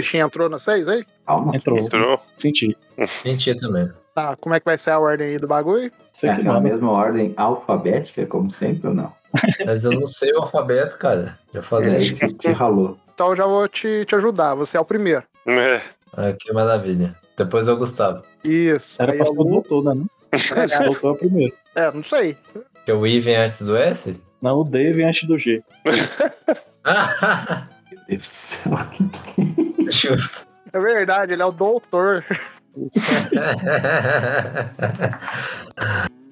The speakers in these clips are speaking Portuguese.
bichinho entrou na 6 aí? Calma. Entrou. Entrou. Senti. Senti também. Tá, como é que vai ser a ordem aí do bagulho? Sei É que aquela não. mesma ordem alfabética, como sempre, ou não? Mas eu não sei o alfabeto, cara. Já É, falei. aí te, te ralou. Então eu já vou te, te ajudar, você é o primeiro. É. Ah, que maravilha. Depois é o Gustavo. Isso. Era pra é ser o o- doutor, né? não? O doutor é o primeiro. É, não sei. Que o I vem antes do S? Não, o D vem antes do G. Ah, Meu Deus do céu. Justo. É verdade, ele é o doutor.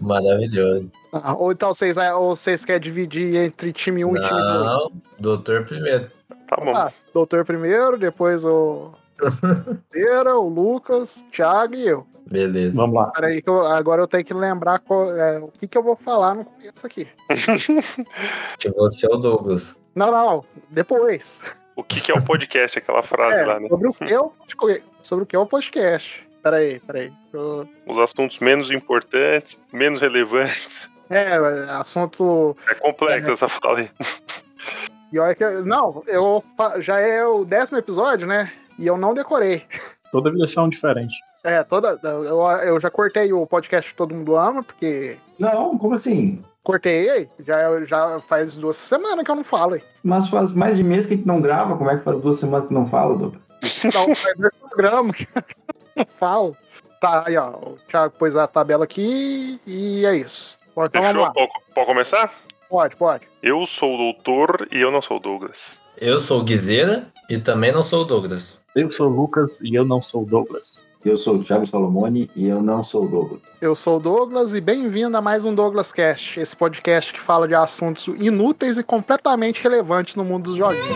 Maravilhoso. Ah, ou então vocês, ou vocês querem dividir entre time 1 e time 2? Não, doutor primeiro. Tá bom. Ah, doutor primeiro, depois o. Pereira, o Lucas, o Thiago e eu. Beleza. Vamos lá. Peraí, que eu- agora eu tenho que lembrar qual- é, o que, que eu vou falar no começo aqui. Que você é o Douglas. Não, não, depois. O que, que é o podcast, aquela frase É, lá, né? sobre o que é o podcast. Sobre o que é o podcast. Peraí, peraí. Eu- Os assuntos menos importantes, menos relevantes. É, assunto. É complexo essa fala aí. E olha que. eu- Não, eu já é o décimo episódio, né? E eu não decorei. Toda versão diferente. É, toda. Eu, eu já cortei o podcast Todo Mundo Ama, porque. Não, como assim? Cortei aí. Já, já faz duas semanas que eu não falo aí. Mas faz mais de mês que a gente não grava, como é que faz duas semanas que não fala, Douglas? Então, faz dois programas que eu não falo. Tá, aí, ó. O Thiago pôs a tabela aqui e é isso. Então Fechou? Pode, pode começar? Pode, pode. Eu sou o doutor e eu não sou o Douglas. Eu sou o Guizeira e também não sou o Douglas. Eu sou o Lucas e eu não sou o Douglas. Eu sou o Thiago Solomoni e eu não sou o Douglas. Eu sou o Douglas e bem-vindo a mais um Douglas Cast, esse podcast que fala de assuntos inúteis e completamente relevantes no mundo dos joguinhos.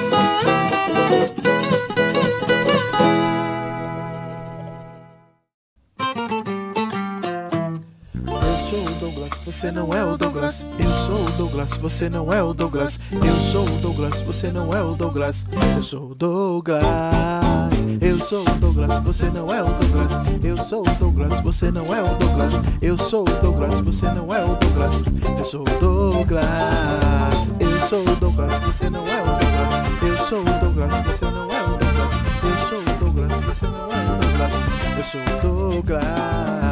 Douglas, você não é o Douglas. Eu sou o Douglas, você não é o Douglas. Eu sou o Douglas, você não é o Douglas. Eu sou o Douglas. Eu sou o Douglas, você não é o Douglas. Eu sou o Douglas, você não é o Douglas. Eu sou o Douglas, você não é o Douglas. Eu sou o Douglas. Eu sou o Douglas, você não é o Douglas. Eu sou o Douglas, você não é o Douglas. Eu sou o Douglas, você não é o Douglas. Eu sou o Douglas.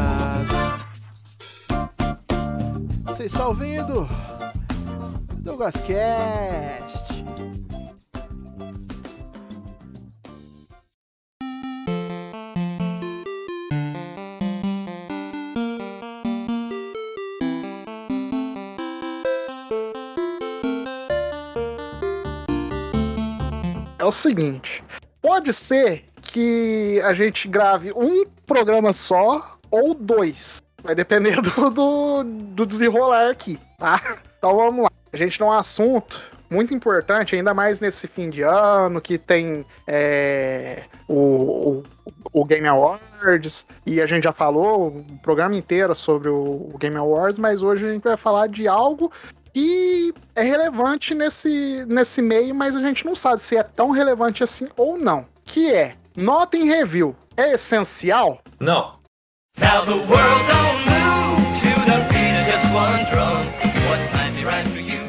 Você está ouvindo? Douglas Cast. É o seguinte: pode ser que a gente grave um programa só ou dois. Vai depender do, do, do desenrolar aqui, tá? Então vamos lá. A gente tem um assunto muito importante, ainda mais nesse fim de ano, que tem é, o, o, o Game Awards, e a gente já falou o programa inteiro sobre o, o Game Awards, mas hoje a gente vai falar de algo que é relevante nesse, nesse meio, mas a gente não sabe se é tão relevante assim ou não. Que é, nota em review é essencial? Não. Now the world don't move to the beat of just one drum. What might be right for you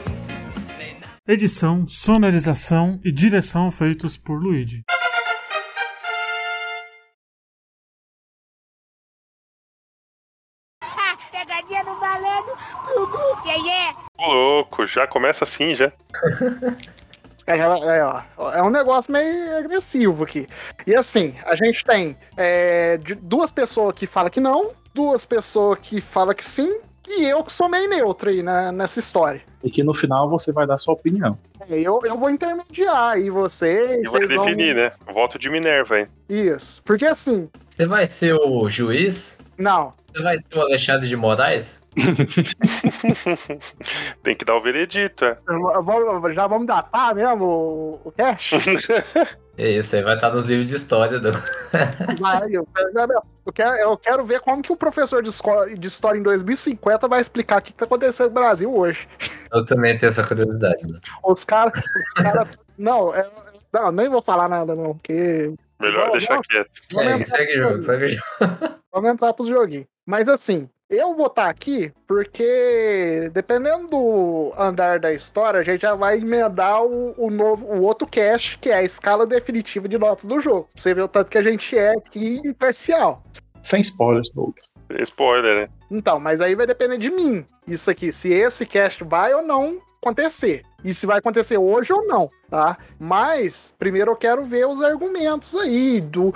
may not. Edição, sonorização e direção feitos por Luigi. Pegadinha no malandro, Gugu, yeah, yeah. Ô, louco, já começa assim, já. É, é, é um negócio meio agressivo aqui. E assim, a gente tem é, duas pessoas que falam que não, duas pessoas que falam que sim, e eu que sou meio neutro aí né, nessa história. E que no final você vai dar sua opinião. É, Eu, eu vou intermediar aí vocês. E vai vocês vão- definir, né? Voto de Minerva, hein? Isso. Porque assim, Você vai ser o juiz? não. Você vai ser o Alexandre de Moraes? Tem que dar o veredito, é. já vamos datar mesmo o, o cast? É isso, aí vai estar nos livros de história. Do... Vai, eu, eu quero, eu quero ver como que o professor de, escola, de história em 2050 vai explicar o que está acontecendo no Brasil hoje. Eu também tenho essa curiosidade. né? Os caras. Os cara, não, é- não, nem vou falar nada, não, porque. Melhor Não, deixar não. quieto. Vamos Segue, entrar segue o jogo, segue o jogo. Vamos entrar pros joguinhos. Mas assim, Eu vou estar aqui porque, dependendo do andar da história, a gente já vai emendar o, o novo, o outro cast, que é a escala definitiva de notas do jogo. Pra você ver o tanto que a gente é aqui imparcial. Sem spoilers, Douglas. Spoiler, né? Então, mas aí vai depender de mim. Isso aqui, se esse cast vai ou não acontecer. E se vai acontecer hoje ou não, tá? Mas, primeiro eu quero ver os argumentos aí do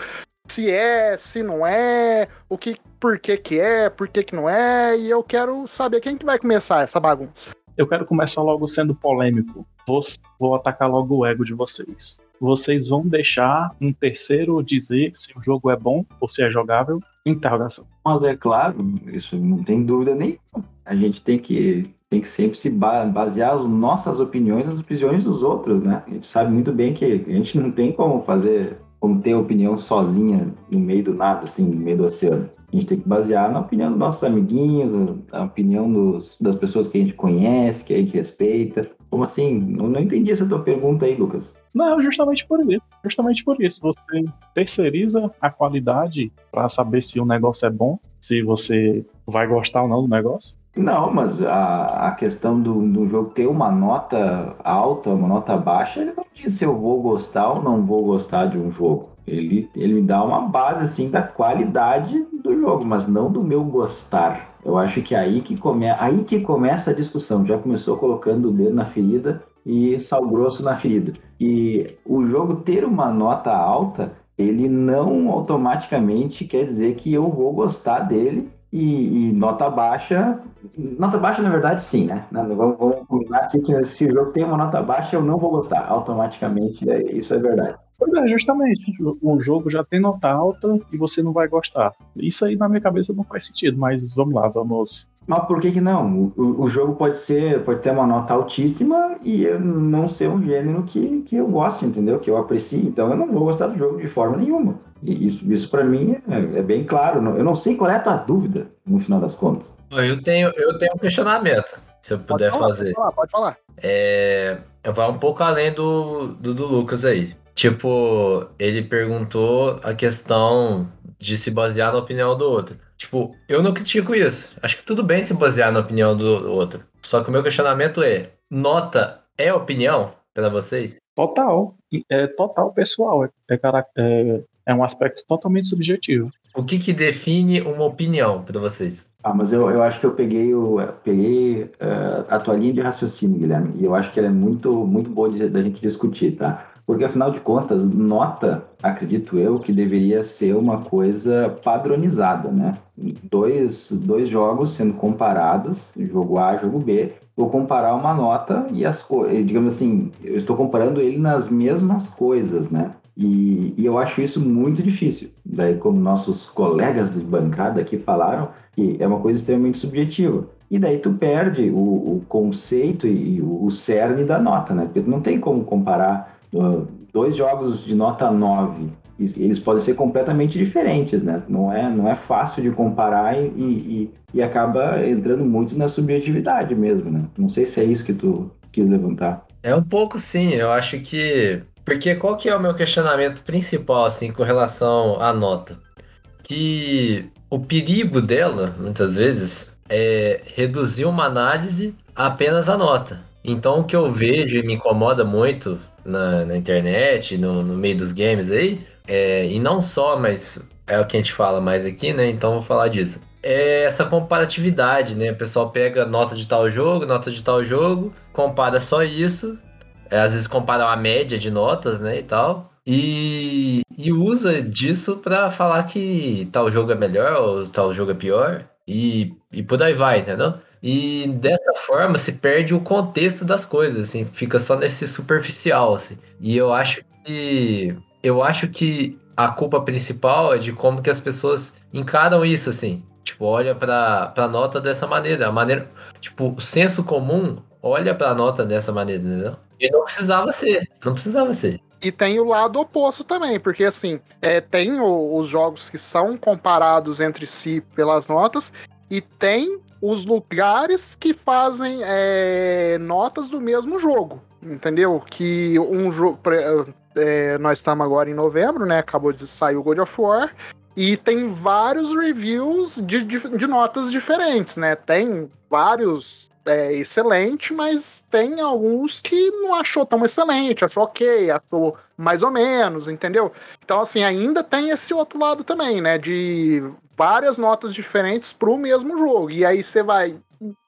se é, se não é, o que, por que que é, por que que não é, e eu quero saber quem que vai começar essa bagunça. Eu quero começar logo sendo polêmico. Vou, vou atacar logo o ego de vocês. Vocês vão deixar um terceiro dizer se o jogo é bom ou se é jogável? Interrogação. Mas é claro, isso não tem dúvida nenhuma. A gente tem que, tem que sempre se ba- basear as nossas opiniões nas opiniões dos outros, né? A gente sabe muito bem que a gente não tem como fazer, como ter opinião sozinha no meio do nada, assim, no meio do oceano. A gente tem que basear na opinião dos nossos amiguinhos, na opinião dos, das pessoas que a gente conhece, que a gente respeita. Como assim? Não, não entendi essa tua pergunta aí, Lucas. Não, justamente por isso. Justamente por isso. Você terceiriza a qualidade para saber se o negócio é bom, se você vai gostar ou não do negócio. Não, mas a, a questão do, do jogo ter uma nota alta, uma nota baixa, ele não diz se eu vou gostar ou não vou gostar de um jogo. Ele, ele me dá uma base, assim, da qualidade do jogo, mas não do meu gostar. Eu acho que é aí que, come, aí que começa a discussão. Já começou colocando o dedo na ferida e sal grosso na ferida. E o jogo ter uma nota alta, ele não automaticamente quer dizer que eu vou gostar dele e, e nota baixa. Nota baixa, na verdade, sim, né? Não, Vamos, vamos combinar aqui que se o jogo tem uma nota baixa, eu não vou gostar. Automaticamente, é- isso é verdade. Pois é, justamente. O jogo já tem nota alta e você não vai gostar. Isso aí na minha cabeça não faz sentido, mas vamos lá, vamos. Mas por que que não? O, o- jogo pode ser, pode ter uma nota altíssima e eu não ser um gênero que, que eu goste, entendeu? Que eu aprecie. Então eu não vou gostar do jogo de forma nenhuma. E isso, isso para mim é, é bem claro. Eu não sei qual é a tua dúvida, no final das contas. Eu tenho, eu tenho um questionamento, se eu puder pode falar, fazer. Pode falar, pode falar. É, eu vou um pouco além do, do, do Lucas aí. Tipo, ele perguntou a questão de se basear na opinião do outro. Tipo, eu não critico isso. Acho que tudo bem se basear na opinião do outro. Só que o meu questionamento é: nota é opinião pra vocês? Total. É total pessoal. É, é, é, é um aspecto totalmente subjetivo. O que que define uma opinião pra vocês? Ah, mas eu, eu acho que eu peguei, o, eu peguei eh, a tua linha de raciocínio, Guilherme, e eu acho que ela é muito, muito boa de- da gente discutir, tá? Porque, afinal de contas, nota, acredito eu, que deveria ser uma coisa padronizada, né? Dois, dois jogos sendo comparados, jogo A e jogo B, vou comparar uma nota e as coisas, digamos assim, eu estou comparando ele nas mesmas coisas, né? E, e eu acho isso muito difícil. Daí, como nossos colegas de bancada aqui falaram, que é uma coisa extremamente subjetiva. E daí tu perde o, o conceito e o, o cerne da nota, né? Porque não tem como comparar uh, dois jogos de nota 9. E- Eles podem ser completamente diferentes, né? Não é, não é fácil de comparar e, e, e acaba entrando muito na subjetividade mesmo, né? Não sei se é isso que tu quis levantar. É um pouco sim, eu acho que. Porque qual que é o meu questionamento principal, assim, com relação à nota? Que o perigo dela, muitas vezes, é reduzir uma análise apenas a nota. Então o que eu vejo e me incomoda muito na, na internet, no, no meio dos games aí, é, e não só, mas é o que a gente fala mais aqui, né? Então vou falar disso. É essa comparatividade, né? O pessoal pega nota de tal jogo, nota de tal jogo, compara só isso, às vezes compara a média de notas, né, e tal, e, e usa disso pra falar que tal jogo é melhor ou tal jogo é pior, e, e por aí vai, entendeu? E dessa forma se perde o contexto das coisas, assim, fica só nesse superficial, assim. E eu acho que eu acho que a culpa principal é de como que as pessoas encaram isso, assim. Tipo, olha pra, pra nota dessa maneira. A maneira. Tipo, o senso comum olha pra nota dessa maneira, entendeu? E não precisava ser. Não precisava ser. E tem o lado oposto também, porque assim, é, tem o- os jogos que são comparados entre si pelas notas, e tem os lugares que fazem é, notas do mesmo jogo, entendeu? Que um jogo. nós estamos agora em novembro, né? Acabou de sair o God of War. E tem vários reviews de, de, de notas diferentes, né? Tem vários é, excelente, mas tem alguns que não achou tão excelente, achou ok, achou mais ou menos, entendeu? Então, assim, ainda tem esse outro lado também, né? De várias notas diferentes pro mesmo jogo. E aí você vai.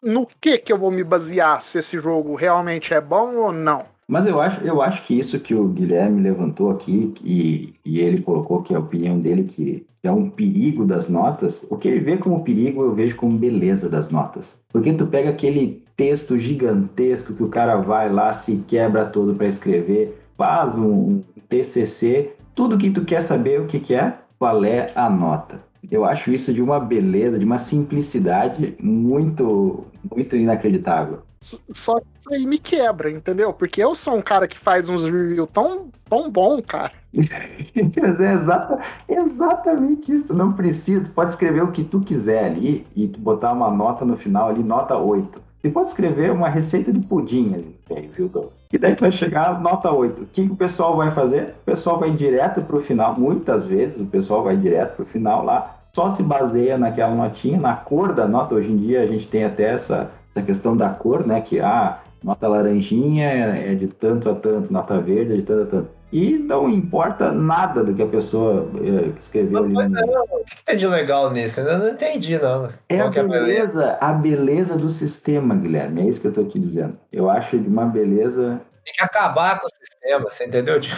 No que que eu vou me basear se esse jogo realmente é bom ou não? Mas eu acho, eu acho que isso que o Guilherme levantou aqui, e, e ele colocou que é a opinião dele, que é um perigo das notas, o que ele vê como perigo eu vejo como beleza das notas. Porque tu pega aquele texto gigantesco que o cara vai lá, se quebra todo para escrever, faz um, um TCC, tudo que tu quer saber o que, que é, qual é a nota. Eu acho isso de uma beleza, de uma simplicidade muito, muito inacreditável. Só isso aí me quebra, entendeu? Porque eu sou um cara que faz uns reviews tão, tão bom, cara. É exata, exatamente isso. Não precisa, pode escrever o que tu quiser ali e botar uma nota no final ali, nota 8. Você pode escrever uma receita de pudim ali no review Douglas. E daí tu vai chegar nota 8. O que, que o pessoal vai fazer? O pessoal vai direto pro final. Muitas vezes o pessoal vai direto pro final lá. Só se baseia naquela notinha, na cor da nota. Hoje em dia a gente tem até essa, essa questão da cor, né? Que a nota laranjinha é de tanto a tanto, nota verde é de tanto a tanto. E não importa nada do que a pessoa eh, escreveu ali. Mas, no- não, o que que tem de legal nisso? Eu não entendi, não. É a Qual que beleza? beleza, a beleza do sistema, Guilherme. É isso que eu tô te dizendo. Eu acho de uma beleza. Tem que acabar com o sistema, você entendeu? Tipo,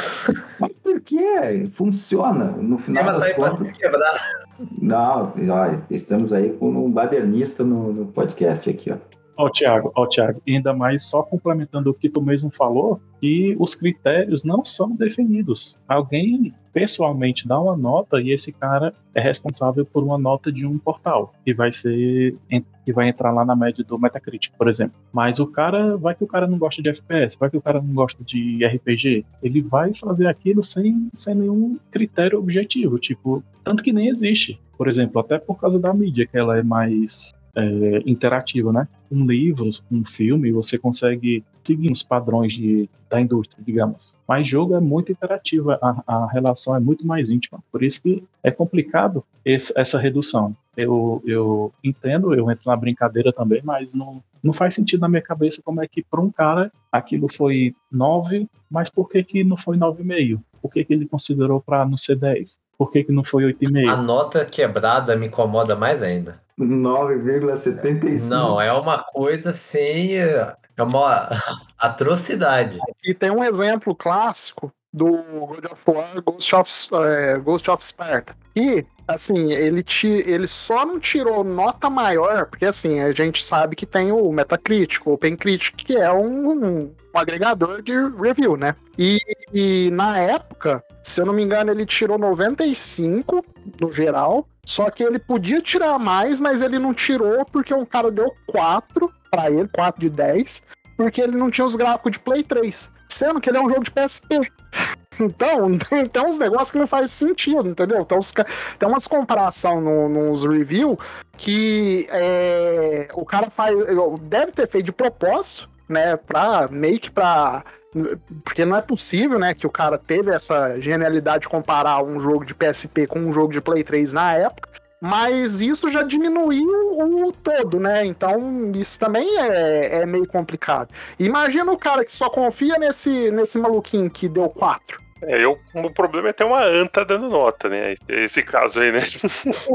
Mas por quê? Funciona. No o final sistema tá das pra contas. se quebrar. Não, olha, estamos aí com um badernista no, no podcast aqui, ó. Ó, Thiago, ó, Thiago, ainda mais só complementando o que tu mesmo falou, que os critérios não são definidos. Alguém pessoalmente dá uma nota e esse cara é responsável por uma nota de um portal que vai ser que vai entrar lá na média do Metacritic, por exemplo. Mas o cara vai que o cara não gosta de FPS, vai que o cara não gosta de RPG, ele vai fazer aquilo sem, sem nenhum critério objetivo, tipo, tanto que nem existe. Por exemplo, até por causa da mídia que ela é mais é, interativa, né? Com livros, com filme, você consegue seguir os padrões de, da indústria, digamos. Mas jogo é muito interativo, a, a relação é muito mais íntima. Por isso que é complicado esse- essa redução. Eu, eu entendo, eu entro na brincadeira também, mas não, não faz sentido na minha cabeça como é que para um cara aquilo foi 9, mas por que, que não foi 9,5? Por que, que ele considerou para não ser 10? Por que, que não foi 8,5? A nota quebrada me incomoda mais ainda. 9,75. Não, é uma coisa assim. É uma atrocidade. E tem um exemplo clássico do God of War Ghost of, é, Ghost of Sparta. E, assim, ele, ti, ele só não tirou nota maior, porque, assim, a gente sabe que tem o Metacritic, o OpenCritic, que é um, um agregador de review, né? E, e na época, se eu não me engano, ele tirou 95 no geral, só que ele podia tirar mais, mas ele não tirou porque um cara deu 4 pra ele, 4 de 10, porque ele não tinha os gráficos de Play 3. Sendo que ele é um jogo de PSP. Então, tem, uns negócios que não faz sentido, entendeu? Então, os tem umas comparação no, nos review que é, o cara faz. Deve ter feito de propósito, né? Pra meio que pra. Porque não é possível, né, que o cara teve essa genialidade de comparar um jogo de PSP com um jogo de Play 3 na época. Mas isso já diminuiu o todo, né? Então isso também é, é meio complicado. Imagina o cara que só confia nesse, nesse maluquinho que deu 4. É, eu, o problema é ter uma anta dando nota, né? Esse caso aí, né?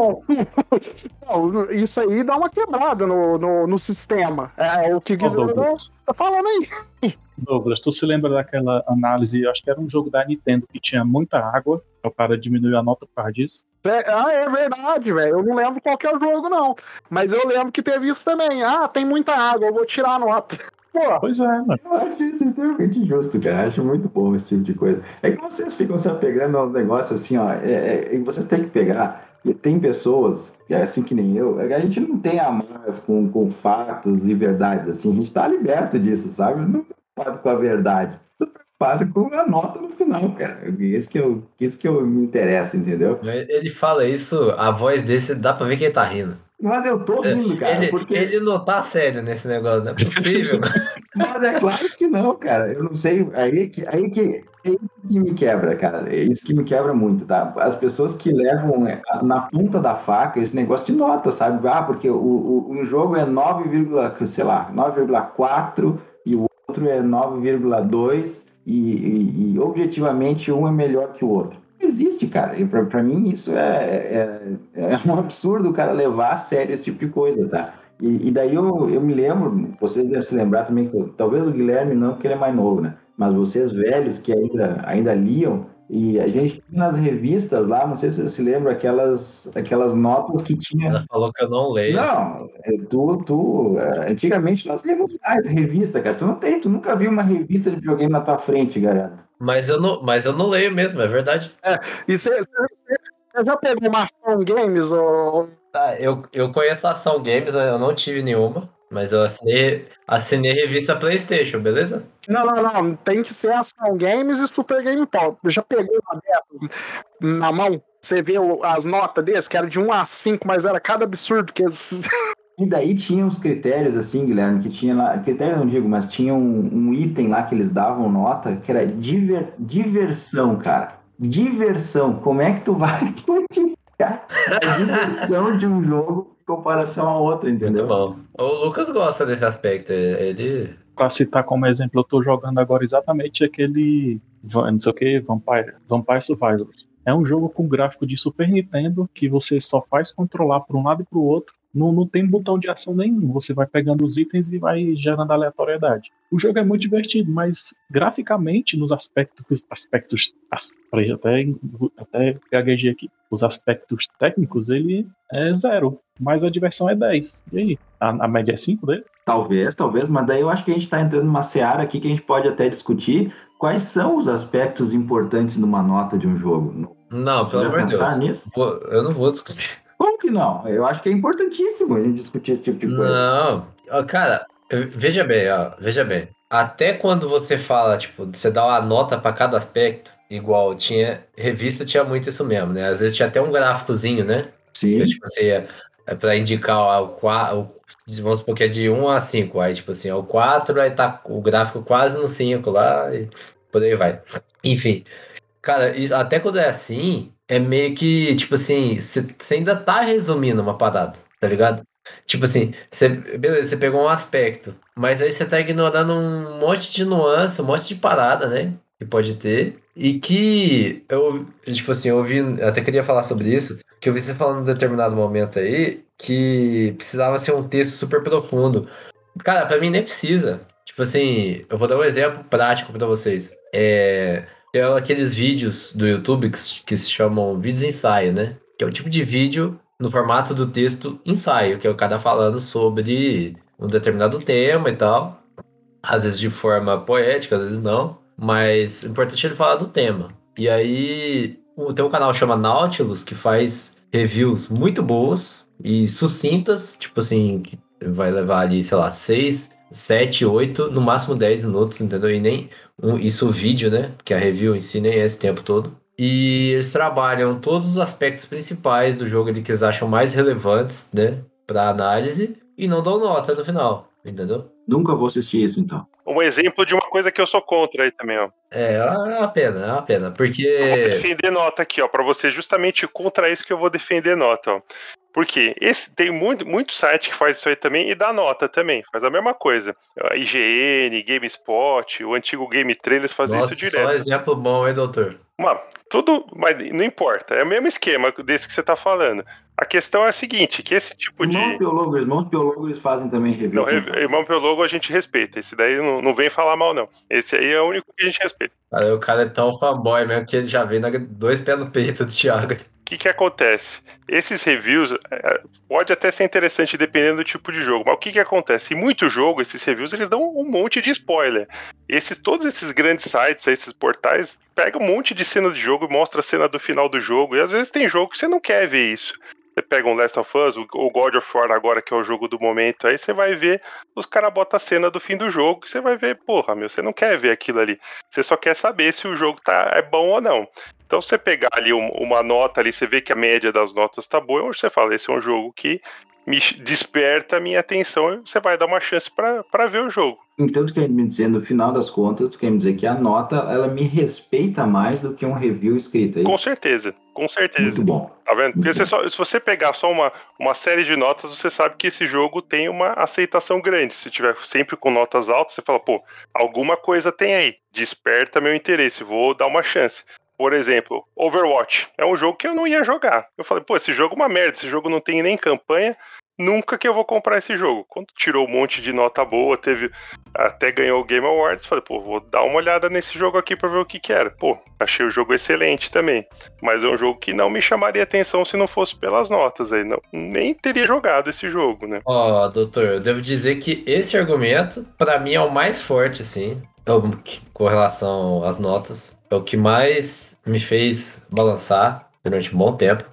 Não, isso aí dá uma quebrada no, no, no sistema. É o que quiser Douglas, tá falando aí. Douglas, tu se lembra daquela análise, acho que era um jogo da Nintendo que tinha muita água, o cara diminuiu a nota por causa disso. É, ah, é verdade, velho. Eu não lembro qual que é o jogo, não. Mas eu lembro que teve isso também. Ah, tem muita água, eu vou tirar a nota. Pô, Pois é, mano. Eu acho isso extremamente justo, cara. Acho muito bom esse tipo de coisa. É que vocês ficam se apegando aos negócios assim, ó. é- é- e vocês têm que pegar. E tem pessoas, que é assim que nem eu, é a gente não tem amarras com, com fatos e verdades, assim. A gente tá liberto disso, sabe? Não tô preocupado com a verdade. Tô preocupado com a nota no final, cara. Isso que eu, isso que eu me interesso, entendeu? Ele fala isso, a voz desse dá pra ver que ele tá rindo. Mas eu tô rindo, cara, ele, porque. ele não tá sério nesse negócio, não é possível. Mas é claro que não, cara. Eu não sei. Aí que, aí que É isso que me quebra, cara. É isso que me quebra muito, tá? As pessoas que levam é, na ponta da faca esse negócio de nota, sabe? Ah, porque o, o, um jogo é 9, sei lá, 9,4 e o outro é 9,2 e, e, e objetivamente um é melhor que o outro. Existe, cara. Pra mim isso é, é, é um absurdo o cara levar a sério esse tipo de coisa, tá? E, e daí eu, eu me lembro, vocês devem se lembrar também, que talvez o Guilherme não, porque ele é mais novo, né? Mas vocês velhos que ainda, ainda liam, e a gente nas revistas lá, não sei se você se lembra, aquelas, aquelas notas que tinha. Ela falou que eu não leio. Não, é, tu, tu. é, Antigamente nós lemos mais revista, cara. Tu não tem, tu nunca viu uma revista de videogame na tua frente, garanto. Mas eu não, mas eu não leio mesmo, é verdade. E você, já pegou uma ação games ou. Tá, eu, eu conheço a Ação Games, eu não tive nenhuma, mas eu assinei, assinei a revista PlayStation, beleza? Não, não, não. Tem que ser ação games e Super Game Power. Já pegou uma dessas na mão? Você vê as notas desse, que era de 1 a 5, mas era cada absurdo que eles. E daí tinha uns critérios, assim, Guilherme, que tinha lá. Critério não digo, mas tinha um, um item lá que eles davam nota, que era diver, diversão, cara. Diversão. Como é que tu vai quantificar a diversão de um jogo comparação a outro, Muito entendeu? bom. O Lucas gosta desse aspecto, ele... Pra citar como exemplo, eu tô jogando agora exatamente aquele. Não sei o que, Vampire, Vampire Survivors. É um jogo com gráfico de Super Nintendo que você só faz controlar para um lado e para o outro. Não, não tem botão de ação nenhum. Você vai pegando os itens e vai gerando aleatoriedade. O jogo é muito divertido, mas graficamente, nos aspectos. aspectos as, peraí, até, até gaguejei aqui. Os aspectos técnicos, ele é zero. Mas a diversão é 10. E aí? A, a média é 5 dele? Talvez, talvez, mas daí eu acho que a gente está entrando numa seara aqui que a gente pode até discutir quais são os aspectos importantes numa nota de um jogo. Não, pelo amor de Deus. pensar nisso? Eu não vou discutir. Como que não? Eu acho que é importantíssimo a gente discutir esse tipo de coisa. Não, cara, veja bem, ó, veja bem. Até quando você fala, tipo, você dá uma nota pra cada aspecto, igual tinha, revista tinha muito isso mesmo, né? Às vezes tinha até um gráficozinho, né? Sim. Que, tipo, você ia, é pra indicar ó, o 4, vamos supor que é de 1 a 5, aí, tipo assim, é o 4, aí tá o gráfico quase no 5 lá, e por aí vai. Enfim, cara, isso- até quando é assim, é meio que, tipo assim, você ainda tá resumindo uma parada, tá ligado? Tipo assim, beleza, você pegou um aspecto, mas aí você tá ignorando um monte de nuance, um monte de parada, né? Que pode ter. E que eu, tipo assim, eu ouvi, até queria falar sobre isso, que eu vi você falando em determinado momento aí, que precisava ser um texto super profundo. Cara, pra mim nem precisa. Tipo assim, eu vou dar um exemplo prático pra vocês. É, tem aqueles vídeos do YouTube que, que se chamam vídeos ensaio, né? Que é o tipo de vídeo no formato do texto ensaio, que é o cara falando sobre um determinado tema e tal. Às vezes de forma poética, às vezes não. Mas o importante é ele falar do tema. E aí tem um canal que chama Nautilus que faz reviews muito boas e sucintas, tipo assim, que vai levar ali, sei lá, 6, 7, 8, no máximo 10 minutos, entendeu? E nem um- isso o vídeo, né? Porque a review em si nem é esse tempo todo. E eles trabalham todos os aspectos principais do jogo ali que eles acham mais relevantes, né? Pra análise e não dão nota no final, entendeu? Nunca vou assistir isso, então. Um exemplo de uma coisa que eu sou contra aí também, ó. É, é uma pena, é uma pena, Eu vou porque. defender nota aqui, ó, pra você, justamente contra isso que eu vou defender nota, ó. Porque esse, tem muito, muito site que faz isso aí também e dá nota também, faz a mesma coisa. A IGN, GameSpot, o antigo Game Trailers fazem Nossa, isso só direto. exemplo bom, hein, doutor? Mano, tudo, mas não importa, é o mesmo esquema desse que você tá falando. A questão é a seguinte, que esse tipo de... Irmãos biólogos, irmãos biólogos eles fazem também review. Não, re- irmão pelo logo a gente respeita. Esse daí não, não vem falar mal, não. Esse aí é o único que a gente respeita. Cara, o cara é tão fanboy mesmo que ele já vem na- dois pés no peito do Thiago. O que, que acontece? Esses reviews é, pode até ser interessante dependendo do tipo de jogo, mas o que, que acontece? Em muito jogo, esses reviews eles dão um monte de spoiler. Esses, todos esses grandes sites, esses portais, pegam um monte de cena de jogo e mostra a cena do final do jogo. E às vezes tem jogo que você não quer ver isso. Você pega um Last of Us, o God of War agora, que é o jogo do momento, aí você vai ver, os caras botam a cena do fim do jogo, você vai ver, porra, meu, você não quer ver aquilo ali. Você só quer saber se o jogo tá, é bom ou não. Então, você pegar ali um- uma nota ali, você vê que a média das notas tá boa, hoje você fala, esse é um jogo que me desperta a minha atenção você vai dar uma chance pra ver o jogo. Então, tu quer me dizer, no final das contas, tu quer me dizer que a nota, ela me respeita mais do que um review escrito, é Com isso? certeza, com certeza. Muito bom. Tá vendo? Porque você só- se você pegar só uma, uma série de notas, você sabe que esse jogo tem uma aceitação grande. Se tiver sempre com notas altas, você fala, pô, alguma coisa tem aí. Desperta meu interesse, vou dar uma chance. Por exemplo, Overwatch. É um jogo que eu não ia jogar. Eu falei, pô, esse jogo é uma merda, esse jogo não tem nem campanha. Nunca que eu vou comprar esse jogo. Quando tirou um monte de nota boa, teve. Até ganhou o Game Awards, falei, pô, vou dar uma olhada nesse jogo aqui pra ver o que, que era. Pô, achei o jogo excelente também. Mas é um jogo que não me chamaria atenção se não fosse pelas notas aí. Não, nem teria jogado esse jogo, né? Ó, doutor, eu devo dizer que esse argumento, pra mim, é o mais forte, assim, é com relação às notas. É o que mais me fez balançar durante um bom tempo.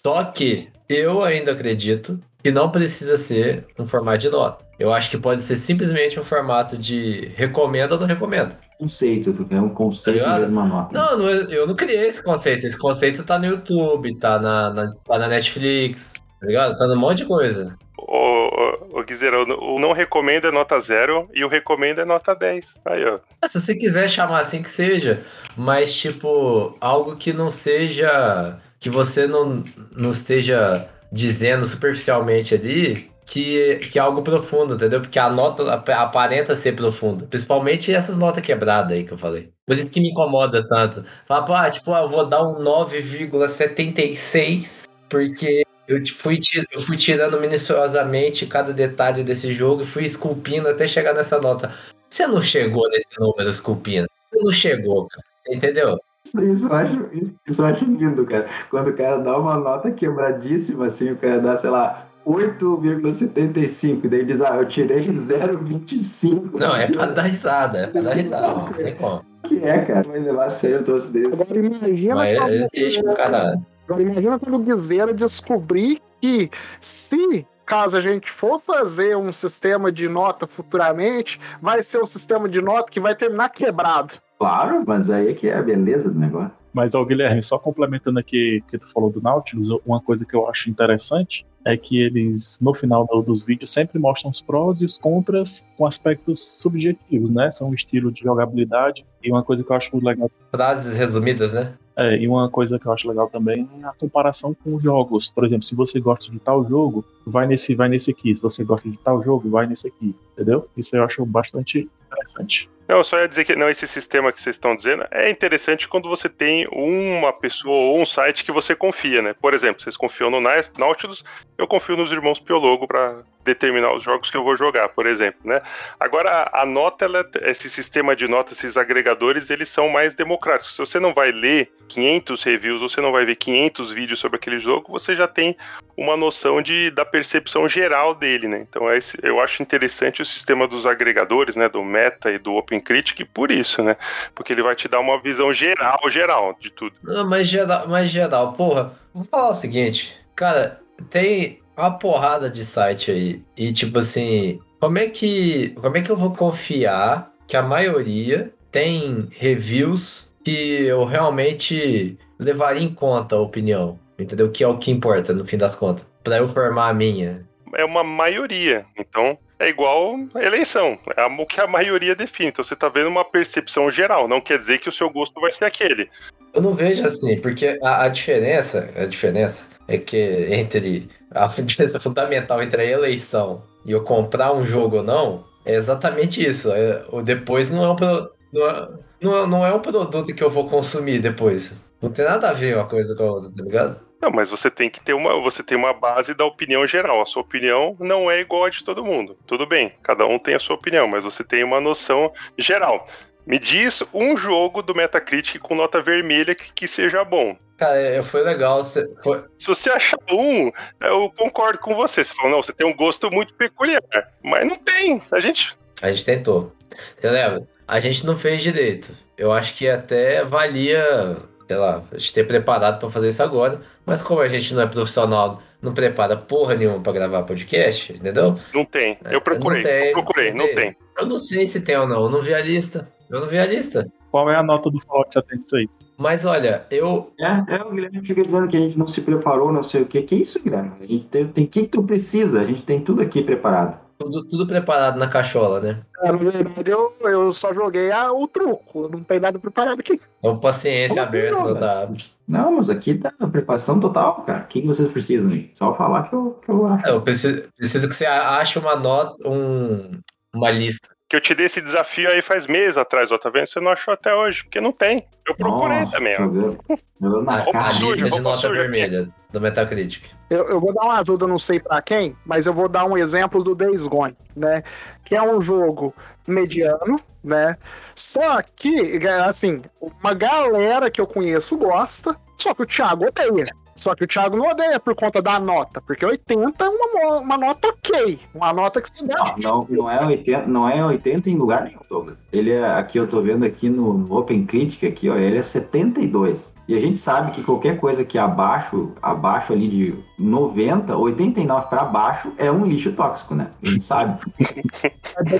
Só que eu ainda acredito que não precisa ser um formato de nota. Eu acho que pode ser simplesmente um formato de recomendo ou não recomendo. Conceito, tu quer um conceito Tá mesmo a nota. Não, não, eu não criei esse conceito. Esse conceito tá no YouTube, tá na, na- tá na Netflix, tá ligado? Tá num monte de coisa. O, o, o o não recomendo é nota zero e o recomendo é nota 10. Aí, ó. Ah, Se você quiser chamar assim que seja, mas tipo, algo que não seja. que você não, não esteja dizendo superficialmente ali que, que é algo profundo, entendeu? Porque a nota ap- aparenta ser profunda. Principalmente essas notas quebradas aí que eu falei. Por isso que me incomoda tanto. Fala, ah, tipo, ah, eu vou dar um 9,76 porque eu fui, eu fui tirando minuciosamente cada detalhe desse jogo e fui esculpindo até chegar nessa nota. Você não chegou nesse número esculpindo. Você não chegou, cara. Entendeu? Isso, isso, eu acho, isso, isso eu acho lindo, cara. Quando o cara dá uma nota quebradíssima, assim, o cara dá, sei lá, 8,75, e daí diz, ah, eu tirei 0,25. Não, é pra dar risada, é pra dar risada. Não tem como. que é, cara? Vai levar a sério um troço desse. Agora imagina Mas quando- existe pro caralho. Agora imagina quando o Guizeira descobrir que se caso a gente for fazer um sistema de nota futuramente, vai ser um sistema de nota que vai terminar quebrado. Claro, mas aí é que é a beleza do negócio. Mas, ó, Guilherme, só complementando aqui que tu falou do Nautilus, uma coisa que eu acho interessante é que eles, no final do- dos vídeos, sempre mostram os prós e os contras com aspectos subjetivos, né? São um estilo de jogabilidade. E uma coisa que eu acho legal Frases resumidas, né? é, e uma coisa que eu acho legal também é a comparação com os jogos. Por exemplo, se você gosta de tal jogo, vai nesse, vai nesse aqui. Se você gosta de tal jogo, vai nesse aqui. Entendeu? Isso eu acho bastante interessante. Não, eu só ia dizer que não, esse sistema que vocês estão dizendo é interessante quando você tem uma pessoa ou um site que você confia, né? Por exemplo, vocês confiam no Nau- Nautilus, eu confio nos irmãos Piologo para determinar os jogos que eu vou jogar, por exemplo, né? Agora, a nota, ela- esse sistema de notas, esses agregadores, eles são mais democráticos. Se você não vai ler 500 reviews, você não vai ver 500 vídeos sobre aquele jogo, você já tem uma noção de, da percepção geral dele, né? Então, é esse- eu acho interessante o sistema dos agregadores, né? Do Meta e do OpenCritic por isso, né? Porque ele vai te dar uma visão geral, geral de tudo. Não, mas geral, mas geral, porra, vou falar o seguinte, cara, tem uma porrada de site aí. E tipo assim, como é que. Como é que eu vou confiar que a maioria tem reviews que eu realmente levaria em conta a opinião? Entendeu? Que é o que importa no fim das contas. Pra eu formar a minha. É uma maioria. Então, é igual eleição. É o que a maioria define. Então, você tá vendo uma percepção geral. Não quer dizer que o seu gosto vai ser aquele. Eu não vejo assim, porque a, a diferença, a diferença é que entre a diferença fundamental entre a eleição e eu comprar um jogo ou não é exatamente isso. É, o depois não é, um pro- não, é, não, é- não é um produto que eu vou consumir depois. Não tem nada a ver uma coisa com a outra, tá ligado? Não, mas você tem que ter uma, você tem uma base da opinião geral. A sua opinião não é igual a de todo mundo. Tudo bem, cada um tem a sua opinião, mas você tem uma noção geral. Me diz um jogo do Metacritic com nota vermelha que, que seja bom. Cara, é- foi legal. cê- Foi, Se você achar um, eu concordo com você. Você fala, não, você tem um gosto muito peculiar. Mas não tem. A gente. A gente tentou. Você lembra? A gente não fez direito. Eu acho que até valia, sei lá, a gente ter preparado pra fazer isso agora. Mas como a gente não é profissional, não prepara porra nenhuma pra gravar podcast, entendeu? Não tem. É, Eu procurei. não tem, eu procurei, não tem. Eu não sei se tem ou não. Eu não vi a lista. Eu não vi a lista. Qual é a nota do Fallout 76? Mas olha, eu. É, é, o Guilherme fica dizendo que a gente não se preparou, não sei o quê. Que isso, Guilherme? A gente tem, o que que tu precisa, a gente tem tudo aqui preparado. Tudo, tudo preparado na cachola, né? É, na verdade, eu, eu só joguei a- o truco. Não tem nada preparado aqui. Então, paciência Como assim, aberta, Douglas? Otávio. Não, mas aqui tá a preparação total, cara. O que que vocês precisam? hein? Só falar que eu, que eu acho. É, Eu preciso, preciso que você ache uma nota, um, uma lista. Que eu te dei esse desafio aí faz meses atrás, ó, tá vendo? Você não achou até hoje, porque não tem. Eu procurei Nossa, também, ó. Jogando na A, roupa suja, lista de nota suja aqui. vermelha do Metacritic. Eu, eu vou dar uma ajuda, não sei pra quem, mas eu vou dar um exemplo do Days Gone, né? Que é um jogo mediano, né? Só que, assim, uma galera que eu conheço gosta, só que o Thiago odeia. Só que o Thiago não odeia por conta da nota, porque 80 é uma, uma nota ok. Uma nota que se dá. Não, não, não é 80, não é 80 em lugar nenhum, Douglas. Ele é, aqui eu tô vendo aqui no, Open Critic aqui, ó, ele é 72. E a gente sabe que qualquer coisa que abaixo, abaixo ali de 90, 89 para baixo é um lixo tóxico, né? A gente sabe.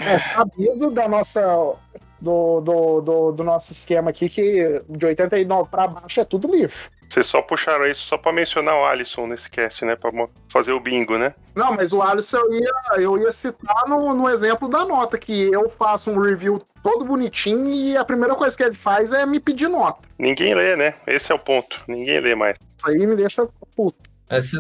É sabido da nossa. Do, do, do, do nosso esquema aqui que de 89 pra baixo é tudo lixo. Vocês só puxaram isso só pra mencionar o Alisson nesse cast, né? Pra mo- fazer o bingo, né? Não, mas o Alisson eu ia, eu ia citar no, no exemplo da nota, que eu faço um review todo bonitinho e a primeira coisa que ele faz é me pedir nota. Ninguém lê, né? Esse é o ponto. Ninguém lê mais. Isso aí me deixa puto.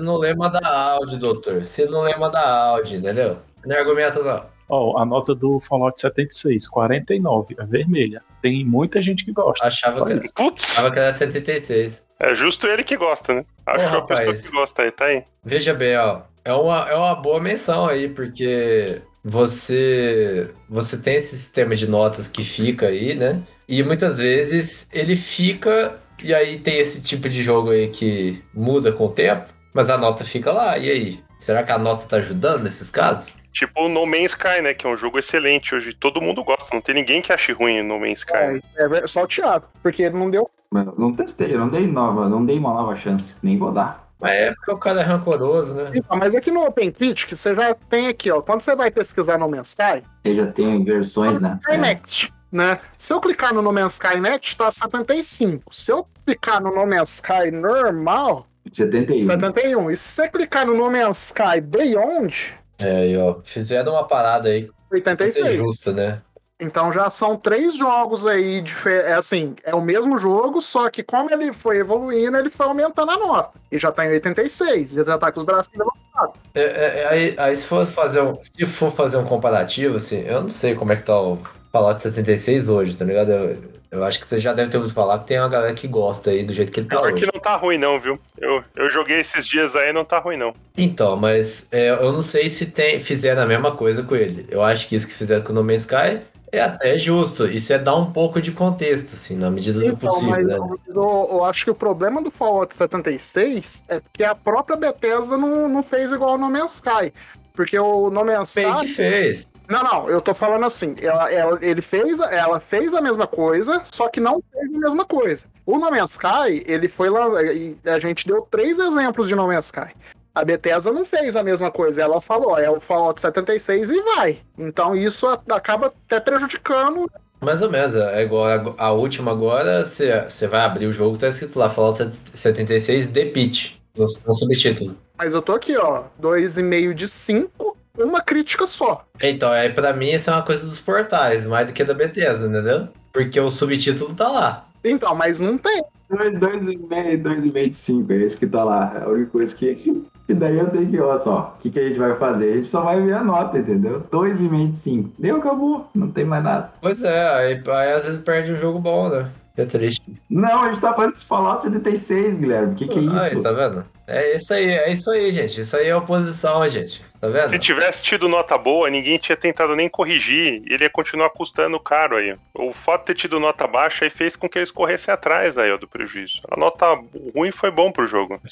Não lê, manda áudio, doutor. Se não lê, manda áudio, entendeu? Não é argumento, não. Ó, a nota do Fallout 76, 49, é vermelha. Tem muita gente que gosta. Achava que, isso. Putz, achava que era 76. É justo ele que gosta, né? Achou a pessoa que gosta aí, tá aí. Veja bem, ó. É uma, é uma boa menção aí, porque você você tem esse sistema de notas que fica aí, né? E muitas vezes ele fica e aí tem esse tipo de jogo aí que muda com o tempo, mas a nota fica lá. E aí? Será que a nota tá ajudando nesses casos? Tipo o No Man's Sky, né? Que é um jogo excelente hoje. Todo mundo gosta. Não tem ninguém que ache ruim No Man's Sky. né? É, é só o Thiago, porque ele não deu. Eu Não testei, eu não dei nova, não dei uma nova chance, nem vou dar. É porque o cara é rancoroso, né? Então, Mas aqui no Open Critic você já tem aqui, ó. Quando você vai pesquisar no Man's Sky, Ele já tem versões, né? Sky Next, né? Se eu clicar no No Man's Sky Next, tá 75. Se eu clicar no No Man's Sky normal, É, 71. 71. E se você clicar no No Man's Sky Beyond, É, aí, ó. Fizeram uma parada aí pra ser 86. justa, né? Então já são três jogos aí, dife- é assim, é o mesmo jogo, só que como ele foi evoluindo, ele foi aumentando a nota. E já tá em 86, já tá com os bracinhos levantados. É, é, é, aí, aí se for fazer um, se for fazer um comparativo, assim, eu não sei como é que tá o Fallout 76 hoje, tá ligado? Eu, eu acho que você já deve ter ouvido falar que tem uma galera que gosta aí do jeito que ele tá Pior que hoje. não tá ruim, não, viu? Eu, eu joguei esses dias aí não tá ruim, não. Então, mas é, eu não sei se tem, fizeram a mesma coisa com ele. Eu acho que isso que fizeram com o No Man's Sky é até justo. Isso é dar um pouco de contexto, assim, na medida do Então, possível, mas né? eu, eu acho que o problema do Fallout 76 é porque a própria Bethesda não, não fez igual o No Man's Sky. Porque o No Man's Bem que Sky. fez. Não, não, eu tô falando assim. Ela, ela- ele fez, ela fez a mesma coisa, só que não fez a mesma coisa. O No Man's Sky, ele foi lá. e A gente deu três exemplos de No Man's Sky. A Bethesda não fez a mesma coisa. Ela falou, é o Fallout 76 e vai. Então isso acaba até prejudicando. Mais ou menos, é igual a, a última agora, você você vai abrir o jogo, tá escrito lá, Fallout 76 The Pitch, no, no subtítulo. Mas eu tô aqui, ó, 2,5 de 5, uma crítica só. Então, aí pra mim isso é uma coisa dos portais, mais do que da Bethesda, entendeu? Porque o subtítulo tá lá. Então, mas não tem. 2,5, 2,5 de 5, é isso que tá lá. É a única coisa que. E daí eu tenho que, ó, só, o que, que a gente vai fazer? A gente só vai ver a nota, entendeu? 2,5 de 5. Deu, acabou. Não tem mais nada. Pois é, aí, aí às vezes perde um jogo bom, né? É triste. Não, a gente tá falando de Fallout 76, Guilherme. O que, que é isso? Aí, tá vendo? É isso aí, é isso aí, gente. Isso aí é oposição, gente. Tá vendo? Se tivesse tido nota boa, ninguém tinha tentado nem corrigir. E ele ia continuar custando caro aí. O fato de ter tido nota baixa aí fez com que eles corressem atrás aí ó, do prejuízo. A nota ruim foi bom pro jogo.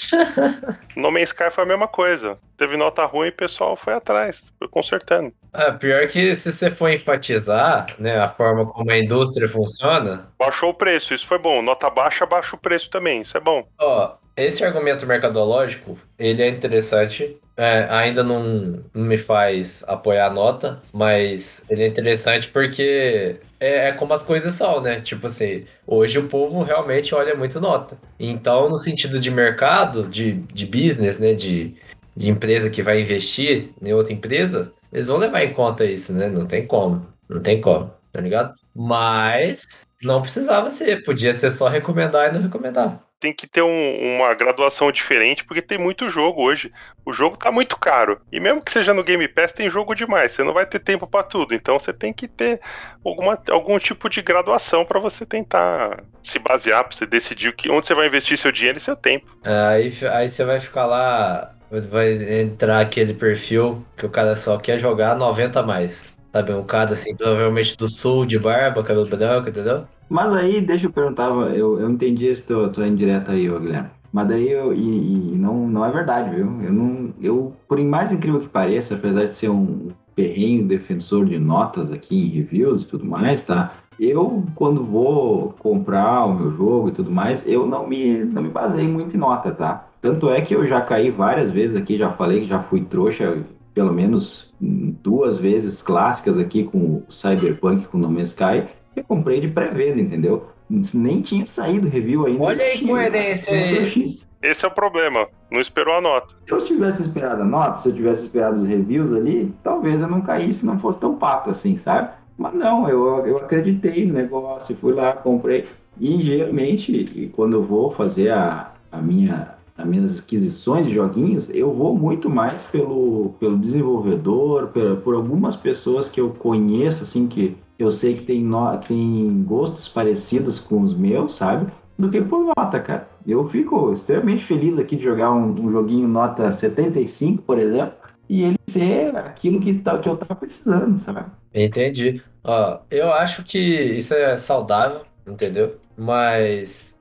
No Man's Sky foi a mesma coisa. Teve nota ruim e o pessoal foi atrás, foi consertando. É, pior que se você for enfatizar, né, a forma como a indústria funciona, Baixou o preço, isso foi bom. Nota baixa, baixa o preço também, isso é bom. Ó, esse argumento mercadológico, ele é interessante. É, ainda não, não me faz apoiar a nota, mas ele é interessante porque é, é como as coisas são, né? Tipo assim, hoje o povo realmente olha muito nota. Então, no sentido de mercado, de, de business, né? De, de empresa que vai investir em outra empresa, eles vão levar em conta isso, né? Não tem como. Não tem como, tá ligado? Mas não precisava ser. Podia ser só recomendar e não recomendar. Tem que ter um- uma graduação diferente, porque tem muito jogo hoje. O jogo tá muito caro. E mesmo que seja no Game Pass, tem jogo demais. Você não vai ter tempo pra tudo. Então você tem que ter alguma, algum tipo de graduação pra você tentar se basear, pra você decidir que, onde você vai investir seu dinheiro e seu tempo. Aí, aí você vai ficar lá, vai entrar aquele perfil que o cara só quer jogar 90 a mais. Sabe, um cara assim, provavelmente do sul, de barba, cabelo branco, entendeu? Mas aí, deixa eu perguntar, eu, eu entendi esse teu, tua indireta aí, ô Guilherme. Mas daí eu, e, e não, não é verdade, viu? Eu não. Eu, por mais incrível que pareça, apesar de ser um ferrenho defensor de notas aqui em reviews e tudo mais, tá? Eu, quando vou comprar o meu jogo e tudo mais, eu não me, não me baseio muito em nota, tá? Tanto é que eu já caí várias vezes aqui, já falei que já fui trouxa, pelo menos duas vezes clássicas aqui com o Cyberpunk, com o No Man's Sky, eu comprei de pré-venda, entendeu? Nem tinha saído review ainda. Olha a Tinha, incoerência né? aí. Esse é o problema. Não esperou a nota. Se eu tivesse esperado a nota, se eu tivesse esperado os reviews ali, talvez eu não caísse, não fosse tão pato assim, sabe? Mas não, eu, eu acreditei no negócio, fui lá, comprei. E geralmente, e quando eu vou fazer a, a minha, as minhas aquisições de joguinhos, eu vou muito mais pelo, pelo desenvolvedor, por, por algumas pessoas que eu conheço, assim, que eu sei que tem, no, tem gostos parecidos com os meus, sabe? Do que por nota, cara. Eu fico extremamente feliz aqui de jogar um, um joguinho nota 75, por exemplo, e ele ser aquilo que, tá, que eu tava precisando, sabe? Entendi. Ó, eu acho que isso é saudável, entendeu? Mas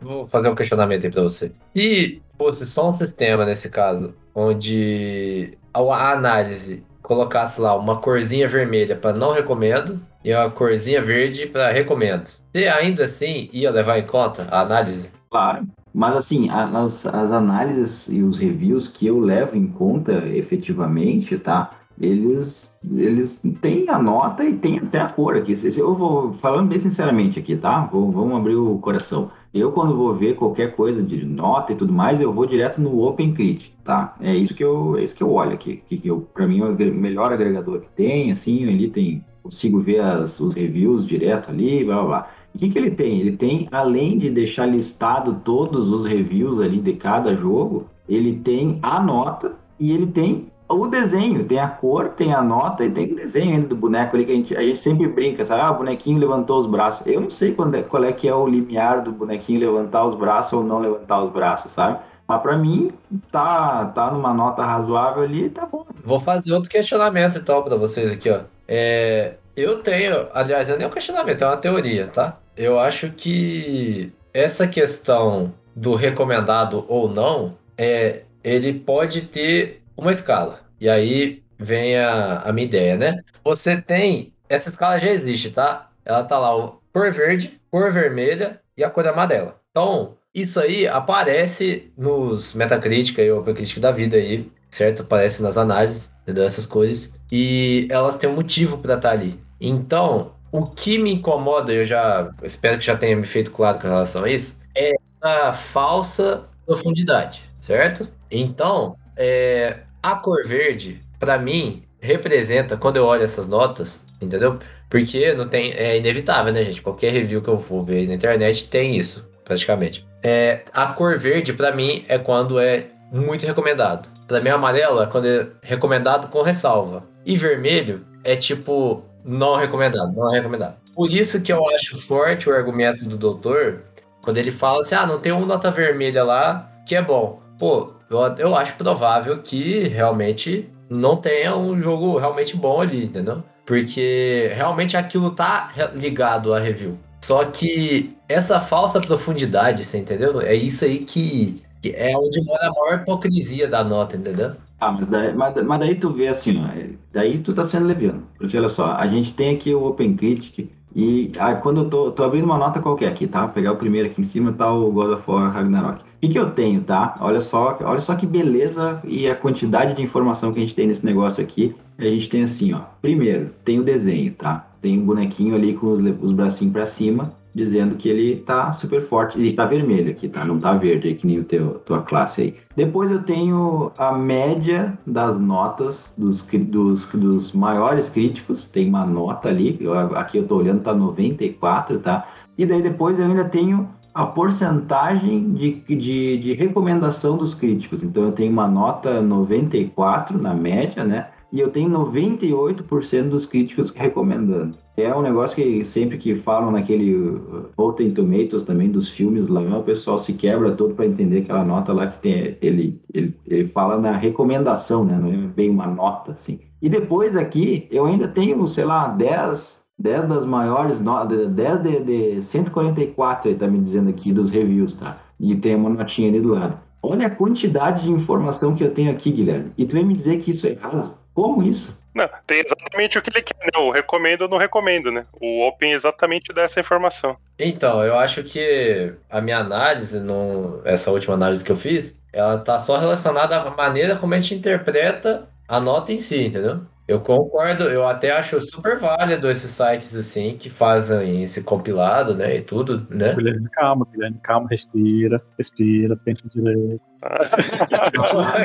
vou fazer um questionamento aí pra você. Se fosse só um sistema nesse caso, onde a análise colocasse lá uma corzinha vermelha para não recomendo e uma corzinha verde para recomendo, você ainda assim ia levar em conta a análise? Claro. Mas assim, as, as análises e os reviews que eu levo em conta efetivamente, tá? Eles, eles têm a nota e tem até a cor aqui. Eu vou falando bem sinceramente aqui, tá? Vou- vamos abrir o coração. Eu, quando vou ver qualquer coisa de nota e tudo mais, eu vou direto no OpenCrit, tá? É isso que eu, é isso que eu olho aqui. Que eu, para mim, é o melhor agregador que tem, assim, ali tem, consigo ver as, os reviews direto ali, blá blá blá. O que, que ele tem? Ele tem, além de deixar listado todos os reviews ali de cada jogo, ele tem a nota e ele tem o desenho. Tem a cor, tem a nota e tem o desenho ainda do boneco ali que a gente, a gente sempre brinca, sabe? Ah, o bonequinho levantou os braços. Eu não sei quando é- qual é que é o limiar do bonequinho levantar os braços ou não levantar os braços, sabe? Mas pra mim, tá, tá numa nota razoável ali, tá bom. Vou fazer outro questionamento então para vocês aqui, ó. É, eu tenho, aliás, não é nem um questionamento, é uma teoria, tá? Eu acho que essa questão do recomendado ou não, é, ele pode ter uma escala. E aí vem a, a minha ideia, né? Você tem, essa escala já existe, tá? Ela tá lá, o cor verde, cor vermelha e a cor amarela. Então, isso aí aparece nos Metacritic e OpenCritic da vida aí, certo? Aparece nas análises, entendeu? Essas coisas. E elas têm um motivo para estar ali. Então, o que me incomoda, eu já espero que já tenha me feito claro com relação a isso, é a falsa profundidade, certo? Então, é, a cor verde, para mim, representa, quando eu olho essas notas, entendeu? Porque não tem, é inevitável, né, gente? Qualquer review que eu for ver na internet tem isso, praticamente. É, a cor verde, para mim, é quando é muito recomendado. Pra mim, amarela é quando é recomendado com ressalva. E vermelho é tipo não recomendado, não recomendado. Por isso que eu acho forte o argumento do doutor quando ele fala assim: ah, não tem uma nota vermelha lá que é bom. Pô, eu, eu acho provável que realmente não tenha um jogo realmente bom ali, entendeu? Porque realmente aquilo tá ligado à review. Só que essa falsa profundidade, você entendeu? É isso aí que, que é onde mora a maior hipocrisia da nota, entendeu? Ah, mas daí, mas, mas daí tu vê assim, ó, é, daí tu tá sendo leviano. Porque olha só, a gente tem aqui o OpenCritic e ah, quando eu tô, tô abrindo uma nota qualquer aqui, tá? Pegar o primeiro aqui em cima, tá o God of War Ragnarok. Que, que eu tenho, tá? Olha só, olha só que beleza e a quantidade de informação que a gente tem nesse negócio aqui. A gente tem assim, ó. Primeiro, tem o desenho, tá? Tem um bonequinho ali com os, os bracinhos pra cima. dizendo que ele tá super forte. Ele tá vermelho aqui, tá? Não tá verde, que nem o teu, tua classe aí. Depois eu tenho a média das notas dos, dos, dos maiores críticos. Tem uma nota ali, eu- aqui eu tô olhando, tá 94, tá? E daí depois eu ainda tenho a porcentagem de, de, de recomendação dos críticos. Então eu tenho uma nota 94 na média, né? E eu tenho 98% dos críticos recomendando. É um negócio que sempre que falam naquele uh, Rotten Tomatoes também dos filmes lá, o pessoal se quebra todo para entender aquela nota lá que tem. Ele, ele, ele fala na recomendação, né? Não é bem uma nota, assim. E depois aqui eu ainda tenho, sei lá, 10, 10 das maiores notas, 10 de, de 144, ele tá me dizendo aqui dos reviews, tá? E tem uma notinha ali do lado. Olha a quantidade de informação que eu tenho aqui, Guilherme. E tu vem me dizer que isso é errado? Como isso? Não, tem exatamente o que ele quer, né? O recomendo ou não recomendo, né? O Open exatamente dessa informação. Então, eu acho que a minha análise, no, essa última análise que eu fiz, ela tá só relacionada à maneira como a gente interpreta a nota em si, entendeu? Eu concordo, eu até acho super válido esses sites assim que fazem esse compilado, né, e tudo, né? Guilherme, calma, Guilherme, calma, respira, respira, pensa direito.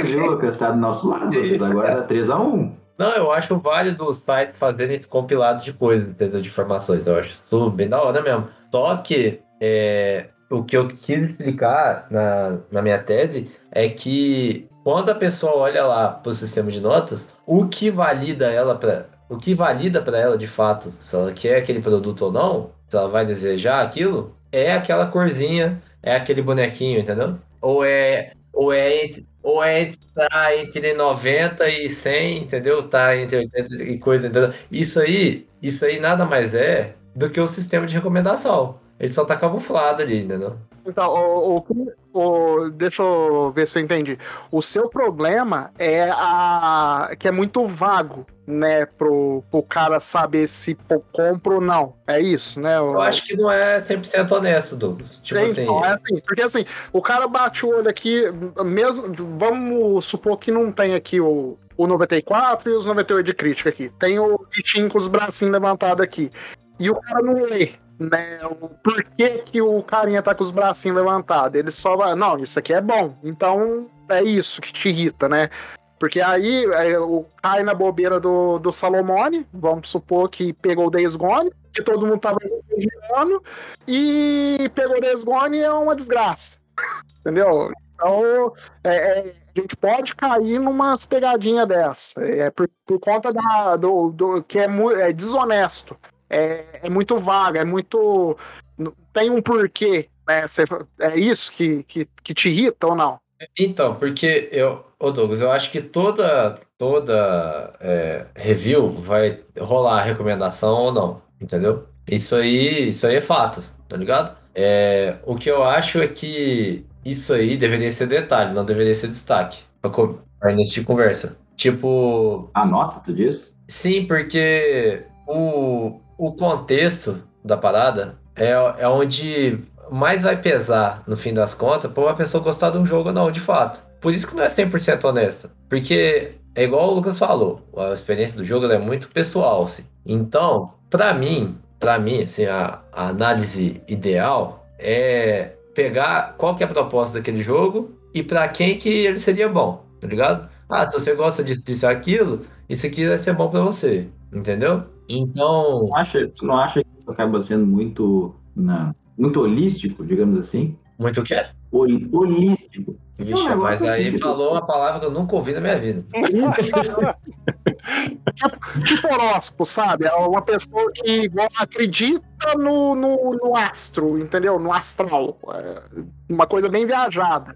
Viu, Lucas? Tá do nosso lado, Lucas. Agora tá 3x1. Não, eu acho válido os sites fazerem esse compilado de coisas, entendeu? De informações. Eu acho tudo bem da hora mesmo. Só que é, o que eu quis explicar na, na minha tese é que quando a pessoa olha lá para o sistema de notas, o que valida ela para o que valida para ela de fato, se ela quer aquele produto ou não, se ela vai desejar aquilo, é aquela corzinha, é aquele bonequinho, entendeu? Ou é ou é ou é tá entre 90 e 100, entendeu? Tá entre 80 e coisa, entendeu? Isso aí, isso aí nada mais é do que o sistema de recomendação. Ele só tá camuflado ali, entendeu? Então, o, o- o- deixa eu ver se eu entendi. O seu problema é a que é muito vago, né, pro, pro cara saber se compra ou não. É isso, né? Eu acho que não é 100% honesto, Douglas. Tipo Sim, assim, então, é assim, porque assim, o cara bate o olho aqui, mesmo, vamos supor que não tem aqui o, o 94 e os 98 de crítica aqui. Tem o bichinho com os bracinhos levantados aqui. E o cara não lê, né, o porquê que o carinha tá com os bracinhos levantados. Ele só vai, não, isso aqui é bom. Então, é isso que te irrita, né? Porque aí é, o, cai na bobeira do, do Salomone, vamos supor que pegou o Days que todo mundo tava elogiando, e pegou o Days é uma desgraça. Entendeu? Então, é, é, a gente pode cair numas pegadinhas dessa. É por, por conta da, do, do que é, é desonesto. É, é muito vaga, é muito. Tem um porquê. Né? Cê- é isso que, que, que te irrita ou não? Então, porque eu, ô Douglas, eu acho que toda toda é, review vai rolar recomendação ou não, entendeu? Isso aí, isso aí é fato, tá ligado? É, o que eu acho é que isso aí deveria ser detalhe, não deveria ser destaque pra início de conversa. Tipo, A nota, tu diz? Sim, porque o, o contexto da parada é, é onde mais vai pesar, no fim das contas, pra uma pessoa gostar de um jogo ou não, de fato. Por isso que não é 100% honesta. Porque é igual o Lucas falou, a experiência do jogo é muito pessoal, assim. Então, pra mim, para mim, assim, a, a análise ideal é pegar qual que é a proposta daquele jogo e pra quem que ele seria bom, tá ligado? Ah, se você gosta disso, disso aquilo, isso aqui vai ser bom pra você, entendeu? Então, Tu, acha, tu não acha que isso acaba sendo muito, na, muito holístico, digamos assim? muito o quê? Hol- holístico. É um mas aí assim que tu- falou uma palavra que eu nunca ouvi na minha vida. tipo horóscopo, sabe? É uma pessoa que igual, acredita no, no, no astro, entendeu? No astral. É uma coisa bem viajada.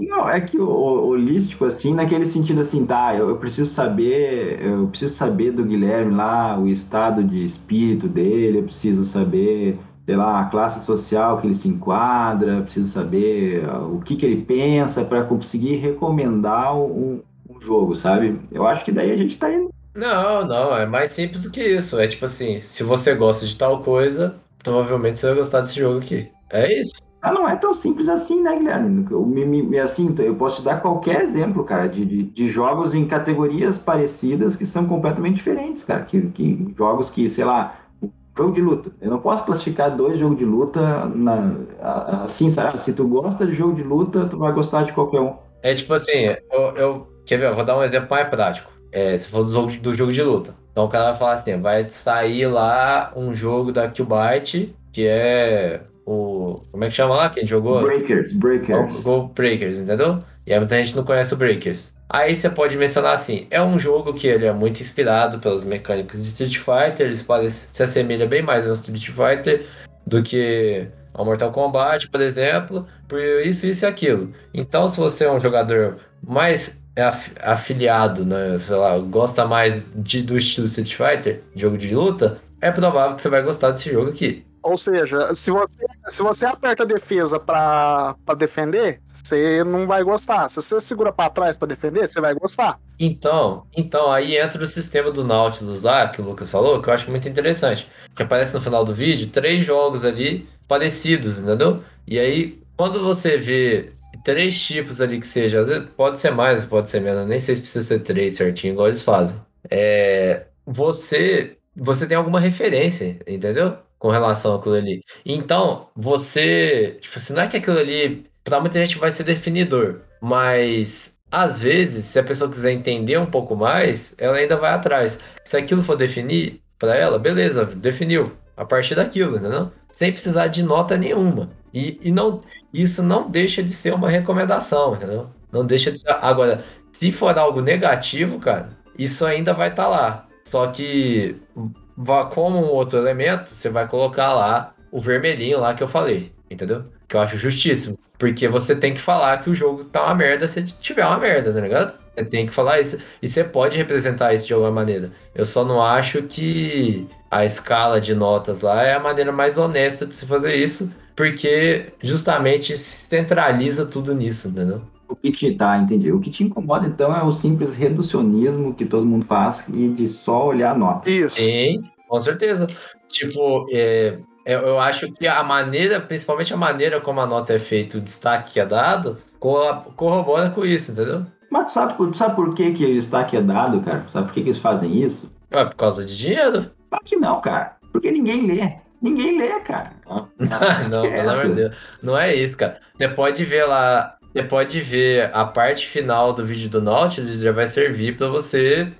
Não, é que o, o holístico, assim, naquele sentido assim, tá, eu, eu preciso saber, eu preciso saber do Guilherme lá, o estado de espírito dele, eu preciso saber, sei lá, a classe social que ele se enquadra, preciso saber ah, o que que ele pensa para conseguir recomendar um, um jogo, sabe? Eu acho que daí a gente tá indo. Não, não, é mais simples do que isso. É tipo assim, se você gosta de tal coisa, provavelmente você vai gostar desse jogo aqui. É isso. Ah, não é tão simples assim, né, Guilherme? Eu, me, me- assim, eu posso te dar qualquer exemplo, cara, de, de, de jogos em categorias parecidas que são completamente diferentes, cara. Que, que jogos que, sei lá, Jogo de luta. Eu não posso classificar dois jogos de luta na, assim, sabe? Se tu gosta de jogo de luta, tu vai gostar de qualquer um. É tipo assim, eu, eu quer ver, eu vou dar um exemplo mais prático. É, se for do jogo, do jogo de luta. Então o cara vai falar assim, vai sair lá um jogo da Qbyte, que é o. Como é que chama lá? Quem jogou? Breakers, Breakers. Go Breakers, entendeu? E aí muita gente não conhece o Breakers. Aí você pode mencionar assim, é um jogo que ele é muito inspirado pelas mecânicas de Street Fighter, eles parecem, se assemelha bem mais ao Street Fighter do que ao Mortal Kombat, por exemplo, por isso, isso e aquilo. Então, se você é um jogador mais af- afiliado, né, sei lá, gosta mais de- do estilo Street Fighter, jogo de luta, é provável que você vai gostar desse jogo aqui. Ou seja, se você, se você aperta a defesa pra, pra defender, você não vai gostar. Se você segura pra trás pra defender, você vai gostar. Então, então aí entra o sistema do Nautilus lá, que o Lucas falou, que eu acho muito interessante. Que aparece no final do vídeo três jogos ali parecidos, entendeu? E aí, quando você vê três tipos ali que seja, às vezes pode ser mais, pode ser menos, nem sei se precisa ser três certinho, igual eles fazem. É, você, você tem alguma referência, entendeu? Com relação àquilo ali. Então, você, tipo assim, não é que aquilo ali, pra muita gente vai ser definidor, mas às vezes, se a pessoa quiser entender um pouco mais, ela ainda vai atrás. Se aquilo for definir pra ela, beleza, definiu. A partir daquilo, entendeu? Sem precisar de nota nenhuma. E, e não, isso não deixa de ser uma recomendação, entendeu? Não deixa de ser. Agora, se for algo negativo, cara, isso ainda vai estar lá. Só que, como um outro elemento, você vai colocar lá o vermelhinho lá que eu falei, entendeu? Que eu acho justíssimo. Porque você tem que falar que o jogo tá uma merda se tiver uma merda, tá ligado? Você tem que falar isso. E você pode representar isso de alguma maneira. Eu só não acho que a escala de notas lá é a maneira mais honesta de se fazer isso, porque justamente centraliza tudo nisso, entendeu? O que te tá, entendi. O que te incomoda, então, é o simples reducionismo que todo mundo faz e de só olhar a nota. Isso. Sim, com certeza. Tipo, é, eu, eu acho que a maneira, principalmente a maneira como a nota é feita, o destaque que é dado, co- corrobora com isso, entendeu? Mas tu sabe, sabe por que, que o destaque é dado, cara? Sabe por que, que eles fazem isso? É por causa de dinheiro. Claro que não, cara. Porque ninguém lê. Ninguém lê, cara. não, pelo amor essa? de Deus. Não é isso, cara. Você pode ver lá, você pode ver a parte final do vídeo do Nautilus, já vai servir pra você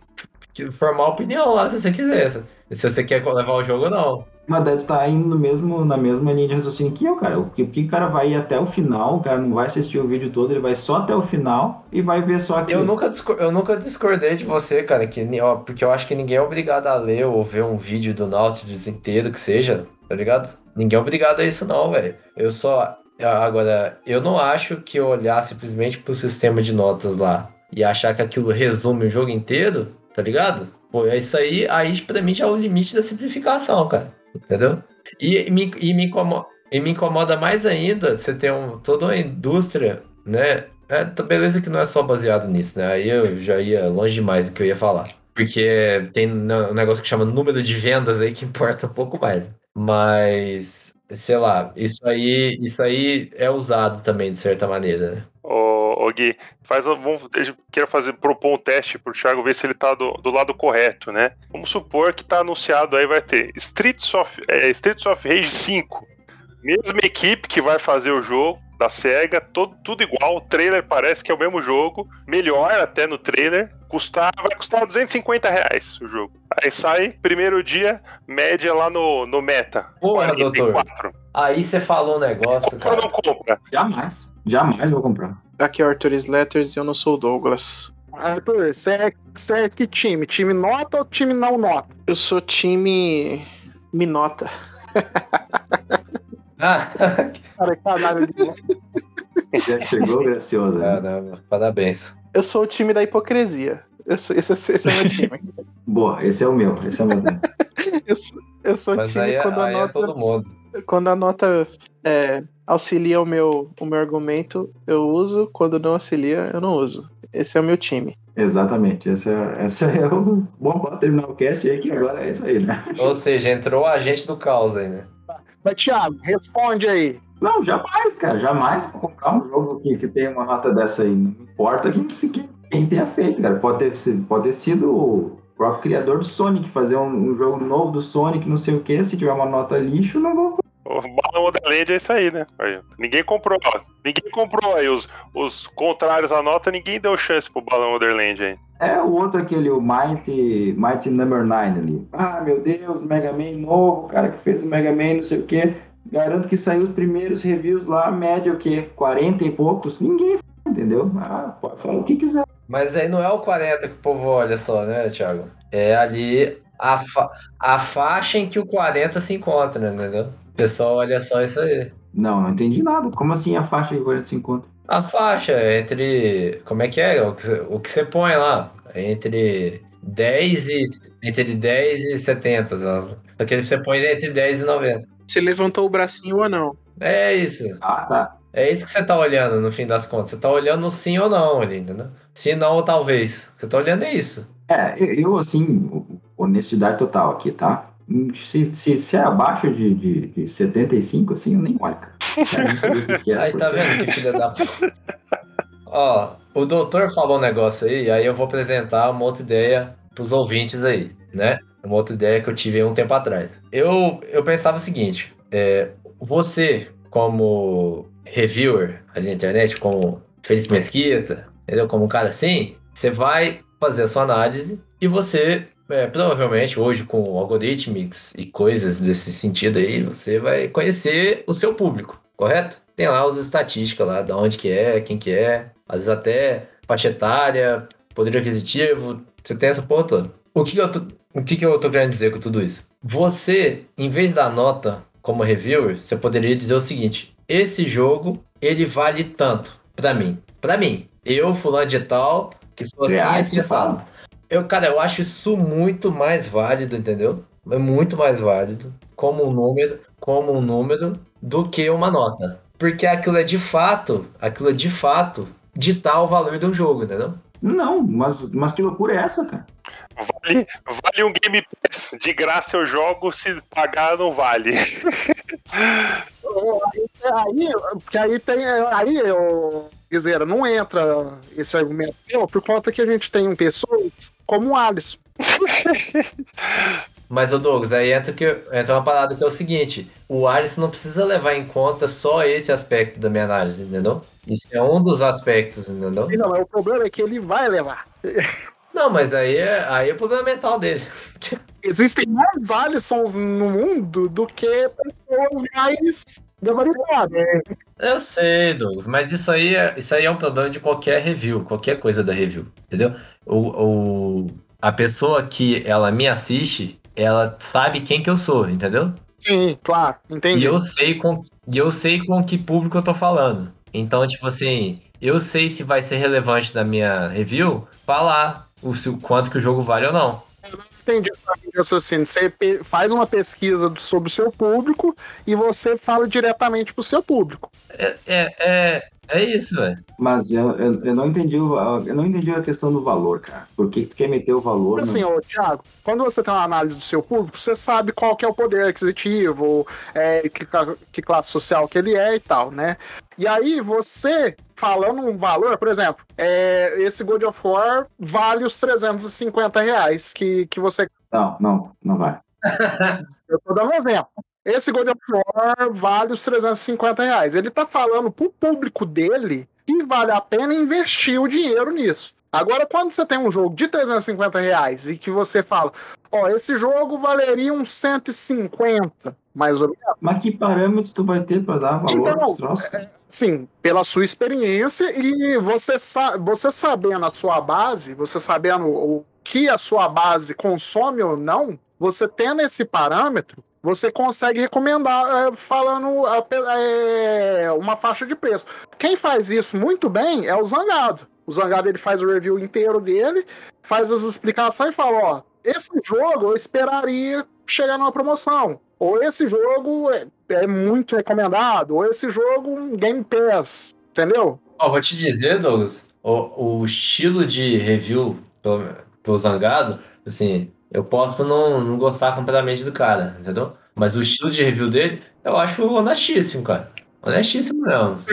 formar opinião lá, se você quiser. Se você quer levar o jogo ou não. Mas deve estar indo no mesmo, na mesma linha de raciocínio que eu, cara. Porque, porque o cara vai ir até o final, o cara não vai assistir o vídeo todo, ele vai só até o final e vai ver só aquilo. Eu nunca, discor- eu nunca discordei de você, cara, que, ó, porque eu acho que ninguém é obrigado a ler ou ver um vídeo do Nautilus inteiro que seja, tá ligado? Ninguém é obrigado a isso não, velho. Eu só... Agora, eu não acho que olhar simplesmente pro sistema de notas lá e achar que aquilo resume o jogo inteiro, tá ligado? Pô, é isso aí, aí pra mim já é o limite da simplificação, cara. Entendeu? E me, e me, incomoda, e me incomoda mais ainda você ter um, toda uma indústria, né? É, tá beleza que não é só baseado nisso, né? Aí eu já ia longe demais do que eu ia falar. Porque tem um negócio que chama número de vendas aí que importa um pouco mais. Mas, sei lá, isso aí, isso aí é usado também de certa maneira, né? Ô, ô Gui, faz, vamos, quero fazer, propor um teste pro Thiago ver se ele tá do, do lado correto, né? Vamos supor que tá anunciado aí, vai ter Streets of, é, Streets of Rage 5. Mesma equipe que vai fazer o jogo da SEGA, todo, tudo igual, o trailer parece que é o mesmo jogo, melhor até no trailer, custar, vai custar 250 reais o jogo. Aí sai, primeiro dia, média lá no, no Meta. Porra, doutor. 44. Aí você falou um negócio, Compra ou cara. não compra? Jamais. Jamais vou comprar. Aqui é o Arthur Slatters e eu não sou o Douglas. Arthur, você é, você é que time? Time nota ou time não nota? Eu sou time Minota. Ah, Cara, caralho de Já chegou gracioso. né? caramba, parabéns. Eu sou o time da hipocrisia. Sou- esse, esse é o meu time. Boa, esse é o meu. Esse é o meu. time. Eu sou, eu sou o Mas time aí, é- quando a aí é nota, todo mundo. quando a nota é, auxilia o meu, o meu argumento, eu uso. Quando não auxilia, eu não uso. Esse é o meu time. Exatamente. Esse é, esse é o bom para terminar o cast aí, que agora é isso aí, né? Ou seja, entrou o agente do caos aí, né? Mas, Thiago, responde aí. Não, jamais, cara. Jamais vou comprar um jogo que, que tem uma nota dessa aí. Não importa quem, se- quem, quem tenha feito, cara. Pode ter, sido- pode ter sido próprio criador do Sonic fazer um, um jogo novo do Sonic, não sei o que, se tiver uma nota lixo, não vou. O Balão Wonderland é isso aí, né? Aí, ninguém comprou, ó. Ninguém comprou aí. Os, os contrários à nota, ninguém deu chance pro Balão Wonderland aí. É o outro aquele, o Mighty, Mighty Number 9 ali. Ah, meu Deus, Mega Man novo, o cara que fez o Mega Man, não sei o que. Garanto que saiu os primeiros reviews lá, média o quê? 40 e poucos? Ninguém, entendeu? Ah, pode falar o que quiser. Mas aí não é o 40 que o povo olha só, né, Thiago? É ali a, fa a faixa em que o 40 se encontra, entendeu? O pessoal olha só isso aí. Não, não entendi nada. Como assim a faixa de 45 conto? A faixa é entre. Como é que é? O que, o que você põe lá? É Entre 10 e. Entre 10 e 70. sabe? Aquele que você põe entre 10 e 90. Você levantou o bracinho ou não? É isso. Ah, tá. É isso que você tá olhando no fim das contas. Você tá olhando sim ou não ali, entendeu? Se não ou talvez. Você tá olhando é isso. É, eu, assim, honestidade total aqui, tá? Se, se, se é abaixo de, de, de 75, assim, eu nem olho, cara. Era, Aí tá porque- vendo que filha da puta. Ó, o doutor falou um negócio aí, aí eu vou apresentar uma outra ideia pros ouvintes aí, né? Uma outra ideia que eu tive um tempo atrás. Eu, eu pensava o seguinte: é, você, como reviewer ali na internet, como Felipe Mesquita, entendeu? Como um cara assim, você vai fazer a sua análise e você, é, provavelmente, hoje com algoritmos e coisas desse sentido aí, você vai conhecer o seu público, correto? Tem lá as estatísticas lá, de onde que é, quem que é, às vezes até faixa etária, poder aquisitivo, você tem essa porra toda. O que, eu tô, o que, que eu tô querendo dizer com tudo isso? Você, em vez da nota como reviewer, você poderia dizer o seguinte: esse jogo ele vale tanto pra mim. Pra mim, eu, fulano de tal, que sou assim, Reais, assim, fala? Eu, cara, eu acho isso muito mais válido, entendeu? É muito mais válido como um número, como um número do que uma nota. Porque aquilo é de fato, aquilo é de fato ditar o valor de um jogo, entendeu? Não, mas, mas que loucura é essa, cara? Vale, vale um Game Pass. De graça eu jogo, se pagar não vale. Aí, porque aí tem. Aí, eu, Guizeira, não entra esse argumento seu, por conta que a gente tem pessoas como o Alisson. Mas, Douglas, aí entra, que, entra uma parada que é o seguinte: o Alisson não precisa levar em conta só esse aspecto da minha análise, entendeu? Isso é um dos aspectos, entendeu? Não, mas o problema é que ele vai levar. Não, mas aí é, aí é o problema mental dele. Existem mais Alissons no mundo do que pessoas mais gabaritadas. Eu sei, Douglas, mas isso aí, é, isso aí é um problema de qualquer review, qualquer coisa da review, entendeu? O, o, a pessoa que ela me assiste, ela sabe quem que eu sou, entendeu? Sim, claro, entendi. E eu sei com, e eu sei com que público eu tô falando. Então, tipo assim, eu sei se vai ser relevante na minha review falar o, se, o quanto que o jogo vale ou não. Entendi o raciocínio. Você faz uma pesquisa sobre o seu público e você fala diretamente pro seu público. É, é, é, é isso, velho. Mas eu, eu, eu não entendi o, eu não entendi a questão do valor, cara. Por que, que tu quer meter o valor? Assim, no... ô, Thiago, quando você tem uma análise do seu público, você sabe qual que é o poder aquisitivo, é, que, que classe social que ele é e tal, né? E aí, você falando um valor, por exemplo, é, esse God of War vale os 350 reais que, que você. Não, não, não vai. Eu tô dando um exemplo. Esse God of War vale os 350 reais. Ele tá falando pro público dele que vale a pena investir o dinheiro nisso. Agora, quando você tem um jogo de 350 reais e que você fala, ó, esse jogo valeria uns 150, mais ou menos. Mas que parâmetros tu vai ter pra dar valor Então, troços? Sim, pela sua experiência e você, sa você sabendo a sua base, você sabendo o que a sua base consome ou não, você tendo esse parâmetro, você consegue recomendar é, falando pe- é, uma faixa de preço. Quem faz isso muito bem é o Zangado. O Zangado ele faz o review inteiro dele, faz as explicações e fala: ó, esse jogo eu esperaria chegar numa promoção. Ou esse jogo é, é muito recomendado, ou esse jogo um Game Pass, entendeu? Ó, vou te dizer, Douglas, o, o estilo de review pro Zangado, assim, eu posso não, não gostar completamente do cara, entendeu? Mas o estilo de review dele, eu acho honestíssimo, cara. Honestíssimo mesmo.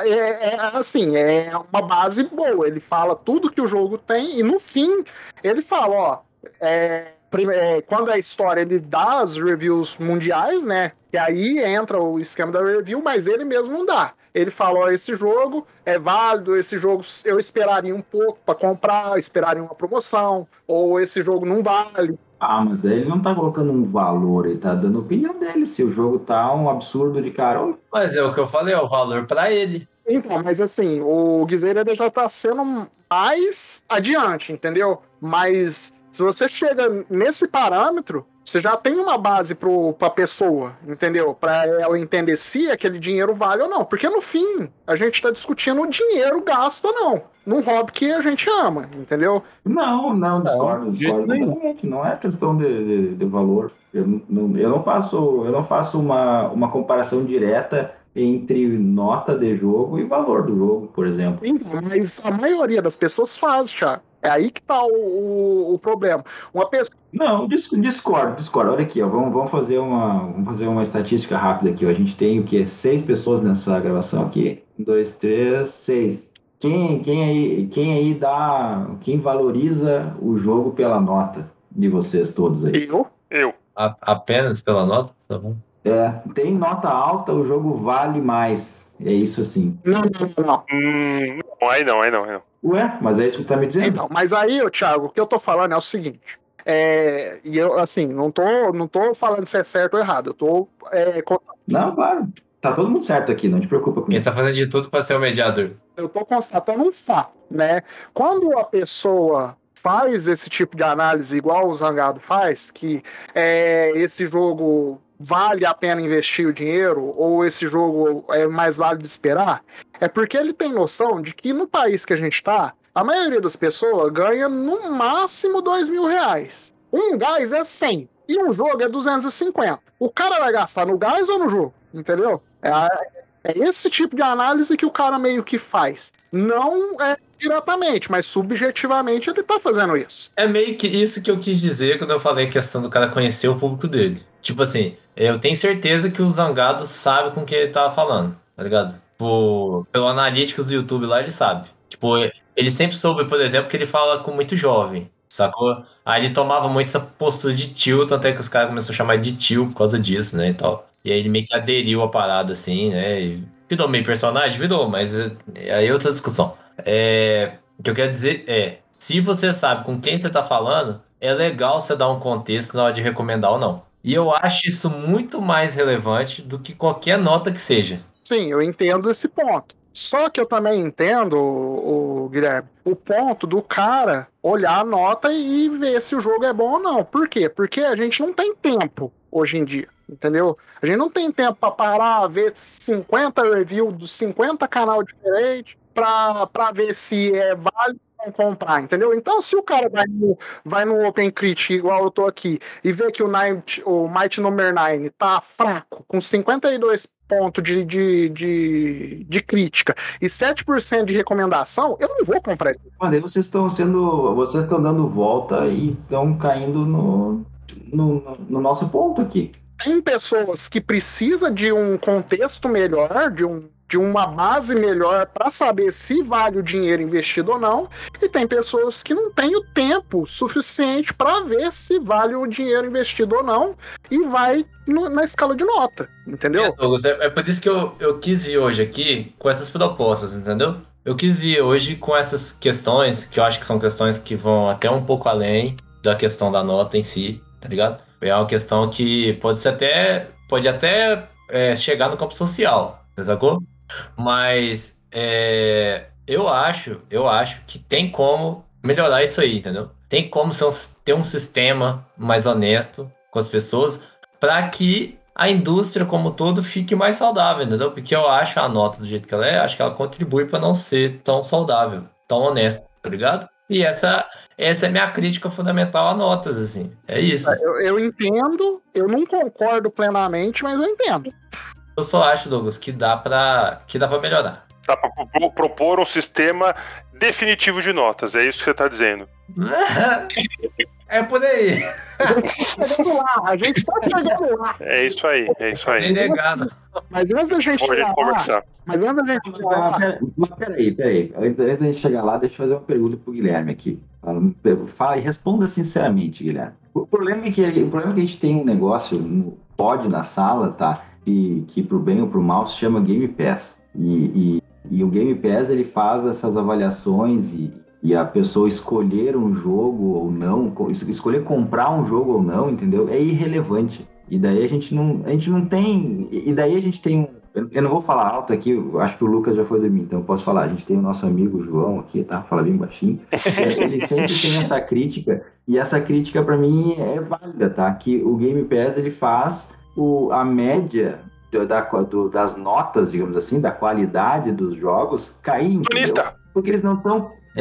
É, é- é assim, é uma base boa. Ele fala tudo que o jogo tem e no fim ele fala, ó, é, é, quando a história ele dá as reviews mundiais, né? E aí entra o esquema da review, mas ele mesmo não dá. Ele fala: ó, esse jogo é válido, esse jogo eu esperaria um pouco para comprar, esperaria uma promoção, ou esse jogo não vale. Ah, mas daí ele não tá colocando um valor, ele tá dando a opinião dele. Se o jogo tá um absurdo de caro, Mas é o que eu falei, é o valor pra ele. Então, mas assim, o Guiseira já tá sendo mais adiante, entendeu? Mas se você chega nesse parâmetro, você já tem uma base pro, pra pessoa, entendeu? Pra ela entender se aquele dinheiro vale ou não. Porque no fim, a gente tá discutindo o dinheiro gasto ou não. Num hobby que a gente ama, entendeu? Não, não, discordo, discordo nenhum. completamente. Não é questão de, de, de valor. Eu não, não- eu não faço, eu não faço uma, uma comparação direta entre nota de jogo e valor do jogo, por exemplo. Então, mas a maioria das pessoas faz, Thiago. É aí que tá o, o, o problema. Uma pessoa. Não, dis- discordo, discordo. Olha aqui, ó, vamos, vamos, fazer uma, vamos fazer uma estatística rápida aqui. Ó. A gente tem o quê? Seis pessoas nessa gravação aqui. Um, dois, três, seis. Quem, quem, aí, quem aí dá. Quem valoriza o jogo pela nota de vocês todos aí? Eu? Eu. A- apenas pela nota, tá bom? É, tem nota alta, o jogo vale mais. É isso assim. Não, não, não. Hum, não, aí não, aí não, aí não. Ué, mas é isso que tá me dizendo? Então, mas aí, Thiago, o que eu tô falando é o seguinte. É, e eu, assim, não tô, não tô falando se é certo ou errado. Eu tô. é, Não, claro. Tá todo mundo certo aqui, não te preocupa com Ele isso. tá fazendo de tudo pra ser o mediador. eu tô constatando um fato, né? Quando a pessoa faz esse tipo de análise igual o Zangado faz, que é, esse jogo vale a pena investir o dinheiro ou esse jogo é mais válido esperar, é porque ele tem noção de que no país que a gente tá, a maioria das pessoas ganha no máximo dois mil reais. Um gás é 100 e um jogo é 250. O cara vai gastar no gás ou no jogo? Entendeu? É, é esse tipo de análise que o cara meio que faz. Não é diretamente, mas subjetivamente ele tá fazendo isso. É meio que isso que eu quis dizer quando eu falei a questão do cara conhecer o público dele. Tipo assim, eu tenho certeza que o Zangado sabe com quem ele tava falando, tá ligado? Tipo, pelo analíticos do YouTube lá, ele sabe. Tipo, ele sempre soube, por exemplo, que ele fala com muito jovem, sacou? Aí ele tomava muito essa postura de tio, tanto é que os caras começaram a chamar de tio por causa disso, né, e tal. E aí ele meio que aderiu à parada, assim, né, e virou meio personagem, virou, mas é, aí é outra discussão. É, o que eu quero dizer é, se você sabe com quem você tá falando, é legal você dar um contexto na hora de recomendar ou não. E eu acho isso muito mais relevante do que qualquer nota que seja. Sim, eu entendo esse ponto. Só que eu também entendo, o, Guilherme, o ponto do cara olhar a nota e ver se o jogo é bom ou não. Por quê? Porque a gente não tem tempo hoje em dia, entendeu? A gente não tem tempo para parar, ver 50 reviews dos 50 canal diferentes para ver se é válido comprar, entendeu? Então, se o cara vai no, vai no Open Critic, igual eu tô aqui, e vê que o, Night, o Might Number 9 tá fraco, com 52 pontos de, de, de, de crítica e 7% de recomendação, eu não vou comprar isso. Mas aí vocês estão sendo. Vocês estão dando volta e estão caindo no, no, no nosso ponto aqui. Tem pessoas que precisam de um contexto melhor, de, um, de uma base melhor para saber se vale o dinheiro investido ou não, e tem pessoas que não têm o tempo suficiente para ver se vale o dinheiro investido ou não e vai no- na escala de nota, entendeu? É, Douglas, é, é por isso que eu, eu quis vir hoje aqui com essas propostas, entendeu? Eu quis vir hoje com essas questões, que eu acho que são questões que vão até um pouco além da questão da nota em si, tá ligado? É uma questão que pode ser até. Pode até é, chegar no campo social, sacou? Mas é, eu acho, eu acho que tem como melhorar isso aí, entendeu? Tem como ser um- ter um sistema mais honesto com as pessoas para que a indústria como um todo fique mais saudável, entendeu? Porque eu acho a nota do jeito que ela é, acho que ela contribui para não ser tão saudável, tão honesta, tá ligado? E essa, essa é a minha crítica fundamental a notas, assim. É isso. Eu, eu entendo, eu não concordo plenamente, mas eu entendo. Eu só acho, Douglas, que dá pra, que dá pra melhorar. Dá pra pro- propor um sistema definitivo de notas, é isso que você tá dizendo. É por aí. Chegando lá, a gente tá chegando lá. É isso aí, é isso É aí. negado. Mas antes da gente Bom a gente chegar lá, conversar. mas antes da gente chegar lá, pera- mas peraí, peraí. Antes da gente chegar lá, deixa eu fazer uma pergunta pro Guilherme aqui. Fala e responda sinceramente, Guilherme. O problema é que, o problema é que a gente tem um negócio no pod na sala, tá? E que pro bem ou pro mal se chama Game Pass. E, e, e o Game Pass ele faz essas avaliações e, e a pessoa escolher um jogo ou não, co- es- escolher comprar um jogo ou não, entendeu? É irrelevante. E daí a gente não, a gente não tem. E daí a gente tem. Eu eu não vou falar alto aqui, eu acho que o Lucas já foi dormir, então eu posso falar. A gente tem o nosso amigo João aqui, tá? Fala bem baixinho. Ele sempre tem essa crítica, e essa crítica pra mim é válida, tá? Que o Game Pass ele faz o, a média do- da, do- das notas, digamos assim, da qualidade dos jogos cair! Porque eles não estão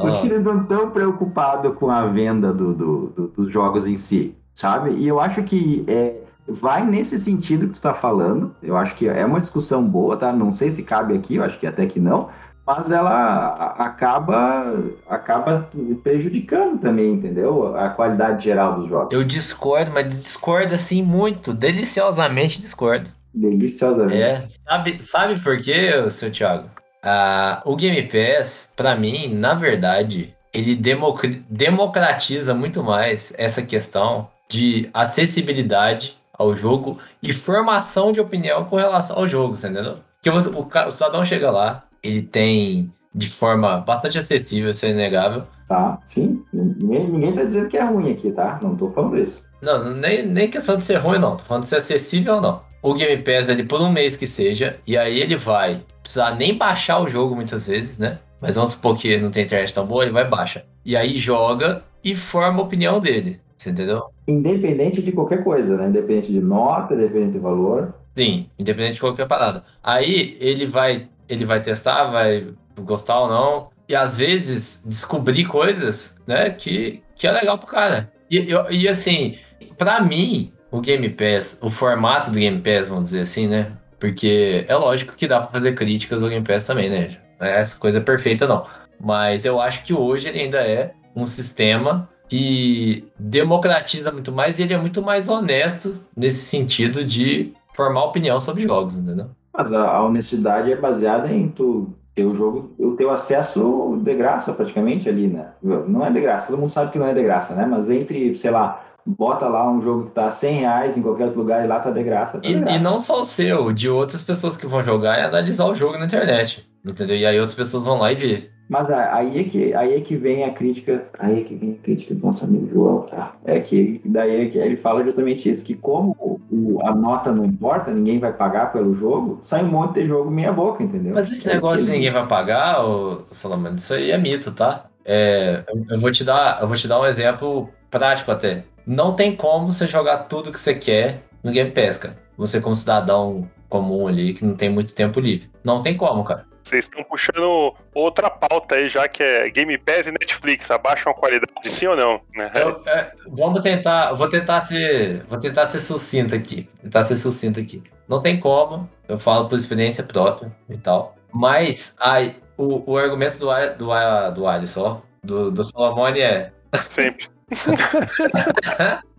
porque eles não estão preocupados com a venda do- do- do- dos jogos em si, sabe? E eu acho que é, vai nesse sentido que tu está falando. Eu acho que é uma discussão boa, tá? Não sei se cabe aqui, eu acho que até que não. Mas ela acaba, acaba prejudicando também, entendeu? A qualidade geral dos jogos. Eu discordo, mas discordo assim muito, deliciosamente discordo. Deliciosamente. É, sabe, sabe por quê, seu Thiago? Ah, o Game Pass, pra mim, na verdade, ele democr- democratiza muito mais essa questão de acessibilidade ao jogo e formação de opinião com relação ao jogo, você entendeu? Porque você- o, o cidadão chega lá, ele tem de forma bastante acessível, isso é inegável. Tá, sim. Ninguém, ninguém tá dizendo que é ruim aqui, tá? Não tô falando isso. Não, nem, nem questão de ser ruim, não. Tô falando de ser acessível ou não. O Game Pass ele por um mês que seja, e aí ele vai precisar nem baixar o jogo muitas vezes, né? Mas vamos supor que não tem internet tão boa, ele vai baixa. E aí joga e forma a opinião dele. Você entendeu? Independente de qualquer coisa, né? Independente de nota, independente de valor. Sim, independente de qualquer parada. Aí ele vai, ele vai testar, vai gostar ou não. E às vezes descobrir coisas, né, que, que é legal pro cara. E, eu- e assim, pra mim, o Game Pass, o formato do Game Pass, vamos dizer assim, né? Porque é lógico que dá pra fazer críticas ao Game Pass também, né? Não é essa coisa perfeita, não. Mas eu acho que hoje ele ainda é um sistema que democratiza muito mais e ele é muito mais honesto nesse sentido de formar opinião sobre jogos, entendeu? Mas a, honestidade é baseada em tu ter o jogo, o teu acesso de graça praticamente ali, né? Não é de graça, todo mundo sabe que não é de graça, né? Mas entre, sei lá, bota lá um jogo que tá 100 reais em qualquer outro lugar e lá tá de graça. Tá E, de graça. e não só o seu, de outras pessoas que vão jogar e analisar o jogo na internet, entendeu? E aí outras pessoas vão lá e ver. Mas aí é, que, aí é que vem a crítica, aí é que vem a crítica do nosso amigo João, tá? É que daí é que ele fala justamente isso, que como o- a nota não importa, ninguém vai pagar pelo jogo, sai um monte de jogo meia boca, entendeu? Mas esse É negócio de ninguém vai pagar, ô, Solomon, isso aí é mito, tá? É, eu, vou te dar, eu vou te dar um exemplo prático até. Não tem como você jogar tudo que você quer no Game Pass, cara. Você como cidadão comum ali, que não tem muito tempo livre. Não tem como, cara. Vocês estão puxando outra pauta aí, já que é Game Pass e Netflix. Abaixam a qualidade, sim ou não? Né? Eu- é, vamos tentar, vou tentar ser, vou tentar ser sucinto aqui, tentar ser sucinto aqui. Não tem como, eu falo por experiência própria e tal. Mas ai, o, o argumento do do, do Alisson, do, do Solomone é Sempre.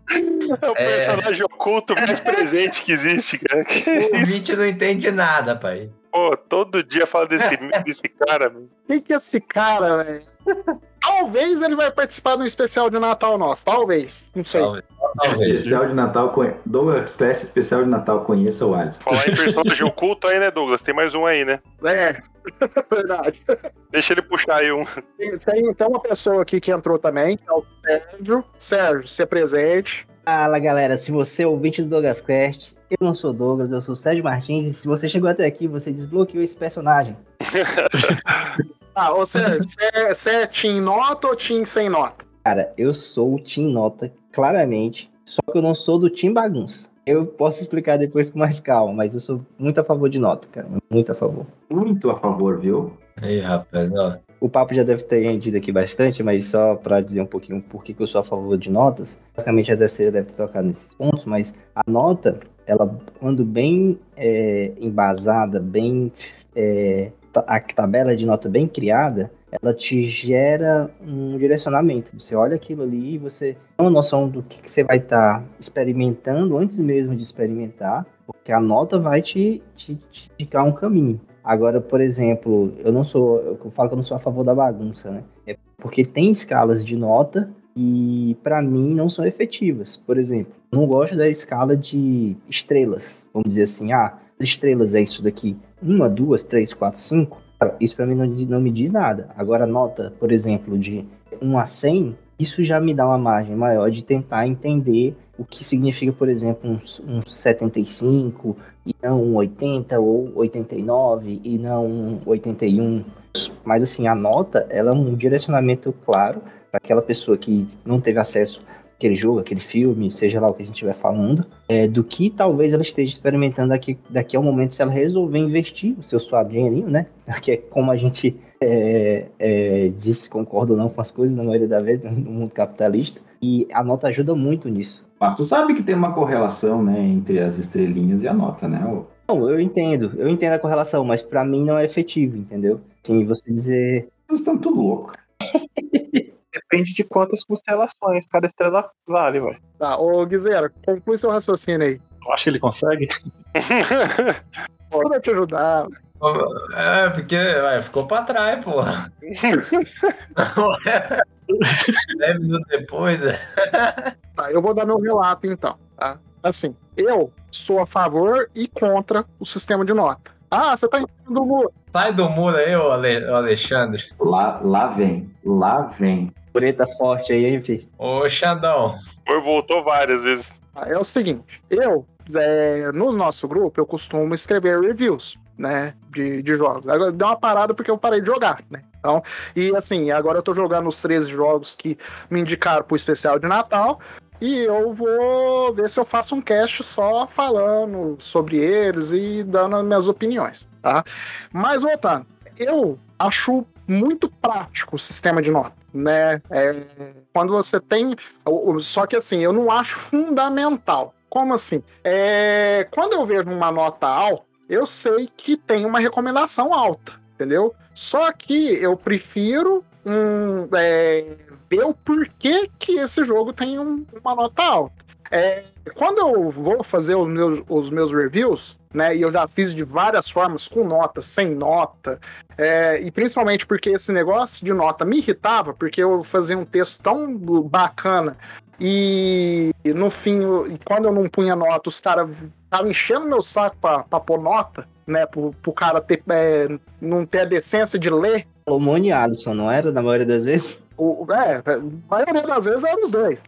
É o É. personagem oculto mais presente que existe, cara. o ouvinte não entende nada, pai. Pô, todo dia fala desse, desse cara, mano. Quem que é esse cara, velho? Talvez ele vai participar do especial de Natal nosso, talvez. Não sei. Talvez. Talvez. Especial de Natal, conhe- Douglas Class especial de Natal, conheça o Alisson. Falar em personagem oculto aí, né, Douglas? Tem mais um aí, né? É, verdade. Deixa ele puxar aí um. Tem, tem, tem uma pessoa aqui que entrou também, que é o Sérgio. Sérgio, ser presente. Fala galera, se você é ouvinte do Douglas Quest, eu não sou Douglas, eu sou Sérgio Martins, e se você chegou até aqui, você desbloqueou esse personagem. Ah, você é, você é Team Nota ou Team sem nota? Cara, eu sou o Team Nota, claramente, só que eu não sou do Team Bagunça. Eu posso explicar depois com mais calma, mas eu sou muito a favor de nota, cara, muito a favor. Muito a favor, viu? Aí, rapaz, ó. O papo já deve ter rendido aqui bastante, mas só para dizer um pouquinho por que eu sou a favor de notas, basicamente a terceira deve tocado nesses pontos, mas a nota, ela, quando bem é, embasada, bem. é, a tabela de nota bem criada, ela te gera um direcionamento. Você olha aquilo ali e você tem uma noção do que, que você vai estar experimentando antes mesmo de experimentar, porque a nota vai te, te, te indicar um caminho. Agora, por exemplo, eu não sou. Eu falo que eu não sou a favor da bagunça, né? É porque tem escalas de nota e, pra mim, não são efetivas. Por exemplo, não gosto da escala de estrelas. Vamos dizer assim, ah, as estrelas é isso daqui. Uma, duas, três, quatro, cinco. Isso pra mim não, não me diz nada. Agora, nota, por exemplo, de 1 a 100, isso já me dá uma margem maior de tentar entender o que significa, por exemplo, um, um 75 e não um 80 ou 89 e não um 81. Mas assim, a nota, ela é um direcionamento claro para aquela pessoa que não teve acesso àquele jogo, aquele filme, seja lá o que a gente estiver falando, é, do que talvez ela esteja experimentando daqui, daqui ao momento se ela resolver investir o seu suado dinheirinho, né? Que é como a gente é, é, diz, concorda ou não com as coisas, na maioria das vezes, no mundo capitalista. E a nota ajuda muito nisso. Mas tu sabe que tem uma correlação, né, entre as estrelinhas e a nota, né? Não, eu entendo, eu entendo a correlação, mas pra mim não é efetivo, entendeu? Sim, você dizer. Vocês estão tudo louco. Depende de quantas constelações cada estrela vale, velho. Tá, ô Guizera, conclui seu raciocínio aí. Eu acho que ele consegue. Pode te ajudar. É, porque ué, ficou pra trás, porra. Dez minutos depois, né? Tá, eu vou dar meu relato então, tá? Assim, eu sou a favor e contra o sistema de nota. Ah, você tá em cima do muro. Sai do muro aí, ô Ale- Alexandre. Lá, lá vem, lá vem. Pureta forte aí, hein, filho? Ô Xandão. Foi, voltou várias vezes. É o seguinte, eu, é, no nosso grupo, eu costumo escrever reviews, né, de, de jogos. Agora deu uma parada porque eu parei de jogar, né? Então, e assim, agora eu tô jogando os 13 jogos que me indicaram pro especial de Natal. E eu vou ver se eu faço um cast só falando sobre eles e dando as minhas opiniões, tá? Mas voltando, eu acho muito prático o sistema de nota, né? É, quando você tem. Só que assim, eu não acho fundamental. Como assim? É, quando eu vejo uma nota alta, eu sei que tem uma recomendação alta, entendeu? Só que eu prefiro hum, é, ver o porquê que esse jogo tem um- uma nota alta. É, quando eu vou fazer os meus, os meus reviews, né, e eu já fiz de várias formas, com nota, sem nota, é, e principalmente porque esse negócio de nota me irritava, porque eu fazia um texto tão bacana e no fim, eu- quando eu não punha nota, os caras estavam enchendo meu saco pra, pra pôr nota, né, pro, pro cara ter, é, não ter a decência de ler. E Alisson, não era? Na maioria das vezes? O, é, a maioria das vezes eram os dois.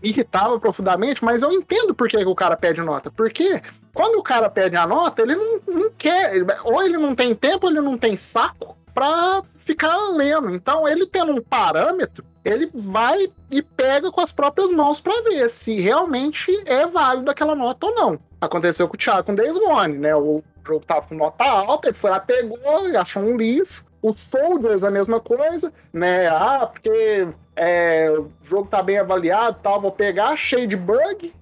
Irritava profundamente, mas eu entendo por que, o cara pede nota. Porque quando o cara pede a nota, ele não, não quer. Ou ele não tem tempo, ou ele não tem saco pra ficar lendo. Então, ele tendo um parâmetro, ele vai e pega com as próprias mãos pra ver se realmente é válido aquela nota ou não. Aconteceu com o Thiago com Days Gone, né? O jogo tava com nota alta, ele foi lá, pegou achou um lixo. O Soldiers, a mesma coisa, né? Ah, porque é, o jogo tá bem avaliado tal, vou pegar, cheio de bug,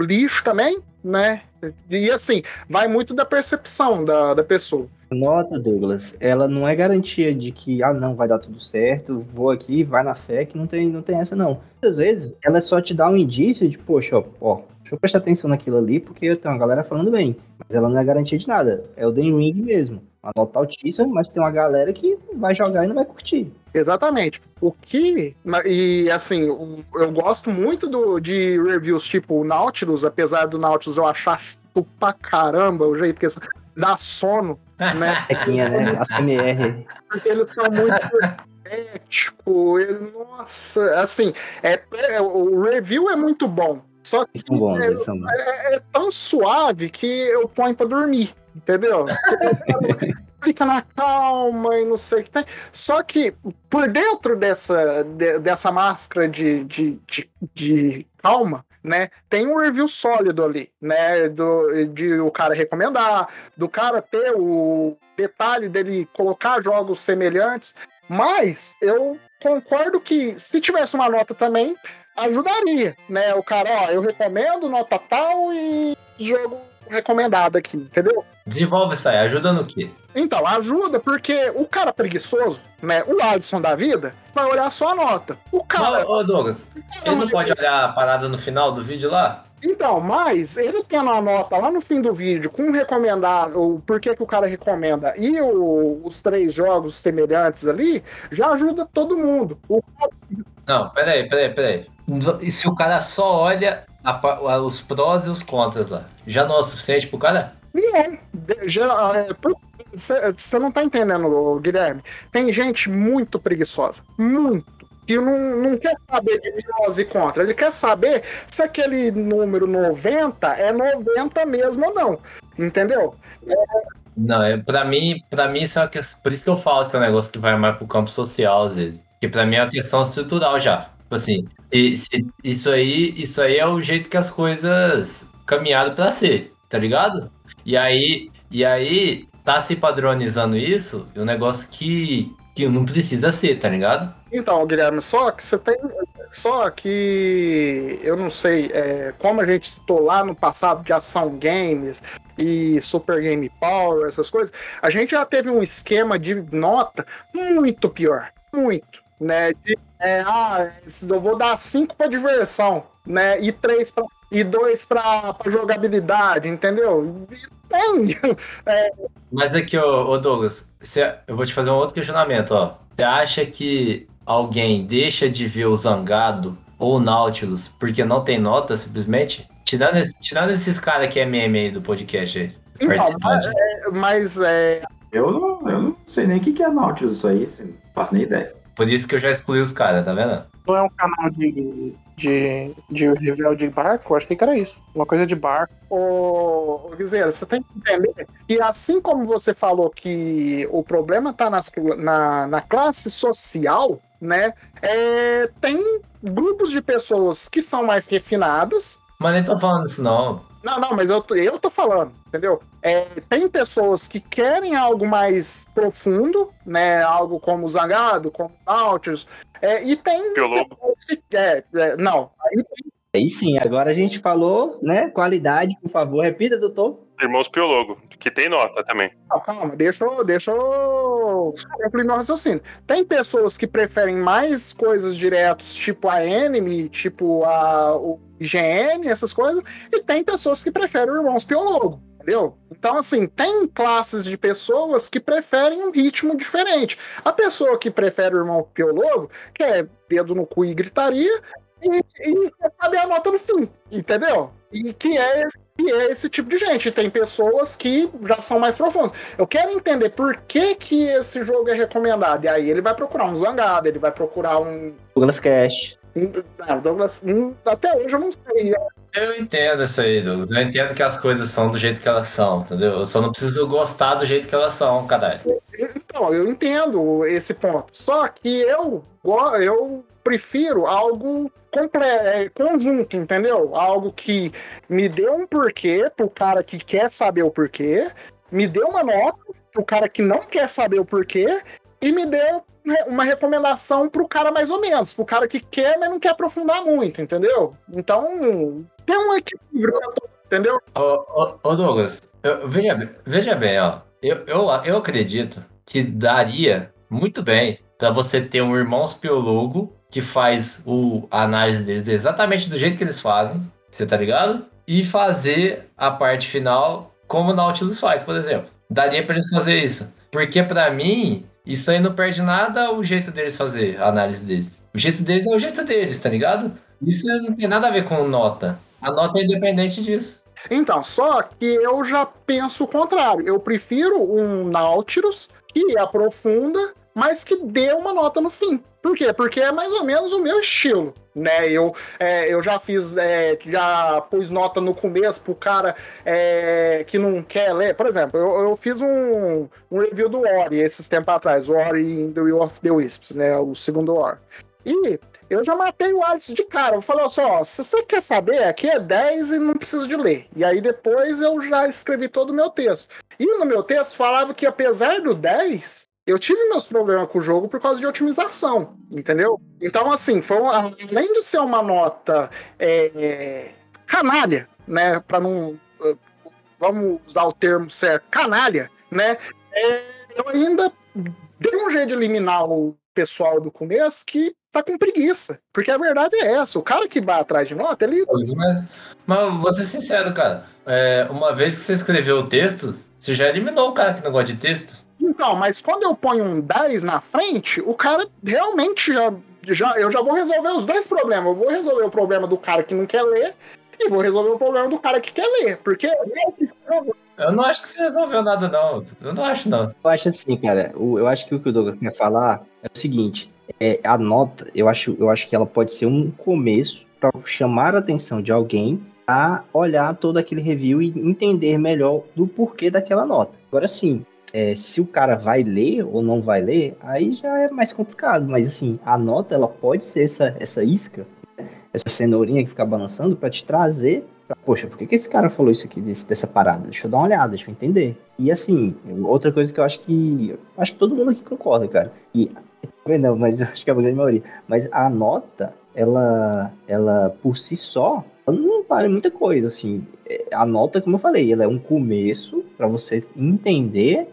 lixo também, né? E assim, vai muito da percepção da, da pessoa. Nota, Douglas, ela não é garantia de que, ah, não, vai dar tudo certo, vou aqui, vai na fé, que não tem, não tem essa, não. Muitas vezes, ela só te dá um indício de, poxa, ó, ó, deixa eu prestar atenção naquilo ali, porque tem uma galera falando bem. Mas ela não é garantia de nada. É o Den Ring mesmo. Uma nota altíssima, mas tem uma galera que vai jogar e não vai curtir. Exatamente. O que. E assim, eu gosto muito do, de reviews tipo o Nautilus, apesar do Nautilus eu achar chato pra caramba o jeito que esse- dá sono, né? Tequinha, né? A CMR. Porque eles são muito ético, ele, nossa, assim, é, é- o review é muito bom. Só que Eles são bons, é, eles são bons. é- é tão suave que eu ponho pra dormir, entendeu? Fica na calma e não sei o que tem. Só que por dentro dessa, de- dessa máscara de, de, de, de calma, né? Tem um review sólido ali, né? Do, de o cara recomendar, do cara ter o detalhe dele colocar jogos semelhantes. Mas eu concordo que se tivesse uma nota também, ajudaria, né? O cara, ó, eu recomendo nota tal e jogo recomendado aqui, entendeu? Desenvolve isso aí, ajuda no quê? Então, ajuda porque o cara preguiçoso, né? O Alisson da vida, vai olhar só a nota. O cara. Ô, ô, Douglas, ele não pode olhar a parada no final do vídeo lá? Então, mas ele tendo a nota lá no fim do vídeo com recomendado, o porquê que o cara recomenda e o- os três jogos semelhantes ali, já ajuda todo mundo. O Não, peraí, peraí, peraí. E se o cara só olha a os prós e os contras lá, já não é o suficiente pro cara? Já, você não tá entendendo, Guilherme. Tem gente muito preguiçosa, muito, que não, não quer saber de prós e contra. Ele quer saber se aquele número 90 é 90 mesmo ou não. Entendeu? Não, é, pra mim, pra mim isso é uma questão. Por isso que eu falo que é um negócio que vai mais pro campo social, às vezes. Porque pra mim é uma questão estrutural já. Tipo assim, e, se- isso aí, isso aí é o jeito que as coisas caminharam pra ser, tá ligado? E aí, e aí tá se padronizando isso, é um negócio que, que não precisa ser, tá ligado? Então, Guilherme, só que você tem. Só que eu não sei, é, como a gente citou lá no passado de ação games e Super Game Power, essas coisas, a gente já teve um esquema de nota muito pior. Muito. Né? De, é, ah, eu vou dar 5 para diversão, né? E 3 pra, e 2 para jogabilidade, entendeu? E tem. É, Mas aqui, ô, ô Douglas, você- eu vou te fazer um outro questionamento, ó. Você acha que alguém deixa de ver o Zangado ou o Nautilus porque não tem nota, simplesmente? Tirando, esse- tirando esses caras que é meme aí do podcast aí, Então, participante. mas é, Eu não, eu não sei nem o que que é Nautilus isso aí, assim, não faço nem ideia. Por isso que eu já excluí os caras, tá vendo? Não é um canal de, de, de review de barco? Eu achei que era isso. Uma coisa de barco. Ô, ô, Guizeira, você tem que entender que assim como você falou que o problema está na, na classe social, né? é, tem grupos de pessoas que são mais refinadas. Mas nem tô falando isso, não. Não, não, mas eu, tô- eu tô falando, entendeu? É, tem pessoas que querem algo mais profundo, né? Algo como Zangado, como Nautilus, é, e tem pessoas que. É, é, não, aí tem Aí sim, agora a gente falou, né? Qualidade, por favor, repita, doutor. Irmãos Piologo, que tem nota também. Não, calma, deixa, deixa eu concluir meu raciocínio. Tem pessoas que preferem mais coisas diretos, tipo a Enemy, tipo a, o IGN, essas coisas, e tem pessoas que preferem o Irmãos Piologo, entendeu? Então, assim, tem classes de pessoas que preferem um ritmo diferente. A pessoa que prefere o Irmão Piologo quer dedo no cu e gritaria, e, e quer saber a nota no fim, entendeu? E que é, esse- que é esse tipo de gente. Tem pessoas que já são mais profundas. Eu quero entender por que, que esse jogo é recomendado. E aí ele vai procurar um Zangado, ele vai procurar um. Douglas Cash. um não, Douglas, hum, até hoje eu não sei. Eu entendo isso aí, Douglas. Eu entendo que as coisas são do jeito que elas são, entendeu? Eu só não preciso gostar do jeito que elas são, caralho. Então, eu entendo esse ponto. Só que eu, eu prefiro algo é, conjunto, entendeu? Algo que me dê um porquê pro cara que quer saber o porquê, me dê uma nota pro cara que não quer saber o porquê e me dê uma recomendação pro cara mais ou menos, pro cara que quer, mas não quer aprofundar muito, entendeu? Então, tem um equilíbrio, entendeu? Ô, ô, ô, Douglas, eu- veja, veja bem, ó. Eu, eu, eu acredito que daria muito bem pra você ter um Irmãos Piologo que faz o, a análise deles exatamente do jeito que eles fazem, você tá ligado? E fazer a parte final como o Nautilus faz, por exemplo. Daria pra eles fazer isso. Porque pra mim, isso aí não perde nada o jeito deles fazer a análise deles. O jeito deles é o jeito deles, tá ligado? Isso não tem nada a ver com nota. A nota é independente disso. Então, só que eu já penso o contrário. Eu prefiro um Nautilus que aprofunda, mas que dê uma nota no fim. Por quê? Porque é mais ou menos o meu estilo, né? Eu, é, eu já fiz, é, já pus nota no começo pro cara é, que não quer ler. Por exemplo, eu, eu fiz um, um review do Ori esses tempos atrás, o Ori in the Will of the Wisps, né? O segundo Ori. E eu já matei o Alice de cara. Eu falei assim, ó, se você quer saber, aqui é 10 e não precisa de ler. E aí depois eu já escrevi todo o meu texto. E no meu texto falava que apesar do 10, eu tive meus problemas com o jogo por causa de otimização, entendeu? Então, assim, foi uma- além de ser uma nota é, canalha, né? Para não. eh, Vamos usar o termo certo, canalha, né? é, eu ainda dei um jeito de eliminar o pessoal do começo que tá com preguiça. Porque a verdade é essa. O cara que vai atrás de nota, ele. Mas, mas vou ser sincero, cara. É, uma vez que você escreveu o texto, você já eliminou o cara que não gosta de texto. Então, mas quando eu ponho um 10 na frente, o cara realmente já. já eu já vou resolver os dois problemas. Eu vou resolver o problema do cara que não quer ler e vou resolver o problema do cara que quer ler. Porque Eu não acho que você resolveu nada, não. Eu não acho, não. Eu acho assim, cara. Eu acho que o que o Douglas quer falar é o seguinte: é, a nota, eu acho, eu acho que ela pode ser um começo para chamar a atenção de alguém a olhar todo aquele review e entender melhor do porquê daquela nota. Agora sim, é, se o cara vai ler ou não vai ler, aí já é mais complicado. Mas assim, a nota ela pode ser essa, essa isca, essa cenourinha que fica balançando para te trazer. Poxa, por que, que esse cara falou isso aqui desse- dessa parada? Deixa eu dar uma olhada, deixa eu entender. E assim, outra coisa que eu acho que. Acho que todo mundo aqui concorda, cara. E. Não, mas eu acho que é a grande maioria. Mas a nota, ela. Ela por si só, não vale muita coisa, assim. É, A nota, como eu falei, ela é um começo para você entender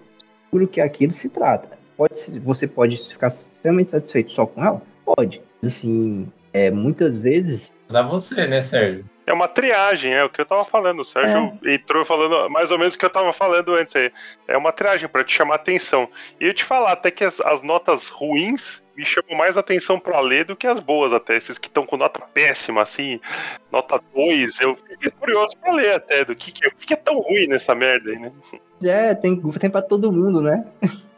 por o que aquilo se trata. Pode, ser- você pode ficar extremamente satisfeito só com ela? Pode. Mas, assim, é, muitas vezes. Pra você, né, Sérgio? É uma triagem, é o que eu tava falando. O Sérgio entrou falando mais ou menos o que eu tava falando antes aí. É uma triagem pra te chamar atenção. E eu te falar até que as, as notas ruins me chamam mais atenção pra ler do que as boas até. Esses que estão com nota péssima, assim, nota 2, eu fiquei curioso pra ler até do que, que, é, que é tão ruim nessa merda aí, né? É, tem, tem para todo mundo, né?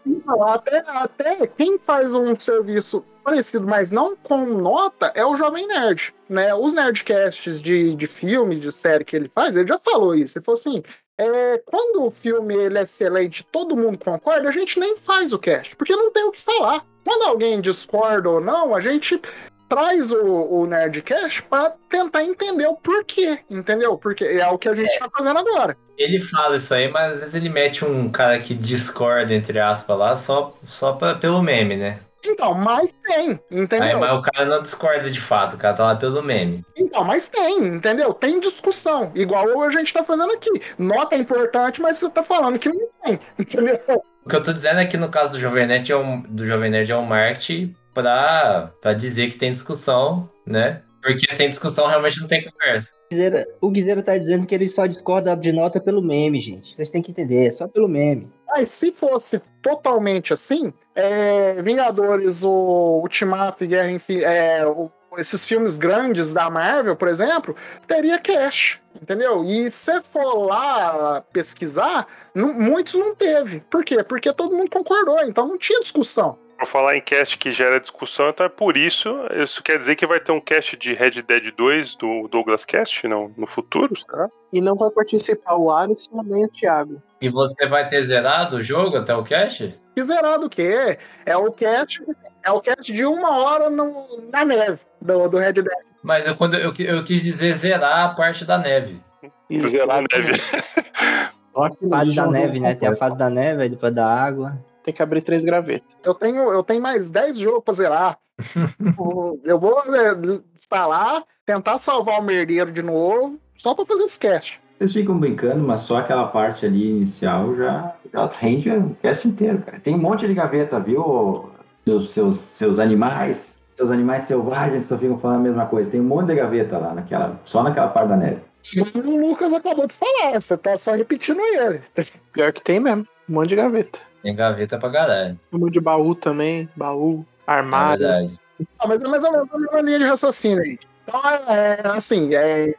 Não, até, até quem faz um serviço parecido, mas não com nota, é o Jovem Nerd. Né? Os nerdcasts de, de filme, de série que ele faz, ele já falou isso. Ele falou assim: é, quando o filme ele é excelente todo mundo concorda, a gente nem faz o cast, porque não tem o que falar. Quando alguém discorda ou não, a gente traz o, o Nerdcast para tentar entender o porquê, entendeu? Porque é o que a gente tá fazendo agora. Ele fala isso aí, mas às vezes ele mete um cara que discorda, entre aspas, lá, só, só pra, pelo meme, né? Então, mas tem, entendeu? Aí, mas o cara não discorda de fato, o cara tá lá pelo meme. Então, mas tem, entendeu? Tem discussão, igual a gente tá fazendo aqui. Nota é importante, mas você tá falando que não tem, entendeu? O que eu tô dizendo é que no caso do Jovem Nerd é um, do Jovem Nerd é um marketing pra, pra dizer que tem discussão, né? Porque sem discussão realmente não tem conversa. O Guiseira tá dizendo que ele só discorda de nota pelo meme, gente. Vocês têm que entender, é só pelo meme. Mas se fosse totalmente assim, é, Vingadores, o Ultimato e Guerra Infinita, é, o- esses filmes grandes da Marvel, por exemplo, teria cash, entendeu? E se for lá pesquisar, nu- muitos não teve. Por quê? Porque todo mundo concordou, então não tinha discussão. Pra falar em cast que gera discussão, então é por isso. Isso quer dizer que vai ter um cast de Red Dead 2 do Douglas Cast não, no futuro, será? E não vai participar o Alisson nem o Thiago. E você vai ter zerado o jogo até o cache? E zerado o quê? É o cast, é o cast de uma hora no- na neve do, do Red Dead. Mas eu, quando eu, eu quis dizer zerar a parte da neve. Zerar a neve. Fase da neve, né? Tem a fase da neve, depois da água. Tem que abrir três gravetas. Eu tenho, eu tenho mais 10 jogos pra zerar. Eu vou é, instalar, tentar salvar o merdeiro de novo, só pra fazer esse cast. Vocês ficam brincando, mas só aquela parte ali inicial já, já rende o cast inteiro, cara. Tem um monte de gaveta, viu? Seus, seus, seus animais, seus animais selvagens só ficam falando a mesma coisa. Tem um monte de gaveta lá, naquela, só naquela parte da neve. O Lucas acabou de falar, você tá só repetindo ele. Pior que tem mesmo. Um monte de gaveta. Tem gaveta pra caralho. Um monte de baú também. Baú, armário. É verdade. Ah, mas é mais ou menos a mesma linha de raciocínio aí. Então, é, é, assim, é,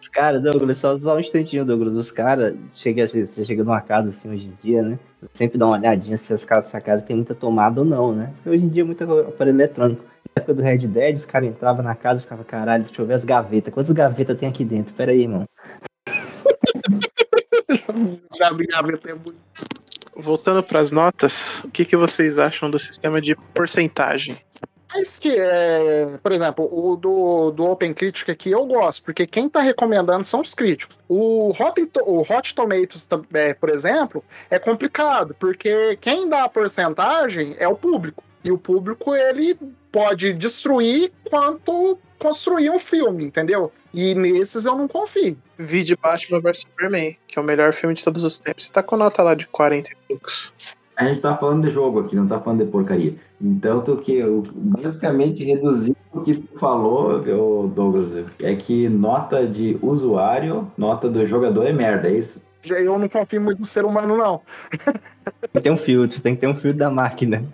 Os caras, Douglas, só, só um instantinho, Douglas. Os caras, chega, você chega numa casa assim hoje em dia, né? Você sempre dá uma olhadinha se as casas, essa casa tem muita tomada ou não, né? Porque hoje em dia é muito aparelho eletrônico. Na época do Red Dead, os caras entravam na casa e ficavam, caralho, deixa eu ver as gavetas. Quantas gavetas tem aqui dentro? Pera aí, irmão. já abri gaveta é muito. Voltando pras notas, o que, que vocês acham do sistema de porcentagem? Mas que, é, por exemplo, o do, do Open Critic aqui eu gosto, porque quem tá recomendando são os críticos. O Hot, o Hot Tomatoes, é, por exemplo, é complicado, porque quem dá a porcentagem é o público. E o público, ele pode destruir quanto construir um filme, entendeu? E nesses eu não confio. Vi de Batman vs Superman, que é o melhor filme de todos os tempos. Você tá com nota lá de 40 e poucos. A gente tá falando de jogo aqui, não tá falando de porcaria. Então, tu que eu basicamente reduzi o que tu falou, ô Douglas, é que nota de usuário, nota do jogador é merda, é isso? Eu não confio muito no ser humano, não. Tem que ter um filtro, tem que ter um filtro da máquina.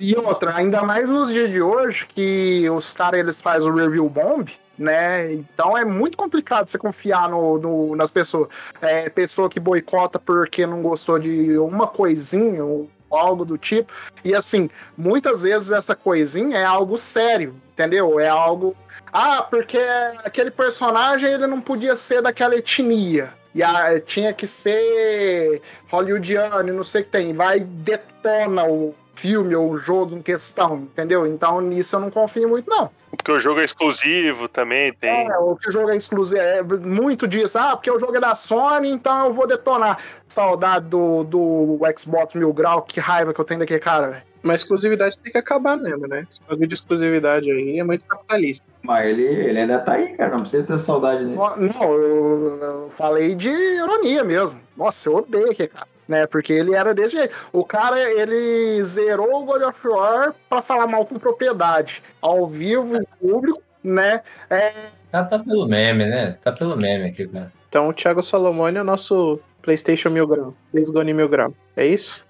E outra, ainda mais nos dias de hoje, que os caras eles fazem o review bomb, né? Então é muito complicado você confiar no, no- nas pessoas. É, pessoa que boicota porque não gostou de uma coisinha ou algo do tipo. E assim, muitas vezes essa coisinha é algo sério, entendeu? É algo. Ah, porque aquele personagem ele não podia ser daquela etnia. E a- tinha que ser hollywoodiano e não sei o que tem. Vai detona o filme ou o jogo em questão, entendeu? Então nisso eu não confio muito, não. Porque o jogo é exclusivo também, tem. É, o que o jogo é exclusivo, é muito disso. Ah, porque o jogo é da Sony, então eu vou detonar. Saudade do, do Xbox Mil Grau, que raiva que eu tenho daquele cara, velho. Mas exclusividade tem que acabar mesmo, né? Esse bagulho de exclusividade aí é muito capitalista. Mas ele, ele ainda tá aí, cara, não precisa ter saudade dele. Não, não, eu, eu falei de ironia mesmo. Nossa, eu odeio aquele cara. Né, porque ele era desse jeito. O cara, ele zerou o God of War pra falar mal com propriedade. Ao vivo, em público, né? É, Tá, tá pelo meme, né? Tá pelo meme aqui, cara. Então o Thiago Salomone é o nosso PlayStation Mil Grau. Days Gone Mil Grau. É isso?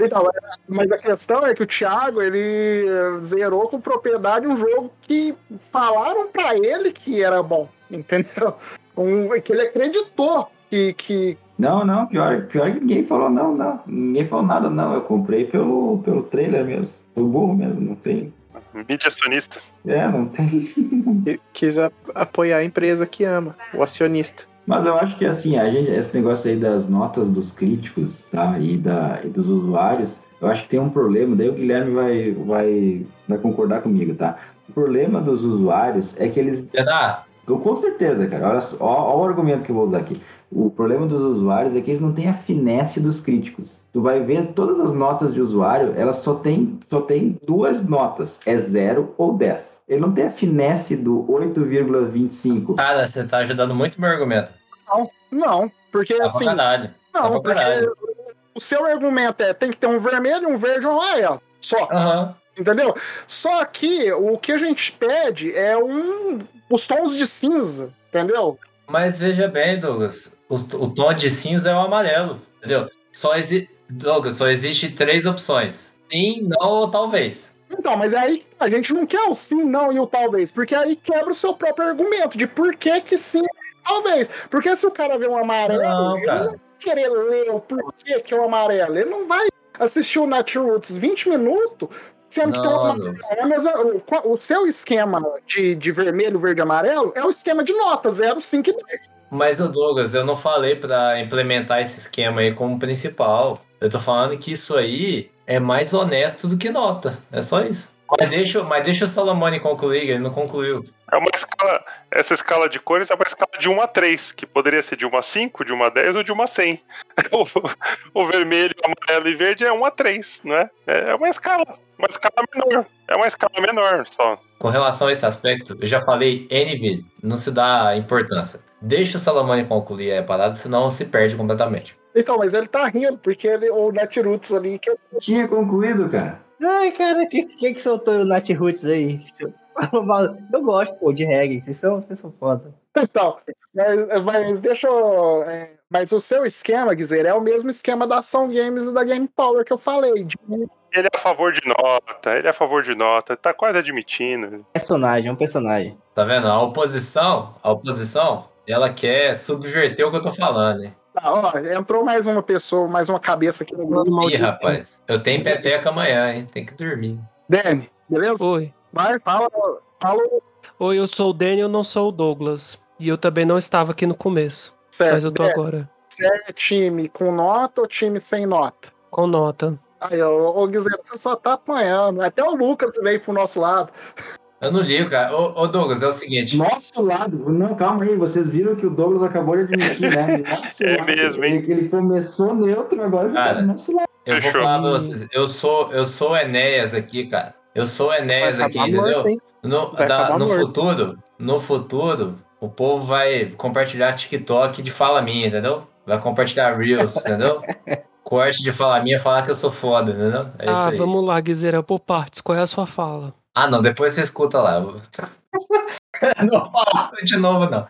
Então, é, mas a questão é que o Thiago, ele zerou com propriedade um jogo que falaram pra ele que era bom, entendeu? Um, que ele acreditou que, que Não, não, pior, pior que ninguém falou não, não. Ninguém falou nada, não. Eu comprei pelo, pelo trailer mesmo. Foi burro mesmo, não tem. Mídia acionista. É, não tem. Quis a- apoiar a empresa que ama, o acionista. Mas eu acho que assim, a gente, esse negócio aí das notas dos críticos, tá? E, da, e dos usuários, eu acho que tem um problema, daí o Guilherme vai, vai, vai concordar comigo, tá? O problema dos usuários é que eles. Verdade? Eu, com certeza, cara. Olha só, ó, ó o argumento que eu vou usar aqui. O problema dos usuários é que eles não têm a finesse dos críticos. Tu vai ver todas as notas de usuário, elas só tem, só tem duas notas. É 0 ou 10. Ele não tem a finesse do 8,25. Cara, você tá ajudando muito meu argumento. não, não, porque Tá assim, caralho. Tá não, pra porque o seu argumento é tem que ter um vermelho, um verde e um amarelo, só. Aham. Entendeu? Só que o que a gente pede é um os tons de cinza, entendeu? Mas veja bem, Douglas, o, o tom de cinza é o amarelo, entendeu? Só exi... Douglas, só existe três opções. Sim, não ou talvez. Então, mas é aí que tá. a gente não quer o sim, não e o talvez, porque aí quebra o seu próprio argumento de por que que sim talvez. Porque se o cara vê um amarelo, Não, ele não vai querer ler o porquê que é o amarelo. Ele não vai assistir o Netroots 20 minutos, sendo que tem um Não, amarelo. É a mesma, o, o seu esquema de, de vermelho, verde e amarelo é o esquema de nota, 0, 5 e 10. Mas Douglas, eu não falei pra implementar esse esquema aí como principal. Eu tô falando que isso aí é mais honesto do que nota. É só isso. Mas deixa, mas deixa o Salomone concluir, ele não concluiu. É uma escala. Essa escala de cores é uma escala de 1 a 3, que poderia ser de 1 a 5, de 1 a 10 ou de 1 a 100. O, o vermelho, amarelo e verde é 1 a 3, não é? É uma escala. Uma escala menor. É uma escala menor só. Com relação a esse aspecto, eu já falei N vezes, não se dá importância. Deixa o Salomone concluir a parada, senão se perde completamente. Então, mas ele tá rindo, porque ele, o Netroots ali, que Tinha concluído, cara. Ai, cara, quem que, que soltou o Nat Roots aí? Eu gosto, pô, de reggae. Vocês são, vocês são foda. Então, mas, mas deixa eu. é, mas o seu esquema, Guizer, é o mesmo esquema da Ação Games e da Game Power que eu falei. de- Ele é a favor de nota, ele é a favor de nota, tá quase admitindo. Personagem, é um personagem. Tá vendo? A oposição, a oposição, ela quer subverter o que eu tô falando, hein? Tá, ó, entrou mais uma pessoa, mais uma cabeça aqui no grupo. Ih, rapaz, eu tenho peteca amanhã, hein? Tem que dormir. Dani, beleza? Oi. Vai, fala, fala o Oi, eu sou o Daniel, não sou o Douglas. E eu também não estava aqui no começo. certo. Mas eu tô Dani, agora. Você é time com nota ou time sem nota? Com nota. Aí, ô, ô Guizer, você só tá apanhando. Até o Lucas veio pro nosso lado. Eu não ligo, cara. Ô, ô, Douglas, é o seguinte. Nosso lado, não, calma aí, vocês viram que o Douglas acabou de admitir, né? Nosso É lado. mesmo, hein? Ele, ele começou neutro, agora já tá Cara, do nosso lado. Eu vou falar pra vocês. Eu sou, eu sou Enéas aqui, cara. Eu sou Enéas aqui, entendeu? morto? No, da- no futuro, no futuro, o povo vai compartilhar TikTok de fala minha, entendeu? Vai compartilhar Reels, entendeu? corte de falar minha falar que eu sou foda, né? Não? É isso ah, aí. vamos lá, Guizeira, por partes. Qual é a sua fala? Ah, não, depois você escuta lá. não vou falar de novo, não.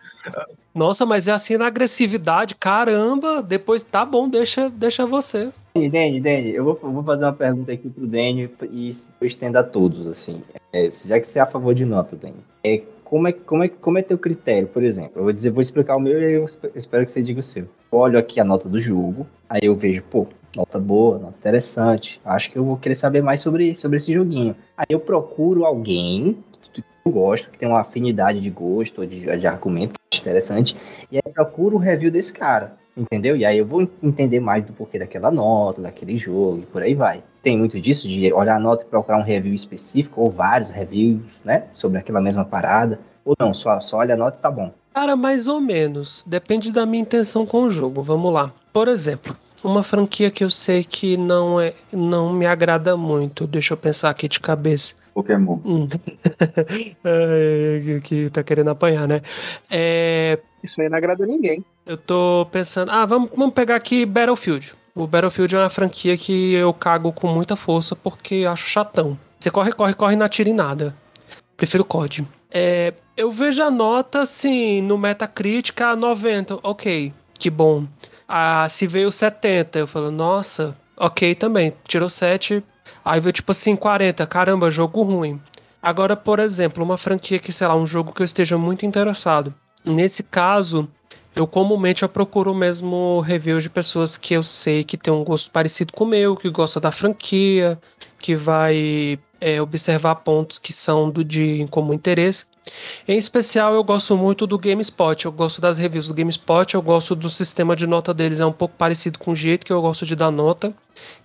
Nossa, mas é assim na agressividade, caramba. Depois tá bom, deixa, deixa você. Danny, Danny, Danny, eu vou, vou fazer uma pergunta aqui pro Danny e eu estendo a todos, assim. É, já que você é a favor de nota, Danny. É, como, é, como, é, como é teu critério, por exemplo? Eu vou dizer, vou explicar o meu e eu esp- espero que você diga o seu. Olho aqui a nota do jogo, aí eu vejo, pô, nota boa, nota interessante. Acho que eu vou querer saber mais sobre, sobre esse joguinho. Aí eu procuro alguém que eu gosto, que tem uma afinidade de gosto ou de, de argumento, interessante, e aí procuro o review desse cara. Entendeu? E aí eu vou entender mais do porquê daquela nota, daquele jogo e por aí vai. Tem muito disso, de olhar a nota e procurar um review específico, ou vários reviews, né? Sobre aquela mesma parada. Ou não, só, só olha a nota e tá bom. Cara, mais ou menos. Depende da minha intenção com o jogo. Vamos lá. Por exemplo, uma franquia que eu sei que não é, não me agrada muito. Deixa eu pensar aqui de cabeça. Pokémon. É, que tá querendo apanhar, né? É, Isso aí não agrada ninguém. eu tô pensando. Ah, vamos, vamos pegar aqui Battlefield. O Battlefield é uma franquia que eu cago com muita força porque acho chatão. Você corre, corre, corre e não atira em nada. Prefiro COD. É, eu vejo a nota, assim, no Metacritic a 90. Ok, que bom. Ah, se veio 70, eu falo, nossa, ok também. Tirou 7. Aí veio tipo assim, 40. Caramba, jogo ruim. Agora, por exemplo, uma franquia que, sei lá, um jogo que eu esteja muito interessado. Nesse caso, eu comumente eu procuro mesmo reviews de pessoas que eu sei que tem um gosto parecido com o meu, que gosta da franquia, que vai é, observar pontos que são do de comum interesse. Em especial, eu gosto muito do GameSpot. Eu gosto das reviews do GameSpot. Eu gosto do sistema de nota deles. É um pouco parecido com o jeito que eu gosto de dar nota.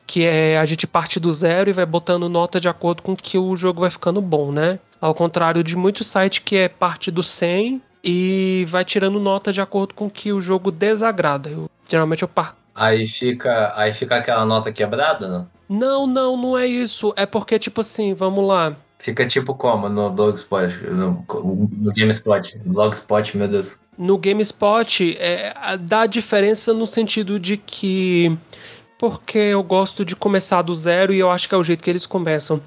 Que é a gente parte do zero e vai botando nota de acordo com que o jogo vai ficando bom, né? Ao contrário de muitos sites que é parte do 100 e vai tirando nota de acordo com que o jogo desagrada. Eu, geralmente eu parto. Aí fica, aí fica aquela nota quebrada, não? Não, não, não é isso. É porque, tipo assim, vamos lá. Fica tipo como no Blogspot, no, no GameSpot. Blogspot, meu Deus. No GameSpot, é, dá diferença no sentido de que. Porque eu gosto de começar do zero e eu acho que é o jeito que eles começam.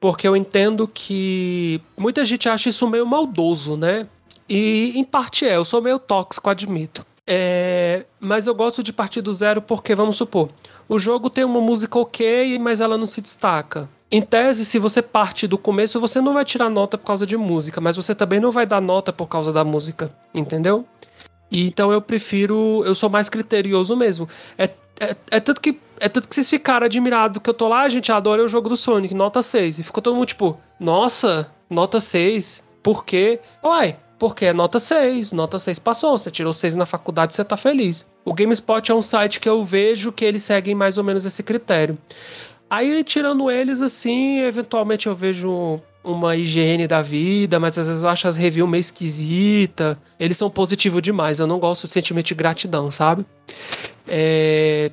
Porque eu entendo que muita gente acha isso meio maldoso, né? E em parte é, eu sou meio tóxico, admito. É, mas eu gosto de partir do zero porque, vamos supor, o jogo tem uma música ok, mas ela não se destaca. Em tese, se você parte do começo, você não vai tirar nota por causa de música, mas você também não vai dar nota por causa da música, entendeu? E então eu prefiro, eu sou mais criterioso mesmo. É, é, é tanto que é tanto que vocês ficaram admirados que eu tô lá, a gente adora o jogo do Sonic, nota 6. E ficou todo mundo tipo, nossa, nota 6. Por quê? Uai, porque é nota 6, nota 6 passou, você tirou 6 na faculdade, você tá feliz. O GameSpot é um site que eu vejo que eles seguem mais ou menos esse critério. Aí, tirando eles, assim, eventualmente eu vejo uma IGN da vida, mas às vezes eu acho as reviews meio esquisita. Eles são positivos demais, eu não gosto do sentimento de gratidão, sabe? É,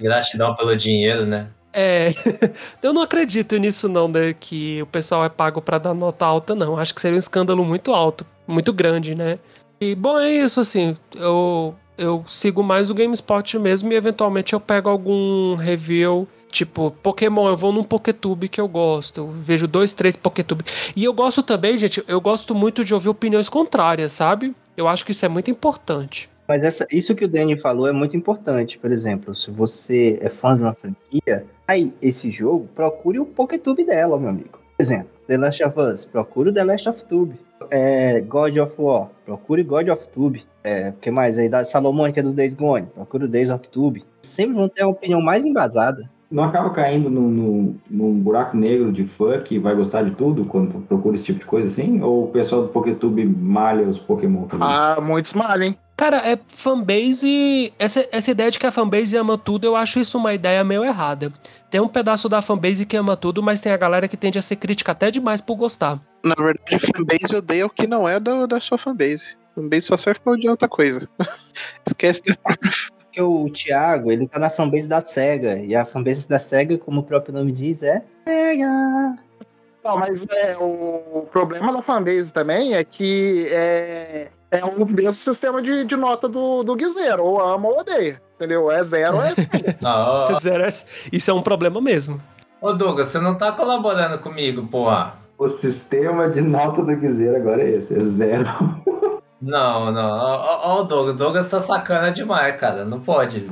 Gratidão pelo dinheiro, né? É, eu não acredito nisso não, né, que o pessoal é pago pra dar nota alta, não. Acho que seria um escândalo muito alto, muito grande, né? E, bom, é isso, assim, eu, eu sigo mais o GameSpot mesmo e eventualmente eu pego algum review, tipo, Pokémon, eu vou num Poketube que eu gosto, eu vejo dois, três Poketube. E eu gosto também, gente, eu gosto muito de ouvir opiniões contrárias, sabe? Eu acho que isso é muito importante. Mas essa, isso que o Danny falou é muito importante. Por exemplo, se você é fã de uma franquia, aí esse jogo, procure o Poketube dela, meu amigo. Por exemplo, The Last of Us, procure o The Last of Tube. É, God of War, procure God of Tube. É, o que mais aí? Da Salomônica do Days Gone, procure o Days of Tube. Sempre vão ter uma opinião mais embasada. Não acaba caindo num, num, num buraco negro de fã que vai gostar de tudo quando procura esse tipo de coisa assim? Ou o pessoal do Poketube malha os Pokémon também? Ah, muitos malham, hein? Cara, é fanbase. Essa, essa ideia de que a fanbase ama tudo, eu acho isso uma ideia meio errada. Tem um pedaço da fanbase que ama tudo, mas tem a galera que tende a ser crítica até demais por gostar. Na verdade, fanbase odeia o que não é da, da sua fanbase. Fanbase só serve pra odiar outra coisa. Esquece da própria. Porque o Thiago, ele tá na fanbase da SEGA. E a fanbase da SEGA, como o próprio nome diz, é SEGA. Não, mas é, o problema da fanbase também é que é, É o mesmo sistema de, de nota do, do Guizeiro, ou ama ou odeia. Entendeu? É zero ou é zero. Ah, ó. Zero é- Isso é um problema mesmo. Ô, Douglas, você não tá colaborando comigo, porra. O sistema de nota do Guizeiro agora é esse, é zero. Não, não. Ó, o Douglas. O Douglas tá sacana demais, cara. Não pode.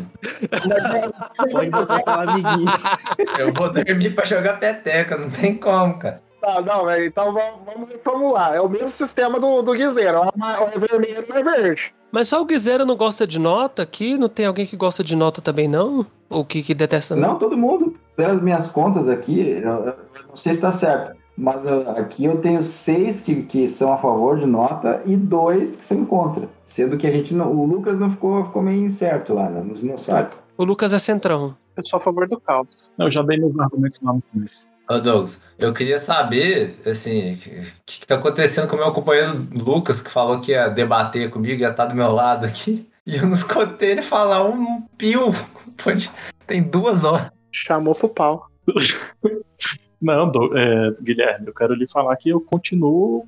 Pode botar um. Eu vou dormir pra jogar peteca. Não tem como, cara. Tá, não, velho. Então vamos, reformular. É o mesmo sistema do, do Guizeiro. Ou é vermelho é verde. Mas só o Guizeiro não gosta de nota aqui? Não tem alguém que gosta de nota também, não? Ou que, que detesta Não, todo mundo. Pelas minhas contas aqui, eu, eu não sei se tá certo, mas eu- aqui eu tenho seis que, que são a favor de nota e dois que são contra. Sendo que a gente não, o Lucas não ficou, ficou meio incerto lá, né? Não, não sabe. O Lucas é centrão. Eu sou a favor do caos. Eu já dei meus argumentos lá no começo. Ô, Douglas, eu queria saber, assim, o que, que tá acontecendo com o meu companheiro Lucas, que falou que ia debater comigo, ia estar do meu lado aqui. E eu não escutei ele falar um pio. Pode... Tem duas horas. Chamou pro pau. Não, Do- é, Guilherme, eu quero lhe falar que eu continuo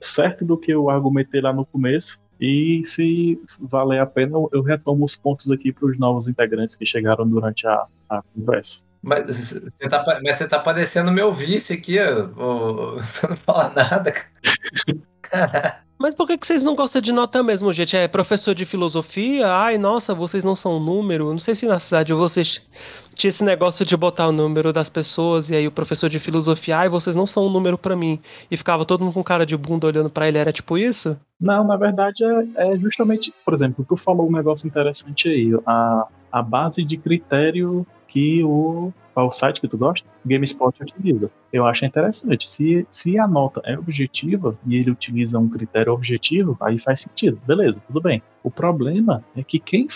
certo do que eu argumentei lá no começo. E se valer a pena, eu- eu retomo os pontos aqui para os novos integrantes que chegaram durante a, a conversa. Mas você tá, mas você tá parecendo meu vice aqui, ó. Você não fala nada, cara. Mas por que, que vocês não gostam de nota mesmo, gente? É professor de filosofia? Ai, nossa, vocês não são um número. Não sei se na cidade vocês tinha esse negócio de botar o número das pessoas e aí o professor de filosofia, ai, vocês não são um número pra mim. E ficava todo mundo com cara de bunda olhando pra ele, era tipo isso? Não, na verdade é, é justamente, por exemplo, tu falou um negócio interessante aí, a, a base de critério que o, qual o site que tu gosta, GameSpot utiliza. Eu acho interessante. Se, se a nota é objetiva e ele utiliza um critério objetivo, aí faz sentido. Beleza, tudo bem. O problema é que quem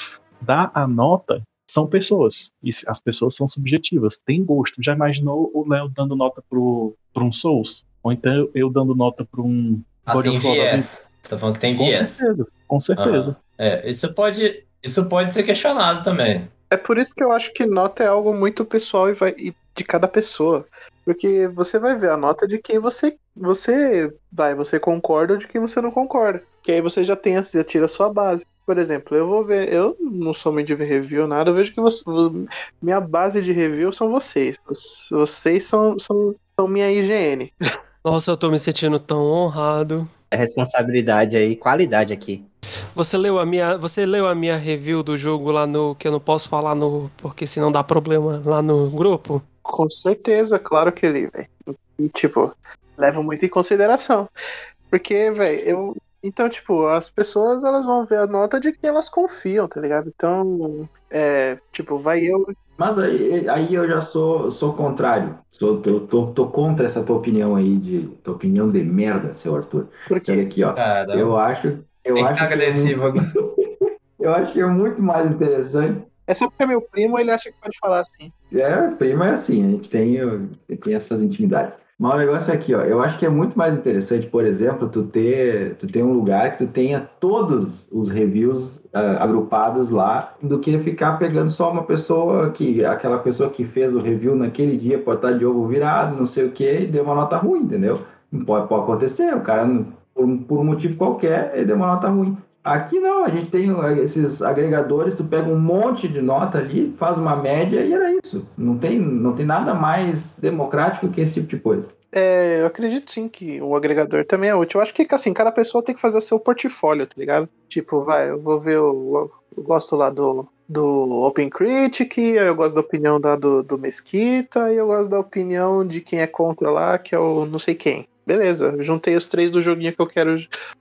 dá a nota são pessoas. E as pessoas são subjetivas, tem gosto. Já imaginou o Léo dando nota pro, pro um Souls? Ou então eu dando nota pra um Ah, God of War. Você tá falando que tem Com viés. certeza, com certeza. É, isso pode, isso pode ser questionado também. É por isso que eu acho que nota é algo muito pessoal e, vai, e de cada pessoa. Porque você vai ver a nota de quem você você vai, você concorda ou de quem você não concorda. Que aí você já tem, já tira a sua base. Por exemplo, eu vou ver, eu não sou muito de review nada, eu vejo que você, minha base de review são vocês. Vocês são, são, são minha IGN. Nossa, eu tô me sentindo tão honrado. É responsabilidade aí, qualidade aqui. Você leu a minha, você leu a minha review do jogo lá no que eu não posso falar no porque senão dá problema lá no grupo? Com certeza, claro que ele, velho. E, Tipo, levo muito em consideração. Porque, velho, eu. Então, tipo, as pessoas elas vão ver a nota de quem elas confiam, tá ligado? Então, é. Tipo, vai eu. Mas aí, aí eu já sou, sou contrário. Sou, tô, tô, tô contra essa tua opinião aí, de tua opinião de merda, seu Arthur. Porque Olha aqui, ó. Cara, Eu acho. Eu tem que acho tá que é agressivo muito- agora. Eu acho que é muito mais interessante. É só porque é meu primo, ele acha que pode falar assim. É, prima é assim, a gente tem, tem essas intimidades. Mas o negócio é aqui, ó. Eu acho que é muito mais interessante, por exemplo, tu ter, tu ter um lugar que tu tenha todos os reviews ah, agrupados lá, do que ficar pegando só uma pessoa que. aquela pessoa que fez o review naquele dia pode estar de ovo virado, não sei o que, e deu uma nota ruim, entendeu? Pode, pode acontecer, o cara, por, por um motivo qualquer, ele deu uma nota ruim. Aqui não, a gente tem esses agregadores, tu pega um monte de nota ali, faz uma média e era isso. Não tem, não tem nada mais democrático que esse tipo de coisa. É, eu acredito sim que o agregador também é útil. Eu acho que, assim, cada pessoa tem que fazer o seu portfólio, tá ligado? Tipo, vai, eu vou ver. Eu gosto lá do, do Open Critic, eu gosto da opinião da do, do Mesquita, e eu gosto da opinião de quem é contra lá, que é o não sei quem. Beleza, juntei os três do joguinho que eu quero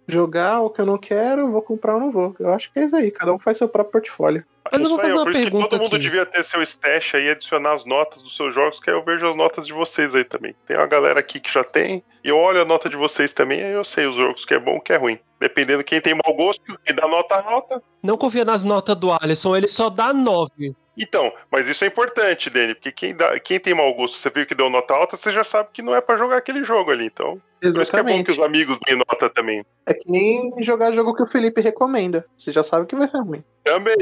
jogar, o que eu não quero, vou comprar ou não vou. Eu acho que é isso aí, cada um faz seu próprio portfólio. Mas eu vou aí, fazer ó, uma por isso que pergunta todo mundo aqui. devia ter seu stash aí, adicionar as notas dos seus jogos, que aí eu vejo as notas de vocês aí também. Tem uma galera aqui que já tem, e eu olho a nota de vocês também, aí eu sei os jogos que é bom e que é ruim. Dependendo quem tem mau gosto, quem dá nota nota. Não confia nas notas do Alisson, ele só dá 9. Então, mas isso é importante, Dani, porque quem, dá, quem tem mau gosto, você viu que deu nota alta, você já sabe que não é pra jogar aquele jogo ali. Então, por isso que é bom que os amigos deem nota também. É que nem jogar jogo que o Felipe recomenda. Você já sabe que vai ser ruim. Também.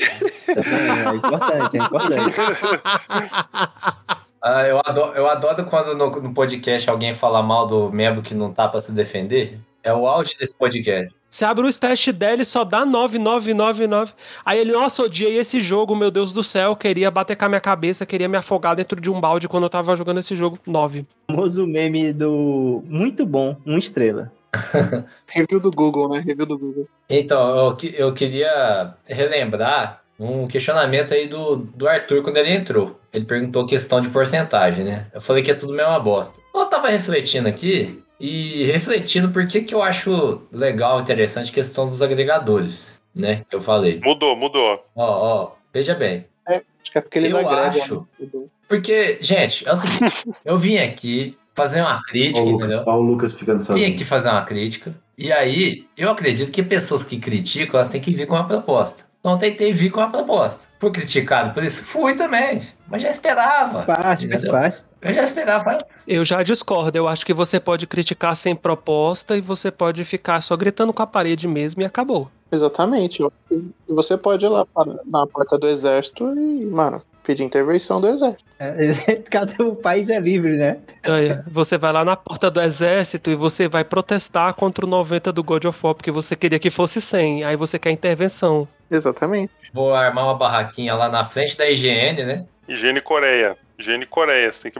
É importante, é importante. Ah, eu, adoro, eu adoro quando no, no podcast alguém fala mal do membro que não tá pra se defender. É o auge desse podcast. Você abre o teste dele e só dá 9999. Aí ele, nossa, odiei esse jogo, meu Deus do céu. Queria bater com a minha cabeça, queria me afogar dentro de um balde quando eu tava jogando esse jogo. 9. O famoso meme do muito bom, uma estrela. Review do Google, né? Review do Google. Então, eu, eu queria relembrar um questionamento aí do, do Arthur quando ele entrou. Ele perguntou questão de porcentagem, né? Eu falei que é tudo mesmo uma bosta. Eu tava refletindo aqui e refletindo por que, que eu acho legal, interessante a questão dos agregadores, né? Que eu falei. Mudou, mudou. Ó, ó, veja bem. Acho que é porque eles Eu agregam. acho. né? Porque, gente, é o seguinte, eu vim aqui fazer uma crítica, o Lucas, entendeu? ó o Lucas ficando Vim sozinho. aqui fazer uma crítica. E aí, eu acredito que pessoas que criticam, elas têm que vir com uma proposta. Então, eu tentei vir com uma proposta. Fui criticado por isso? Fui também. Mas já esperava. Parte, faz parte. Eu já esperava. Eu já discordo. Eu acho que você pode criticar sem proposta e você pode ficar só gritando com a parede mesmo e acabou. Exatamente. E você pode ir lá para- na porta do exército e, mano, pedir intervenção do exército. É, Cada o país é livre, né? Aí, você vai lá na porta do exército e você vai protestar contra o 90 do God of War, porque você queria que fosse 100. Aí você quer intervenção. Exatamente. Vou armar uma barraquinha lá na frente da IGN, né? Higiene Coreia. Higiene Coreia. Você tem que.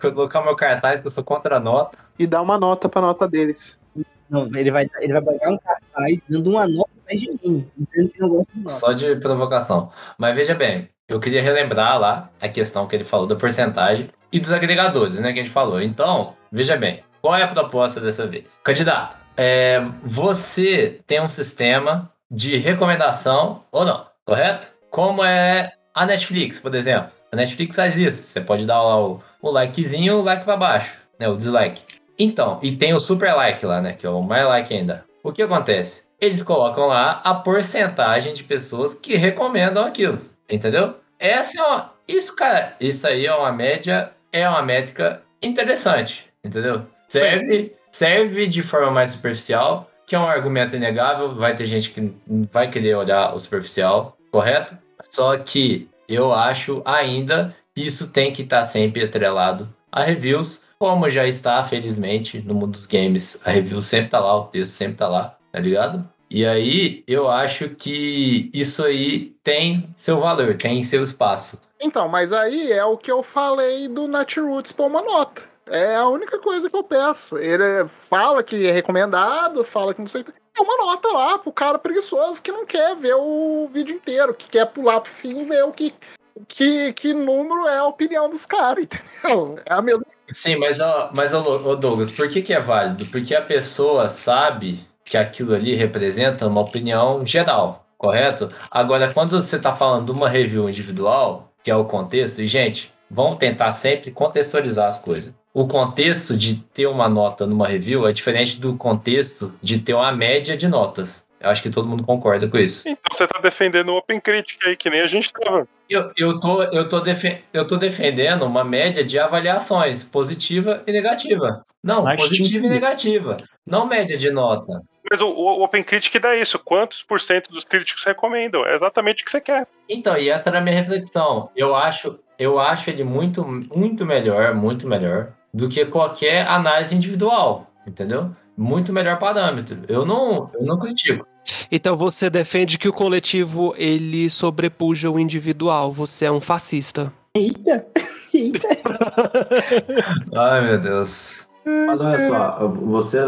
Colocar meu cartaz que eu sou contra a nota. E dar uma nota pra nota deles. Não, ele vai, ele vai pegar um cartaz dando uma nota pra nota. Só de provocação. Mas veja bem, eu queria relembrar lá a questão que ele falou da porcentagem e dos agregadores, né? Que a gente falou. Então, veja bem, qual é a proposta dessa vez? Candidato, é, você tem um sistema de recomendação ou não, correto? Como é a Netflix, por exemplo. A Netflix faz isso. Você pode dar lá o, o likezinho, o like pra baixo, né? O dislike. Então, e tem o super like lá, né? Que é o mais like ainda. O que acontece? Eles colocam lá a porcentagem de pessoas que recomendam aquilo. Entendeu? Essa é uma. Isso, cara, isso aí é uma média, é uma métrica interessante. Entendeu? Serve, serve de forma mais superficial, que é um argumento inegável. Vai ter gente que vai querer olhar o superficial, correto? Só que eu acho ainda que isso tem que estar sempre atrelado a reviews, como já está, felizmente, no mundo dos games. A review sempre tá lá, o texto sempre tá lá, tá ligado? E aí, eu acho que isso aí tem seu valor, tem seu espaço. Então, mas aí é o que eu falei do Netroots pôr uma nota. É a única coisa que eu peço. Ele fala que é recomendado, fala que não sei. É uma nota lá pro cara preguiçoso que não quer ver o vídeo inteiro, que quer pular pro fim e ver o que, que, que número é a opinião dos caras, entendeu? É a mesma. Sim, mas, ó, mas ó, Douglas, por que, que é válido? Porque a pessoa sabe que aquilo ali representa uma opinião geral, correto? Agora, quando você está falando de uma review individual, que é o contexto, e gente, vamos tentar sempre contextualizar as coisas. O contexto de ter uma nota numa review é diferente do contexto de ter uma média de notas. Eu acho que todo mundo concorda com isso. Então você tá defendendo o Open Critic aí, que nem a gente tava. Eu, eu, tô, eu, tô eu tô defendendo uma média de avaliações, positiva e negativa. Não, Mas positiva e isso. negativa. Não média de nota. Mas o, o Open Critic dá isso. Quantos por cento dos críticos recomendam? É exatamente o que você quer. Então, e essa era a minha reflexão. Eu acho, eu acho ele muito, muito melhor, muito melhor do que qualquer análise individual, entendeu? Muito melhor parâmetro. Eu não, eu não critico. Então você defende que o coletivo ele sobrepuja o individual. Você é um fascista. Eita! Eita! Ai, meu Deus. Mas olha só, você,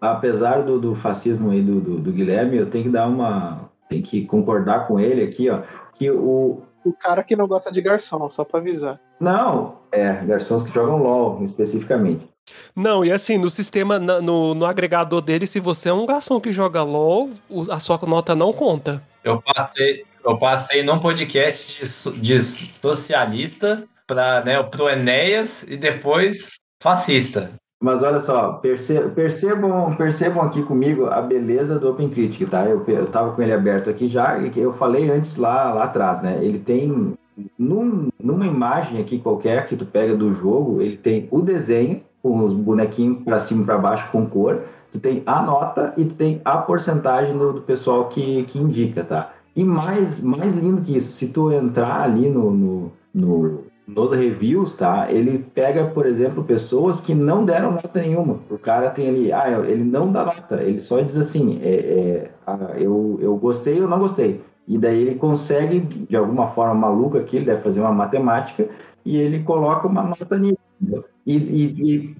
apesar do, do fascismo aí do, do, do Guilherme, eu tenho que dar uma. Tem que concordar com ele aqui, ó. Que o. O cara que não gosta de garçom, só pra avisar. Não, é, garçons que jogam LOL especificamente. Não, e assim, no sistema, no, no agregador dele, se você é um garçom que joga LOL, a sua nota não conta. Eu passei, eu passei num podcast de, de socialista para né, pro Enéas e depois fascista. Mas olha só, perce- percebam, percebam aqui comigo a beleza do Open Critic, tá? Eu, eu tava com ele aberto aqui já, e eu falei antes lá, lá atrás, né? Ele tem, num- numa imagem aqui qualquer que tu pega do jogo, ele tem o desenho, com os bonequinhos pra cima e pra baixo com cor, tu tem a nota e tu tem a porcentagem do, do pessoal que, que indica, tá? E mais, mais lindo que isso, se tu entrar ali no, no, no, nos reviews, tá? Ele pega, por exemplo, pessoas que não deram nota nenhuma. O cara tem ali, ah, ele não dá nota, ele só diz assim, é, é, ah, eu, eu gostei ou não gostei. E daí ele consegue, de alguma forma maluca aqui, ele deve fazer uma matemática, e ele coloca uma nota nisso. E, e,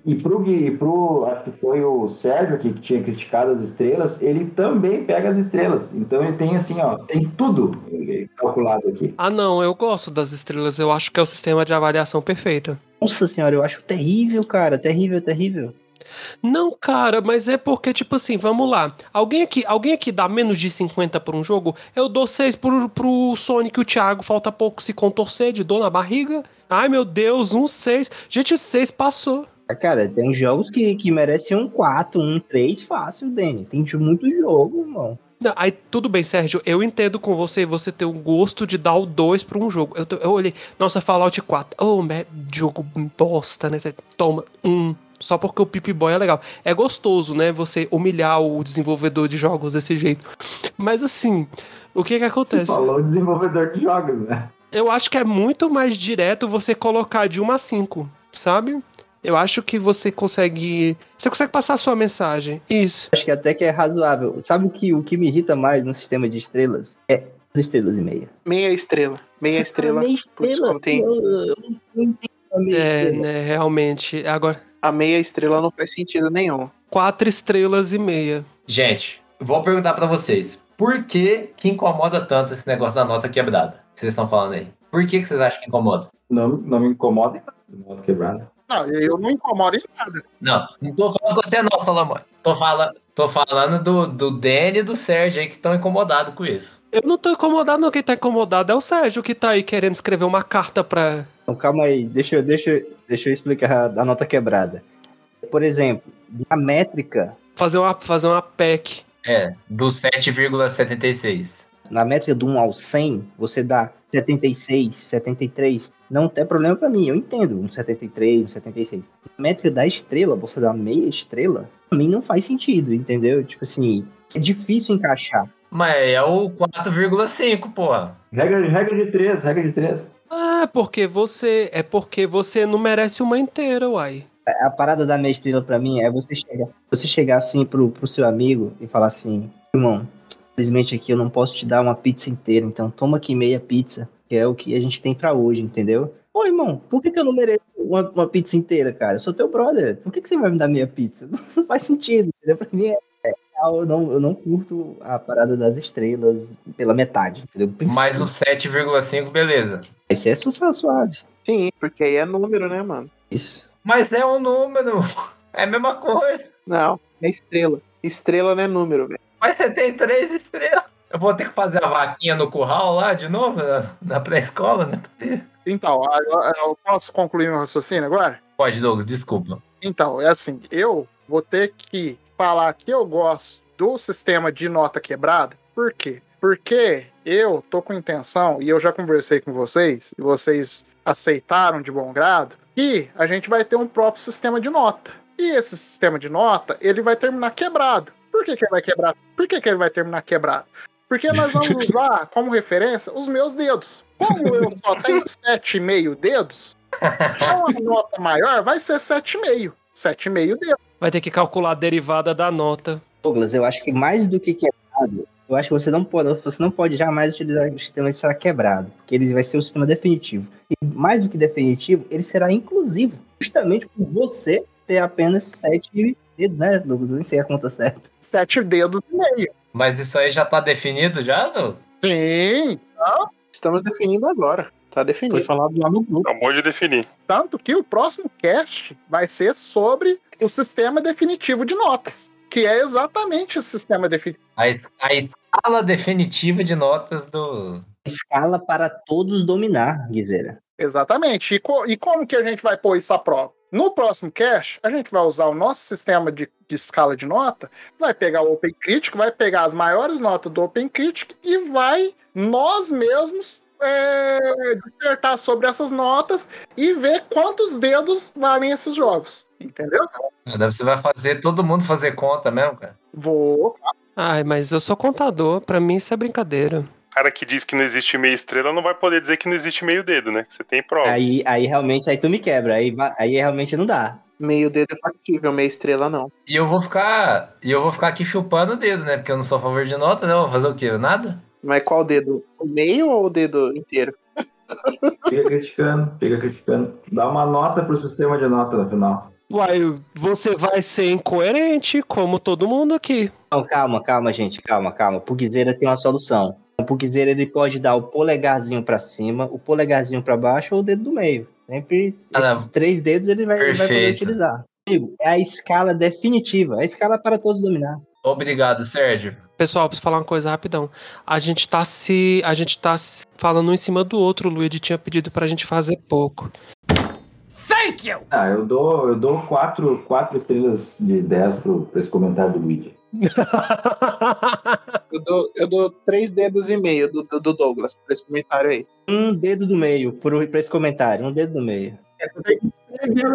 e, e pro, Gui- pro, acho que foi o Sérgio que tinha criticado as estrelas, ele também pega as estrelas. Então ele tem assim, ó, tem tudo calculado aqui. Ah, não, eu gosto das estrelas. Eu acho que é o sistema de avaliação perfeito. Nossa senhora, eu acho terrível, cara. Terrível, terrível. Não, cara, mas é porque, tipo assim, vamos lá. Alguém aqui, alguém aqui dá menos de 50 por um jogo? Eu dou 6 pro, pro Sonic e o Thiago. Falta pouco se contorcer de dor na barriga. Ai, meu Deus, um 6. Gente, 6 passou. Ah, Cara, tem jogos que, que merecem um 4, um 3 fácil, Dani. Tem de muito jogo, irmão. Não, aí tudo bem, Sérgio. Eu entendo com você você ter o gosto de dar o 2 pra um jogo. Eu, eu olhei, nossa, Fallout 4. Oh, jogo bosta, né? Você toma um. Só porque o Pip Boy é legal. É gostoso, né? Você humilhar o desenvolvedor de jogos desse jeito. Mas assim, o que que Você acontece? falou desenvolvedor de jogos, né? Eu acho que é muito mais direto você colocar de 1 a 5, sabe? Eu acho que você consegue. Você consegue passar a sua mensagem. Isso. Acho que até que é razoável. Sabe o que, o que me irrita mais no sistema de estrelas? É as estrelas e meia. Meia estrela. Meia estrela. meia Putz, estrela. quando tem- Eu, eu não entendo a meia É, estrela. né? Realmente. Agora, A meia estrela não faz sentido nenhum. quatro estrelas e meia. Gente, vou perguntar pra vocês. Por que que incomoda tanto esse negócio da nota quebrada? Que vocês estão falando aí. Por que que vocês acham que incomoda? Não, não me incomoda em nada, de modo quebrado. Não, eu não incomodo em nada. Não, não tô falando com você não, Salomão. Tô falando, tô falando do, do Danny e do Sérgio aí que estão incomodados com isso. Eu não tô incomodado, não. Quem tá incomodado é o Sérgio que tá aí querendo escrever uma carta pra. Então calma aí, deixa, eu- deixa, eu- deixa eu explicar a, a nota quebrada. Por exemplo, na métrica, Fazer uma, fazer uma PEC. É, do 7,76. na métrica do 1 ao 100, você dá 76, 73, não tem problema pra mim, eu entendo, um 73, um 76. Na métrica da estrela, você dá meia estrela, mim não faz sentido, entendeu? Tipo assim, é difícil encaixar. Mas é o 4,5, porra. Regra, regra de três, regra de três. Ah, é porque você. É porque você não merece uma inteira, uai. A parada da meia estrela pra mim é você chegar, você chegar assim pro, pro seu amigo e falar assim, irmão, infelizmente aqui eu não posso te dar uma pizza inteira, então toma aqui meia pizza, que é o que a gente tem pra hoje, entendeu? Ô, irmão, por que, que eu não mereço uma, uma pizza inteira, cara? Eu sou teu brother, por que, que você vai me dar meia pizza? Não faz sentido, entendeu? Pra mim é, é real, eu não, eu não curto a parada das estrelas pela metade, entendeu? Mais o 7,5, beleza. Esse é su- suave. Sim, porque aí é número, né, mano? Isso. Mas é um número. É a mesma coisa. Não, é estrela. Estrela não é número, velho. Mas você tem três estrelas. Eu vou ter que fazer a vaquinha no curral lá de novo, na, pré-escola, né? Então, eu, eu posso concluir meu raciocínio agora? Pode, Douglas, desculpa. Então, é assim, eu vou ter que falar que eu gosto do sistema de nota quebrada. Por quê? Porque eu tô com intenção, e eu já conversei com vocês, e vocês aceitaram de bom grado, que a gente vai ter um próprio sistema de nota. E esse sistema de nota, ele vai terminar quebrado. Por que, que ele vai quebrar? Por que, que ele vai terminar quebrado? Porque nós vamos usar como referência os meus dedos. Como eu só tenho 7,5 dedos, então a nota maior vai ser 7,5. 7,5 dedos. Vai ter que calcular a derivada da nota. Douglas, eu acho que mais do que quebrado, eu acho que você não pode, você não pode jamais utilizar o sistema de ser quebrado, porque ele vai ser o sistema definitivo. E mais do que definitivo, ele será inclusivo, justamente por você ter apenas sete dedos, né, Douglas? Eu nem sei a conta certa. Sete dedos e meio. Mas isso aí já tá definido já, Douglas? Sim. Estamos definindo agora. Tá definido. Foi falado lá no grupo. Acabou de definir. Tanto que o próximo cast vai ser sobre o sistema definitivo de notas. Que é exatamente esse sistema definitivo. A, es- a escala definitiva de notas do. Escala para todos dominar, Guizeira. Exatamente. E, co- e como que a gente vai pôr isso à prova? No próximo cast, a gente vai usar o nosso sistema de, de escala de nota, vai pegar o Open Critic, vai pegar as maiores notas do Open Critic e vai nós mesmos é, dissertar sobre essas notas e ver quantos dedos valem esses jogos. Entendeu? Daí Você vai fazer todo mundo fazer conta mesmo, cara. Vou. Ai, mas eu sou contador, pra mim isso é brincadeira. Cara que diz que não existe meia estrela não vai poder dizer que não existe meio dedo, né? Você tem prova. Aí, aí realmente, aí tu me quebra. Aí, aí realmente não dá. Meio dedo é factível, meia estrela não. E eu vou ficar. E eu vou ficar aqui chupando o dedo, né? Porque eu não sou a favor de nota, né? Eu Vou fazer o quê? Nada? Mas qual dedo? O meio ou o dedo inteiro? Fica criticando, fica criticando. Dá uma nota pro sistema de nota no final. Uai, você vai ser incoerente, como todo mundo aqui. Não, calma, calma, gente, calma, calma. Pugzeira tem uma solução. O Pugzeira ele pode dar o polegarzinho pra cima, o polegarzinho pra baixo ou o dedo do meio. Sempre Ah, esses três dedos ele vai, ele vai poder Perfeito. utilizar. É a escala definitiva, é a escala para todos dominar. Obrigado, Sérgio. Pessoal, preciso falar uma coisa rapidão. A gente tá se. A gente tá se falando um em cima do outro. O Luigi tinha pedido pra gente fazer pouco. Thank you! Ah, eu dou, eu dou quatro, quatro estrelas de 10 pro, pra esse comentário do Luigi. Eu dou, eu dou três dedos e meio do, do, do Douglas pra esse comentário aí. Um dedo do meio pro, pra esse comentário, um dedo do meio.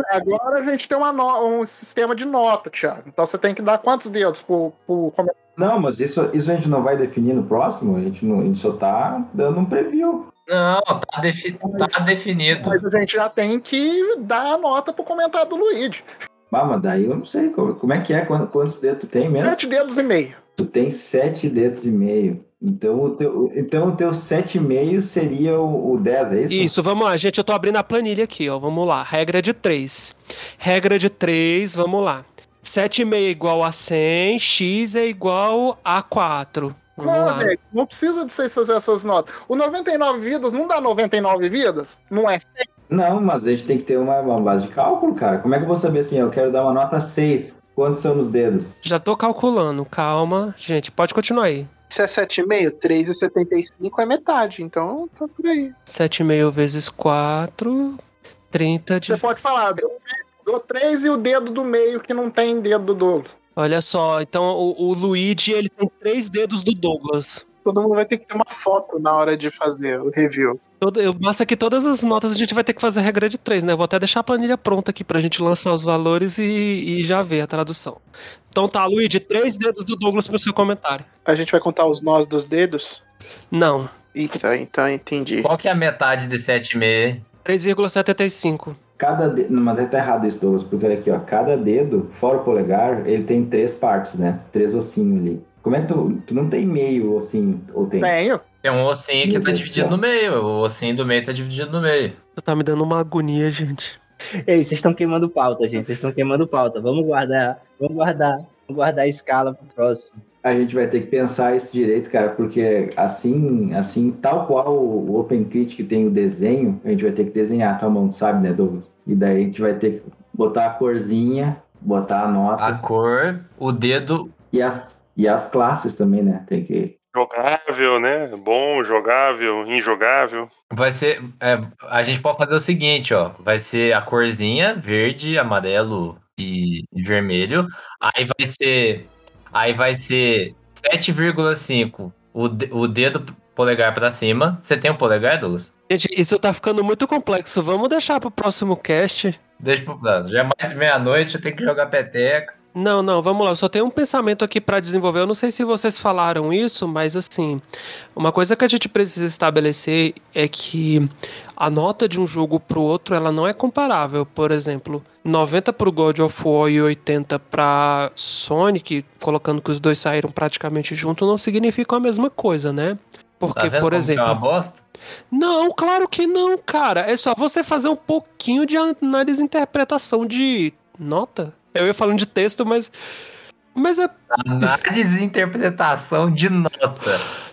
Agora a gente tem uma no- um sistema de nota, Thiago. Então você tem que dar quantos dedos pro, pro comentário? Não, mas isso, isso a gente não vai definir no próximo? A gente, não, a gente só tá dando um preview. Não, tá, defi- tá definido. Mas a gente já tem que dar a nota pro comentário do Luigi. Ah, mas daí eu não sei como, como é que é, quantos, quantos dedos tu tem mesmo? Sete dedos e meio. Tu tem sete dedos e meio. Então o teu, então, o teu sete e meio seria o, o 10, é isso? Isso, vamos lá, gente. Eu tô abrindo a planilha aqui, ó. Vamos lá. Regra de 3. Regra de 3, vamos lá. 7,5 é igual a 100, x é igual a 4. Não, velho, não precisa de vocês fazer essas notas. O 99 vidas não dá 99 vidas? Não é 100. Não, mas a gente tem que ter uma, uma base de cálculo, cara. Como é que eu vou saber assim? Eu quero dar uma nota 6. Quantos são nos dedos? Já tô calculando, calma. Gente, pode continuar aí. Se é 7,5, 3,75 é metade, então tá por aí. 7,5 vezes 4, 30 de. Você pode falar, deu, deu 3 e o dedo do meio que não tem dedo do. Olha só, então o, o Luigi ele tem três dedos do Douglas. Todo mundo vai ter que ter uma foto na hora de fazer o review. Todo, eu, massa que todas as notas a gente vai ter que fazer regra de três, né? Eu vou até deixar a planilha pronta aqui pra gente lançar os valores e, e já ver a tradução. Então tá, Luigi, três dedos do Douglas pro seu comentário. A gente vai contar os nós dos dedos? Não, Eita, então entendi. Qual que é a metade de 7,5? 3,75. Cada dedo. Não, mas tá errado isso, Douglas, porque olha aqui, ó. Cada dedo, fora o polegar, ele tem três partes, né? Três ossinhos ali. Como é que tu. Tu não tem meio ossinho, ou tem? Tenho. Tem um ossinho que Meu tá Deus dividido céu. no meio. O ossinho do meio tá dividido no meio. Tá me dando uma agonia, gente. Ei, vocês estão queimando pauta, gente. Vocês estão queimando pauta. Vamos guardar, vamos guardar, vamos guardar a escala pro próximo. A gente vai ter que pensar isso direito, cara, porque assim, assim, tal qual o OpenCritic tem o desenho, a gente vai ter que desenhar a tua mão, tu sabe, né, Douglas? E daí a gente vai ter que botar a corzinha, botar a nota A cor, o dedo. e as, e as classes também, né? Tem que. Jogável, né? Bom, jogável, injogável. Vai ser. é, a gente pode fazer o seguinte, ó. Vai ser a corzinha, verde, amarelo e, e vermelho. Aí vai ser. Aí vai ser 7,5 o, o dedo polegar pra cima. Você tem um polegar, Douglas? Gente, isso tá ficando muito complexo. Vamos deixar pro próximo cast. Deixa pro próximo. Já é mais de meia-noite, eu tenho que jogar peteca. Não, não, vamos lá. Eu só tenho um pensamento aqui pra desenvolver. Eu não sei se vocês falaram isso, mas assim, uma coisa que a gente precisa estabelecer é que a nota de um jogo pro outro, ela não é comparável. Por exemplo, 90 pro God of War e 80 pra Sonic, colocando que os dois saíram praticamente juntos, não significa a mesma coisa, né? Porque, Tá por que é exemplo, uma bosta? não, claro que não, cara. É só você fazer um pouquinho de análise e interpretação de nota. Eu ia falando de texto, mas. Mas é. Análise e interpretação de nota.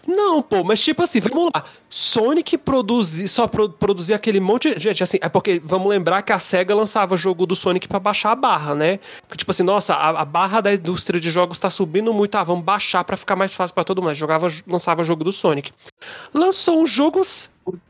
Não, pô, mas tipo assim, vamos lá. Sonic produzir, só pro, produzir aquele monte. Gente, assim, é porque vamos lembrar que a SEGA lançava jogo do Sonic pra baixar a barra, né? Porque, tipo assim, nossa, a, a barra da indústria de jogos tá subindo muito, ah, vamos baixar pra ficar mais fácil pra todo mundo. Jogava, lançava jogo do Sonic. Lançou um jogo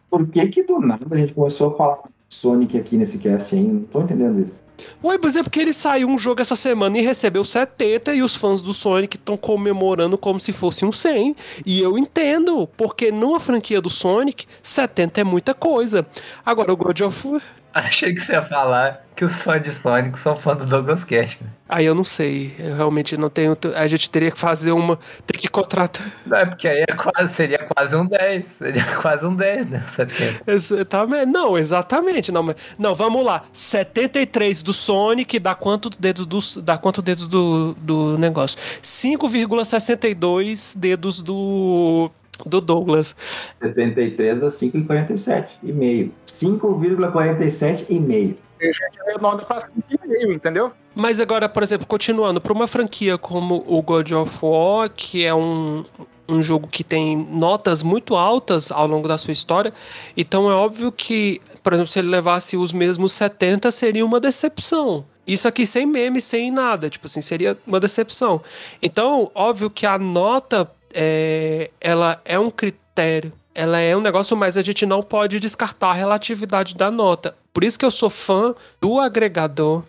Por que que do nada a gente começou a falar Sonic aqui nesse cast aí? Não tô entendendo isso. Ué, mas é porque ele saiu um jogo essa semana e recebeu 70 e os fãs do Sonic estão comemorando como se fosse um 100. E eu entendo, porque numa franquia do Sonic, 70 é muita coisa. Agora, o God of War... Achei que você ia falar que os fãs de Sonic são fãs do Douglas Cash. né? Aí eu não sei. Eu realmente não tenho. A gente teria que fazer uma. Tem que contratar. Não, é porque aí é quase, seria quase um 10. Seria quase um 10, né? 70. Exatamente. Não, exatamente. Não, mas- não, vamos lá. 73 do Sonic dá quanto dedos do, dá quanto dedos do, do negócio? 5,62 dedos do, do Douglas. 73 dá 5,47 e meio. 5,47 e meio. A gente arredonda pra 5,5, entendeu? Mas agora, por exemplo, continuando, para uma franquia como o God of War, que é um, um jogo que tem notas muito altas ao longo da sua história, então é óbvio que, por exemplo, se ele levasse os mesmos 70, seria uma decepção. Isso aqui sem meme, sem nada, tipo assim, seria uma decepção. Então, óbvio que a nota, é, ela é um critério, ela é um negócio, mas a gente não pode descartar a relatividade da nota. Por isso que eu sou fã do agregador,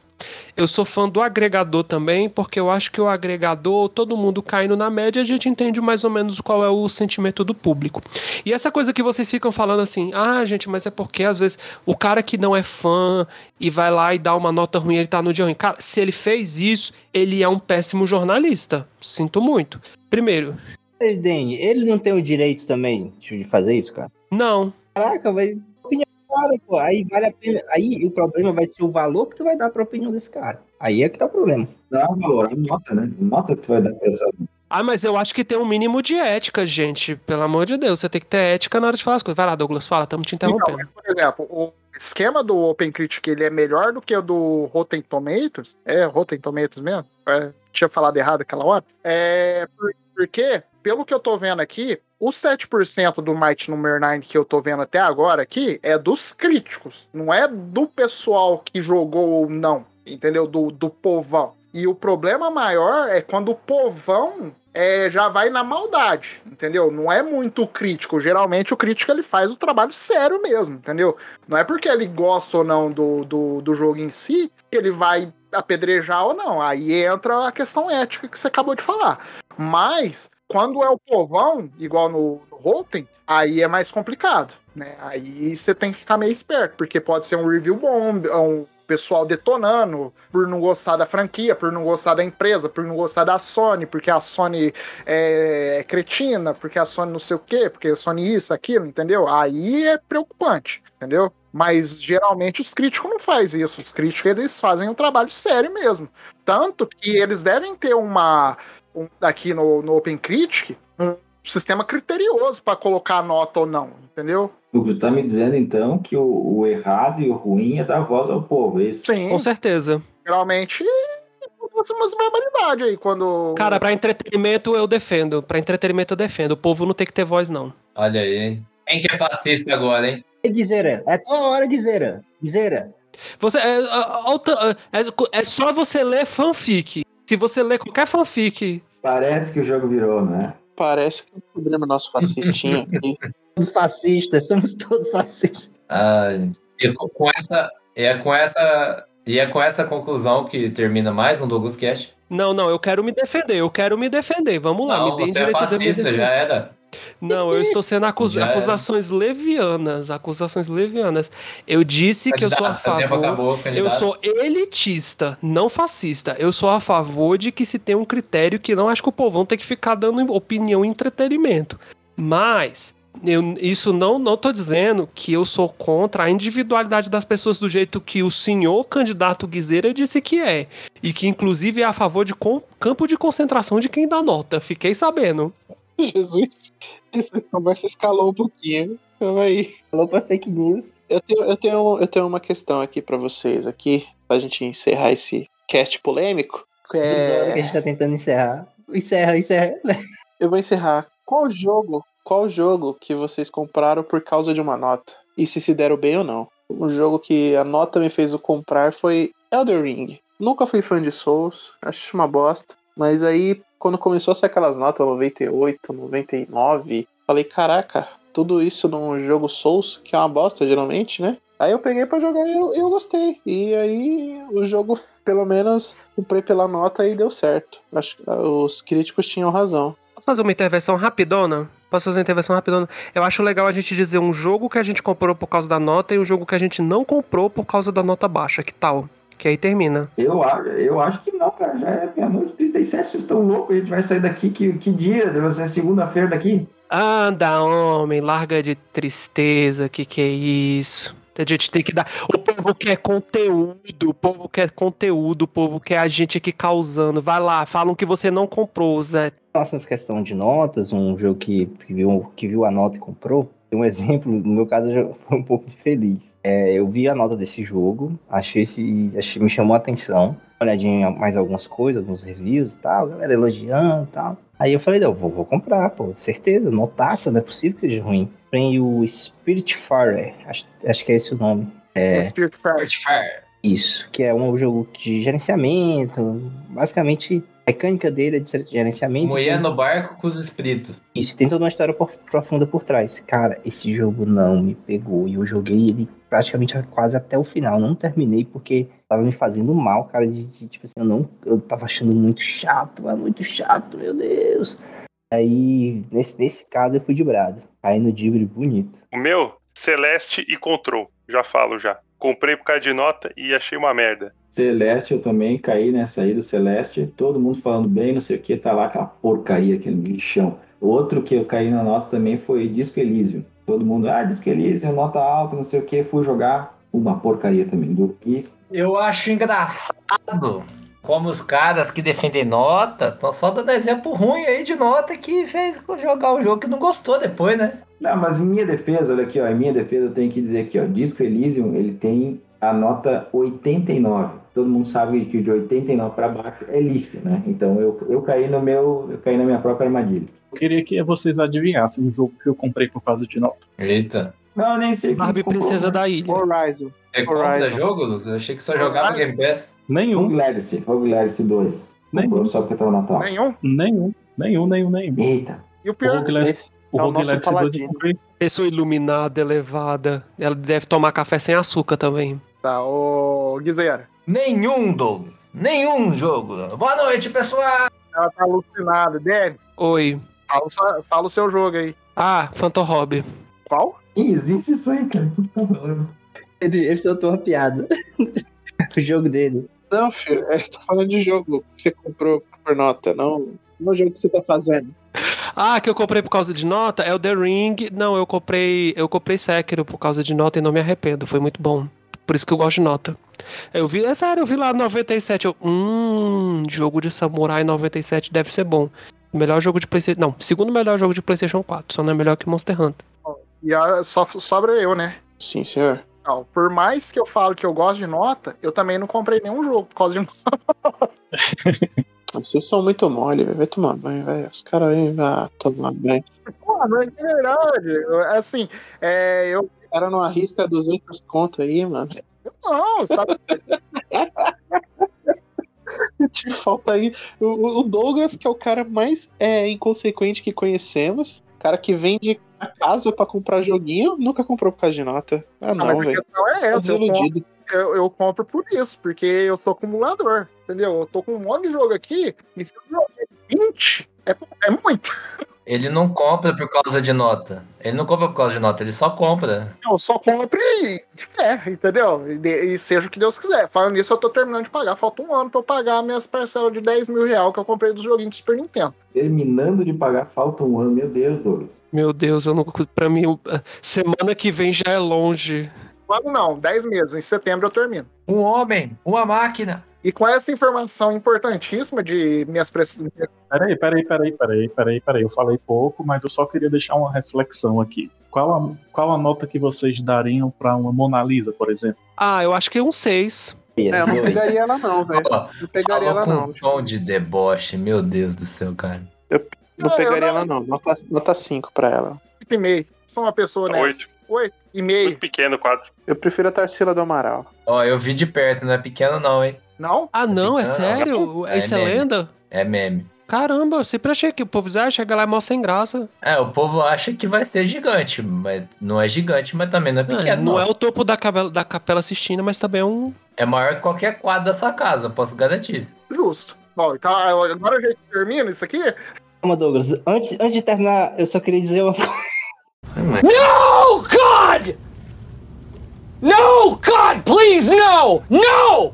eu sou fã do agregador também, porque eu acho que o agregador, todo mundo caindo na média, a gente entende mais ou menos qual é o sentimento do público. E essa coisa que vocês ficam falando assim, ah, gente, mas é porque às vezes o cara que não é fã e vai lá e dá uma nota ruim, ele tá no dia ruim. Cara, se ele fez isso, ele é um péssimo jornalista. Sinto muito. Primeiro, Mas, Dani, ele não tem o direito também de fazer isso, cara? não. Caraca, vai. Opinião do cara, pô. Aí vale a pena. Aí o problema vai ser o valor que tu vai dar pra opinião desse cara. Aí é que tá o problema. Não é valor, é uma nota, né? Nota que tu vai dar pra essa. Ah, mas eu acho que tem um mínimo de ética, gente. Pelo amor de Deus, você tem que ter ética na hora de falar as coisas. Vai lá, Douglas, fala, estamos te interrompendo. Então, por exemplo, o esquema do OpenCritic ele é melhor do que o do Rotten Tomatoes. É, Rotten Tomatoes mesmo. É, tinha falado errado aquela hora. É, por- porque, pelo que eu tô vendo aqui, os 7% do Might Number 9 que eu tô vendo até agora aqui é dos críticos. Não é do pessoal que jogou ou não. Entendeu? Do, do povão. E o problema maior é quando o povão é, já vai na maldade, entendeu? Não é muito crítico. Geralmente o crítico ele faz o trabalho sério mesmo, entendeu? Não é porque ele gosta ou não do, do, do jogo em si que ele vai apedrejar ou não. Aí entra a questão ética que você acabou de falar. Mas quando é o povão, igual no, no aí é mais complicado, né? Aí você tem que ficar meio esperto, porque pode ser um review bom, um pessoal detonando por não gostar da franquia, por não gostar da empresa, por não gostar da Sony, porque a Sony é, é cretina, porque a Sony não sei o quê, porque a Sony isso, aquilo, entendeu? Aí é preocupante, entendeu? Mas geralmente os críticos não fazem isso. Os críticos eles fazem um trabalho sério mesmo. Tanto que eles devem ter uma. Um, aqui no, no Open Critic, um sistema criterioso para colocar nota ou não, entendeu? Tu tá me dizendo, então, que o, o errado e o ruim é dar voz ao povo, é isso? Sim. Com certeza. Geralmente umas barbaridades aí quando. Cara, pra entretenimento eu defendo. Pra entretenimento eu defendo. O povo não tem que ter voz, não. Olha aí? Quem que é fascista agora, hein? E Guizeira, é tua hora, Guizeira. Guizeira. Você, é, é, é- é só você ler fanfic. Se você ler qualquer fanfic. Parece que o jogo virou, né? Parece que é um problema nosso fascistinho aqui. Todos fascistas, somos todos fascistas. Ai, e com essa, é com essa, e é com essa conclusão que termina mais um Douglas Cast. Não, não, eu quero me defender, eu quero me defender. Vamos lá, Não, me deem você é fascista, defender. já era. Não, eu estou sendo acus- Já era. acusações levianas, acusações levianas. Eu disse que eu sou a favor. acabou, eu sou elitista, não fascista. Eu sou a favor de que se tem um critério que não acho que o povão tem que ficar dando opinião e entretenimento. Mas eu, isso não não tô dizendo que eu sou contra a individualidade das pessoas do jeito que o senhor candidato Guizeira disse que é. E que inclusive é a favor de com- campo de concentração de quem dá nota. Fiquei sabendo. Jesus, essa conversa escalou um pouquinho. Calma aí. Falou pra fake news. Eu tenho, eu tenho, eu tenho uma questão aqui pra vocês aqui, pra gente encerrar esse cast polêmico. que É... que a É... gente tá tentando encerrar. Encerra, encerra. Eu vou encerrar. Qual jogo, qual jogo que vocês compraram por causa de uma nota? E se se deram bem ou não? Um jogo que a nota me fez o comprar foi Elder Ring. Nunca fui fã de Souls, acho uma bosta. Mas aí, quando começou a ser aquelas notas 98, 99, falei, caraca, tudo isso num jogo Souls, que é uma bosta geralmente, né? Aí eu peguei pra jogar e eu, eu gostei. E aí o jogo, pelo menos, comprei pela nota e deu certo. Acho que ah, os críticos tinham razão. Posso fazer uma intervenção rapidona? Posso fazer uma intervenção rapidona? Eu acho legal a gente dizer um jogo que a gente comprou por causa da nota e um jogo que a gente não comprou por causa da nota baixa. Que tal? Que aí termina. Eu, eu acho que não, cara. Já é meia-noite e 37, vocês estão loucos. A gente vai sair daqui. Que, que dia? Deve ser segunda-feira daqui? Anda, homem, larga de tristeza, que que é isso? A gente tem que dar. O povo quer conteúdo, o povo quer conteúdo, o povo quer a gente aqui causando. Vai lá, falam que você não comprou, Zé. Nossa, essa questão de notas, um jogo que, que, viu, que viu a nota e comprou. Tem um exemplo, no meu caso eu já foi um pouco infeliz. É, eu vi a nota desse jogo, achei, esse, achei me chamou a atenção. Olhadinha em mais algumas coisas, alguns reviews e tal, galera elogiando e tal. Aí eu falei, não, vou, vou comprar, pô, certeza, notaça, não é possível que seja ruim. Tem o Spiritfarer, acho, acho que é esse o nome. É, Spirit Fire. isso, que é um jogo de gerenciamento, basicamente mecânica dele é de gerenciamento. Tem- no barco com os espíritos. Isso, tem toda uma história por- profunda por trás. Cara, esse jogo não me pegou. E eu joguei ele praticamente quase até o final. Não terminei porque tava me fazendo mal, cara. De, de, tipo assim, eu não. Eu tava achando muito chato, é muito chato, meu Deus. Aí, nesse, nesse caso, eu fui de brado. Aí no Dibre bonito. O meu, Celeste e Control. Já falo já. Comprei por causa de nota e achei uma merda. Celeste, eu também caí nessa aí do Celeste. Todo mundo falando bem, não sei o que, tá lá aquela porcaria, aquele lixão. Outro que eu caí na nossa também foi Disco Elysium. Todo mundo, ah, Disco Elysium, nota alta, não sei o que, fui jogar. Uma porcaria também. Do e Eu acho engraçado como os caras que defendem nota estão só dando exemplo ruim aí de nota que fez jogar um jogo que não gostou depois, né? Não, mas em minha defesa, olha aqui, ó, em minha defesa eu tenho que dizer aqui, ó, Disco Elysium, ele tem a nota 89. Todo mundo sabe que de 89 para baixo é lixo, né? Então eu, eu caí no meu, eu caí na minha própria armadilha. Eu queria que vocês adivinhassem um jogo que eu comprei por causa de nota. Eita. Não, eu nem sei Barbie comprou, Princesa né? da Ilha. Horizon. Compra Horizon. jogo, Lucas? Eu achei que só jogava Game Pass. Nenhum, Rogue Legacy, Rogue Legacy 2. Nenhum. Comprou só porque tava Natal. Nenhum. nenhum, nenhum, nenhum, nenhum. Eita. E o O pior, Rogue Legacy, Esse o é o Rogue nosso Legacy 2 eu paladino. Pessoa iluminada, elevada. Ela deve tomar café sem açúcar também. tá, ô Guizera. Nenhum, Douglas. Nenhum jogo. Boa noite, pessoal. Ela tá alucinada. Dani, Oi. fala, o seu- fala o seu jogo aí. Ah, Phantom Hobby. Qual? Ih, existe isso aí, cara. Ele, ele soltou uma piada. o jogo dele. Não, filho, é, tô falando de jogo que você comprou por nota, não no jogo que você tá fazendo. Ah, que eu comprei por causa de nota é o The Ring. Não, eu comprei, eu comprei Sekiro por causa de nota e não me arrependo. Foi muito bom. Por isso que eu gosto de nota. Eu vi, é sério, eu vi lá 97. Eu, hum, jogo de samurai 97 deve ser bom. Melhor jogo de PlayStation. Não, segundo melhor jogo de PlayStation 4. Só não é melhor que Monster Hunter. E a, só sobra eu, né? Sim, senhor. Não, por mais que eu falo que eu gosto de nota, eu também não comprei nenhum jogo por causa de nota. Vocês são muito mole, vai tomar banho, velho. Os caras aí vai tomar banho. Pô, mas é verdade. Assim, é, eu. O cara não arrisca 200 conto aí, mano. Não, sabe? Te falta aí. O, o Douglas, que é o cara mais é, inconsequente que conhecemos. Cara que vende a casa pra comprar joguinho, nunca comprou por causa de nota. Ah, Ah, não, velho. é Tá essa. Eu eu, compro por isso, porque eu sou acumulador. Entendeu? Eu tô com um monte de jogo aqui, e se eu joguei 20, é, é muito. Ele não compra por causa de nota. Ele não compra por causa de nota, ele só compra. Eu só compro e é, entendeu? E, de- e seja o que Deus quiser. Falando nisso, eu tô terminando de pagar. Falta um ano pra eu pagar minhas parcelas de 10 mil reais que eu comprei dos joguinhos do Super Nintendo. Terminando de pagar, falta um ano. Meu Deus, Douglas. Meu Deus, eu não. Pra mim, semana que vem já é longe. Um ano não, 10 meses. Em setembro eu termino. Um homem, uma máquina. E com essa informação importantíssima de minhas press... Peraí, peraí, peraí, peraí, peraí, peraí. Eu falei pouco, mas eu só queria deixar uma reflexão aqui. Qual a, qual a nota que vocês dariam pra uma Mona Lisa, por exemplo? Ah, eu acho que um 6. É, eu não pegaria ela não, velho. Não pegaria ela não. um tom de deboche, meu Deus do céu, cara. Não Ah, eu pegaria não- ela não. Nota, nota 5 pra ela. 8,5. Sou uma pessoa nessa. Oito. 8 e meio. Muito pequeno o quadro. Eu prefiro a Tarsila do Amaral. Ó, eu vi de perto, não é pequeno não, hein? Não? Ah, não, é Não, sério? é Essa é meme. lenda? É meme. Caramba, eu sempre achei que o povo já chega lá e mó sem graça. É, o povo acha que vai ser gigante, mas não é gigante, mas também não é É, pequeno. não não. é o topo da capela, da capela Sistina, mas também é um. É maior que qualquer quadro da sua casa, posso garantir. Justo. Bom, então agora a gente termina isso aqui? Calma, Douglas. Antes, antes de terminar, eu só queria dizer uma coisa. No, God! No, God, please, no! No!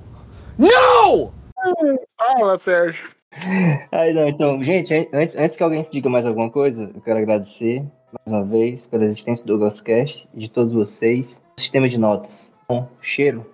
No! Fala, Sérgio. Ai, não, então, gente, an- antes, antes que alguém diga mais alguma coisa, eu quero agradecer mais uma vez pela existência do Douglas Cast e de todos vocês. Sistema de notas. Bom, cheiro.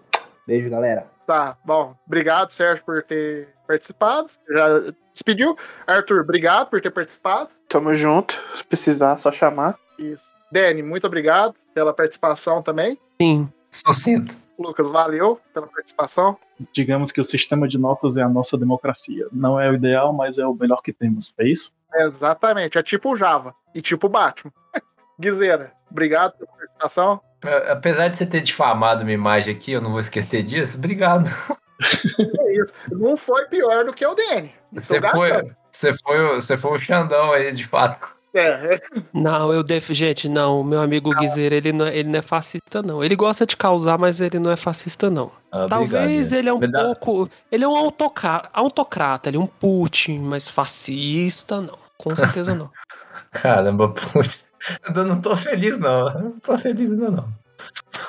Beijo, galera. Tá, bom. Obrigado, Sérgio, por ter participado. Você já despediu. Arthur, obrigado por ter participado. Tamo junto. Se precisar, só chamar. Isso. Dani, muito obrigado pela participação também. Sim. Sucinto. Lucas, valeu pela participação. Digamos que o sistema de notas é a nossa democracia. Não é o ideal, mas é o melhor que temos. É isso? Exatamente, é tipo o Java e tipo o Batman. Guizeira, obrigado pela participação. É, Apesar de você ter difamado minha imagem aqui, eu não vou esquecer disso. Obrigado. É isso. Não foi pior do que o Dani. Você foi, você foi, você foi o Xandão aí, de fato. É. Não, eu def... Gente, não, meu amigo Guizeira, ele não, é, ele não é fascista, não. Ele gosta de causar, mas ele não é fascista, não. Ah, Talvez obrigado. ele é um dá- pouco. Ele é um autocrata, autocrata, ele é um Putin, mas fascista, não. Com certeza não. Caramba, putz. Eu não tô feliz, não. Eu não tô feliz ainda, não.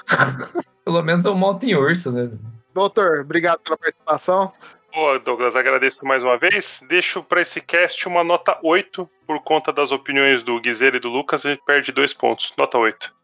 Pelo menos eu monto em urso, né? Doutor, obrigado pela participação. Boa, Douglas, agradeço mais uma vez. Deixo para esse cast uma nota 8, por conta das opiniões do Guizeiro e do Lucas, a gente perde dois pontos. Nota 8.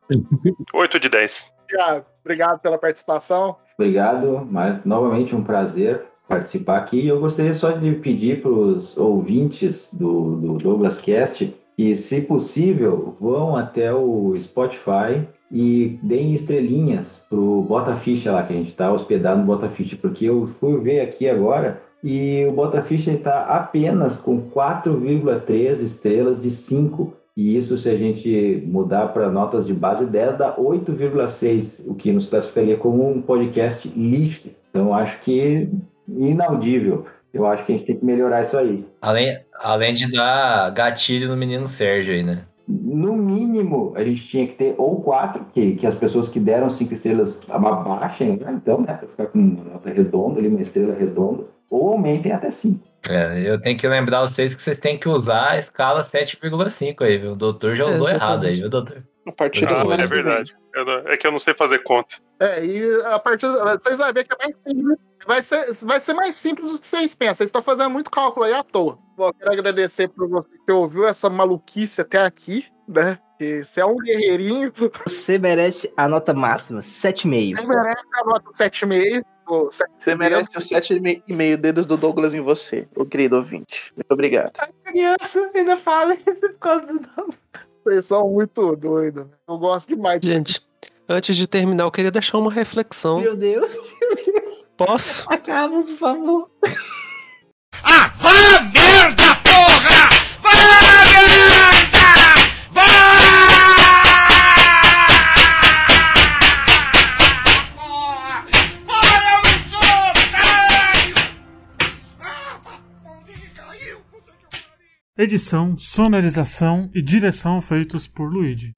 8 de 10. Tiago, obrigado pela participação. Obrigado, mas novamente um prazer participar aqui. Eu gostaria só de pedir para os ouvintes do, do Douglas Cast que, se possível, vão até o Spotify e deem estrelinhas pro Bota Ficha lá, que a gente está hospedado no Bota Ficha, porque eu fui ver aqui agora e o Bota Ficha está apenas com 4,3 estrelas de 5. E isso, se a gente mudar para notas de base 10, dá 8,6, o que nos classificaria como um podcast lixo. Então, acho que inaudível. Eu acho que a gente tem que melhorar isso aí. Além, além de dar gatilho no menino Sérgio aí, né? No mínimo, a gente tinha que ter ou quatro, que, que as pessoas que deram cinco estrelas abaixem, né? então, né, para ficar com uma nota redonda, ali, uma estrela redonda, ou aumentem até cinco. É, eu tenho que lembrar vocês que vocês têm que usar a escala 7,5 aí, viu? O doutor já usou Exatamente. errado aí, viu, doutor? A partir Ah, é verdade. Eu não- é que eu não sei fazer conta. É, e a partir. Vocês vão ver que é mais simples. Vai ser, vai ser mais simples do que vocês pensam. Vocês estão fazendo muito cálculo aí à toa. Bom, quero agradecer por você que ouviu essa maluquice até aqui, né? Que você é um guerreirinho. Você merece a nota máxima, 7,5. Você merece a nota 7,5. ou 7,5. Você merece os sete e me- e meio dedos do Douglas em você, o querido ouvinte. Muito obrigado. Criança ainda fala isso por causa do nome. Vocês são muito doidos. Eu gosto demais disso. Gente, antes de terminar, eu queria deixar uma reflexão. Meu Deus. Posso? Acaba, por favor. Ah, vá merda, porra! Edição, sonorização e direção feitos por Luigi.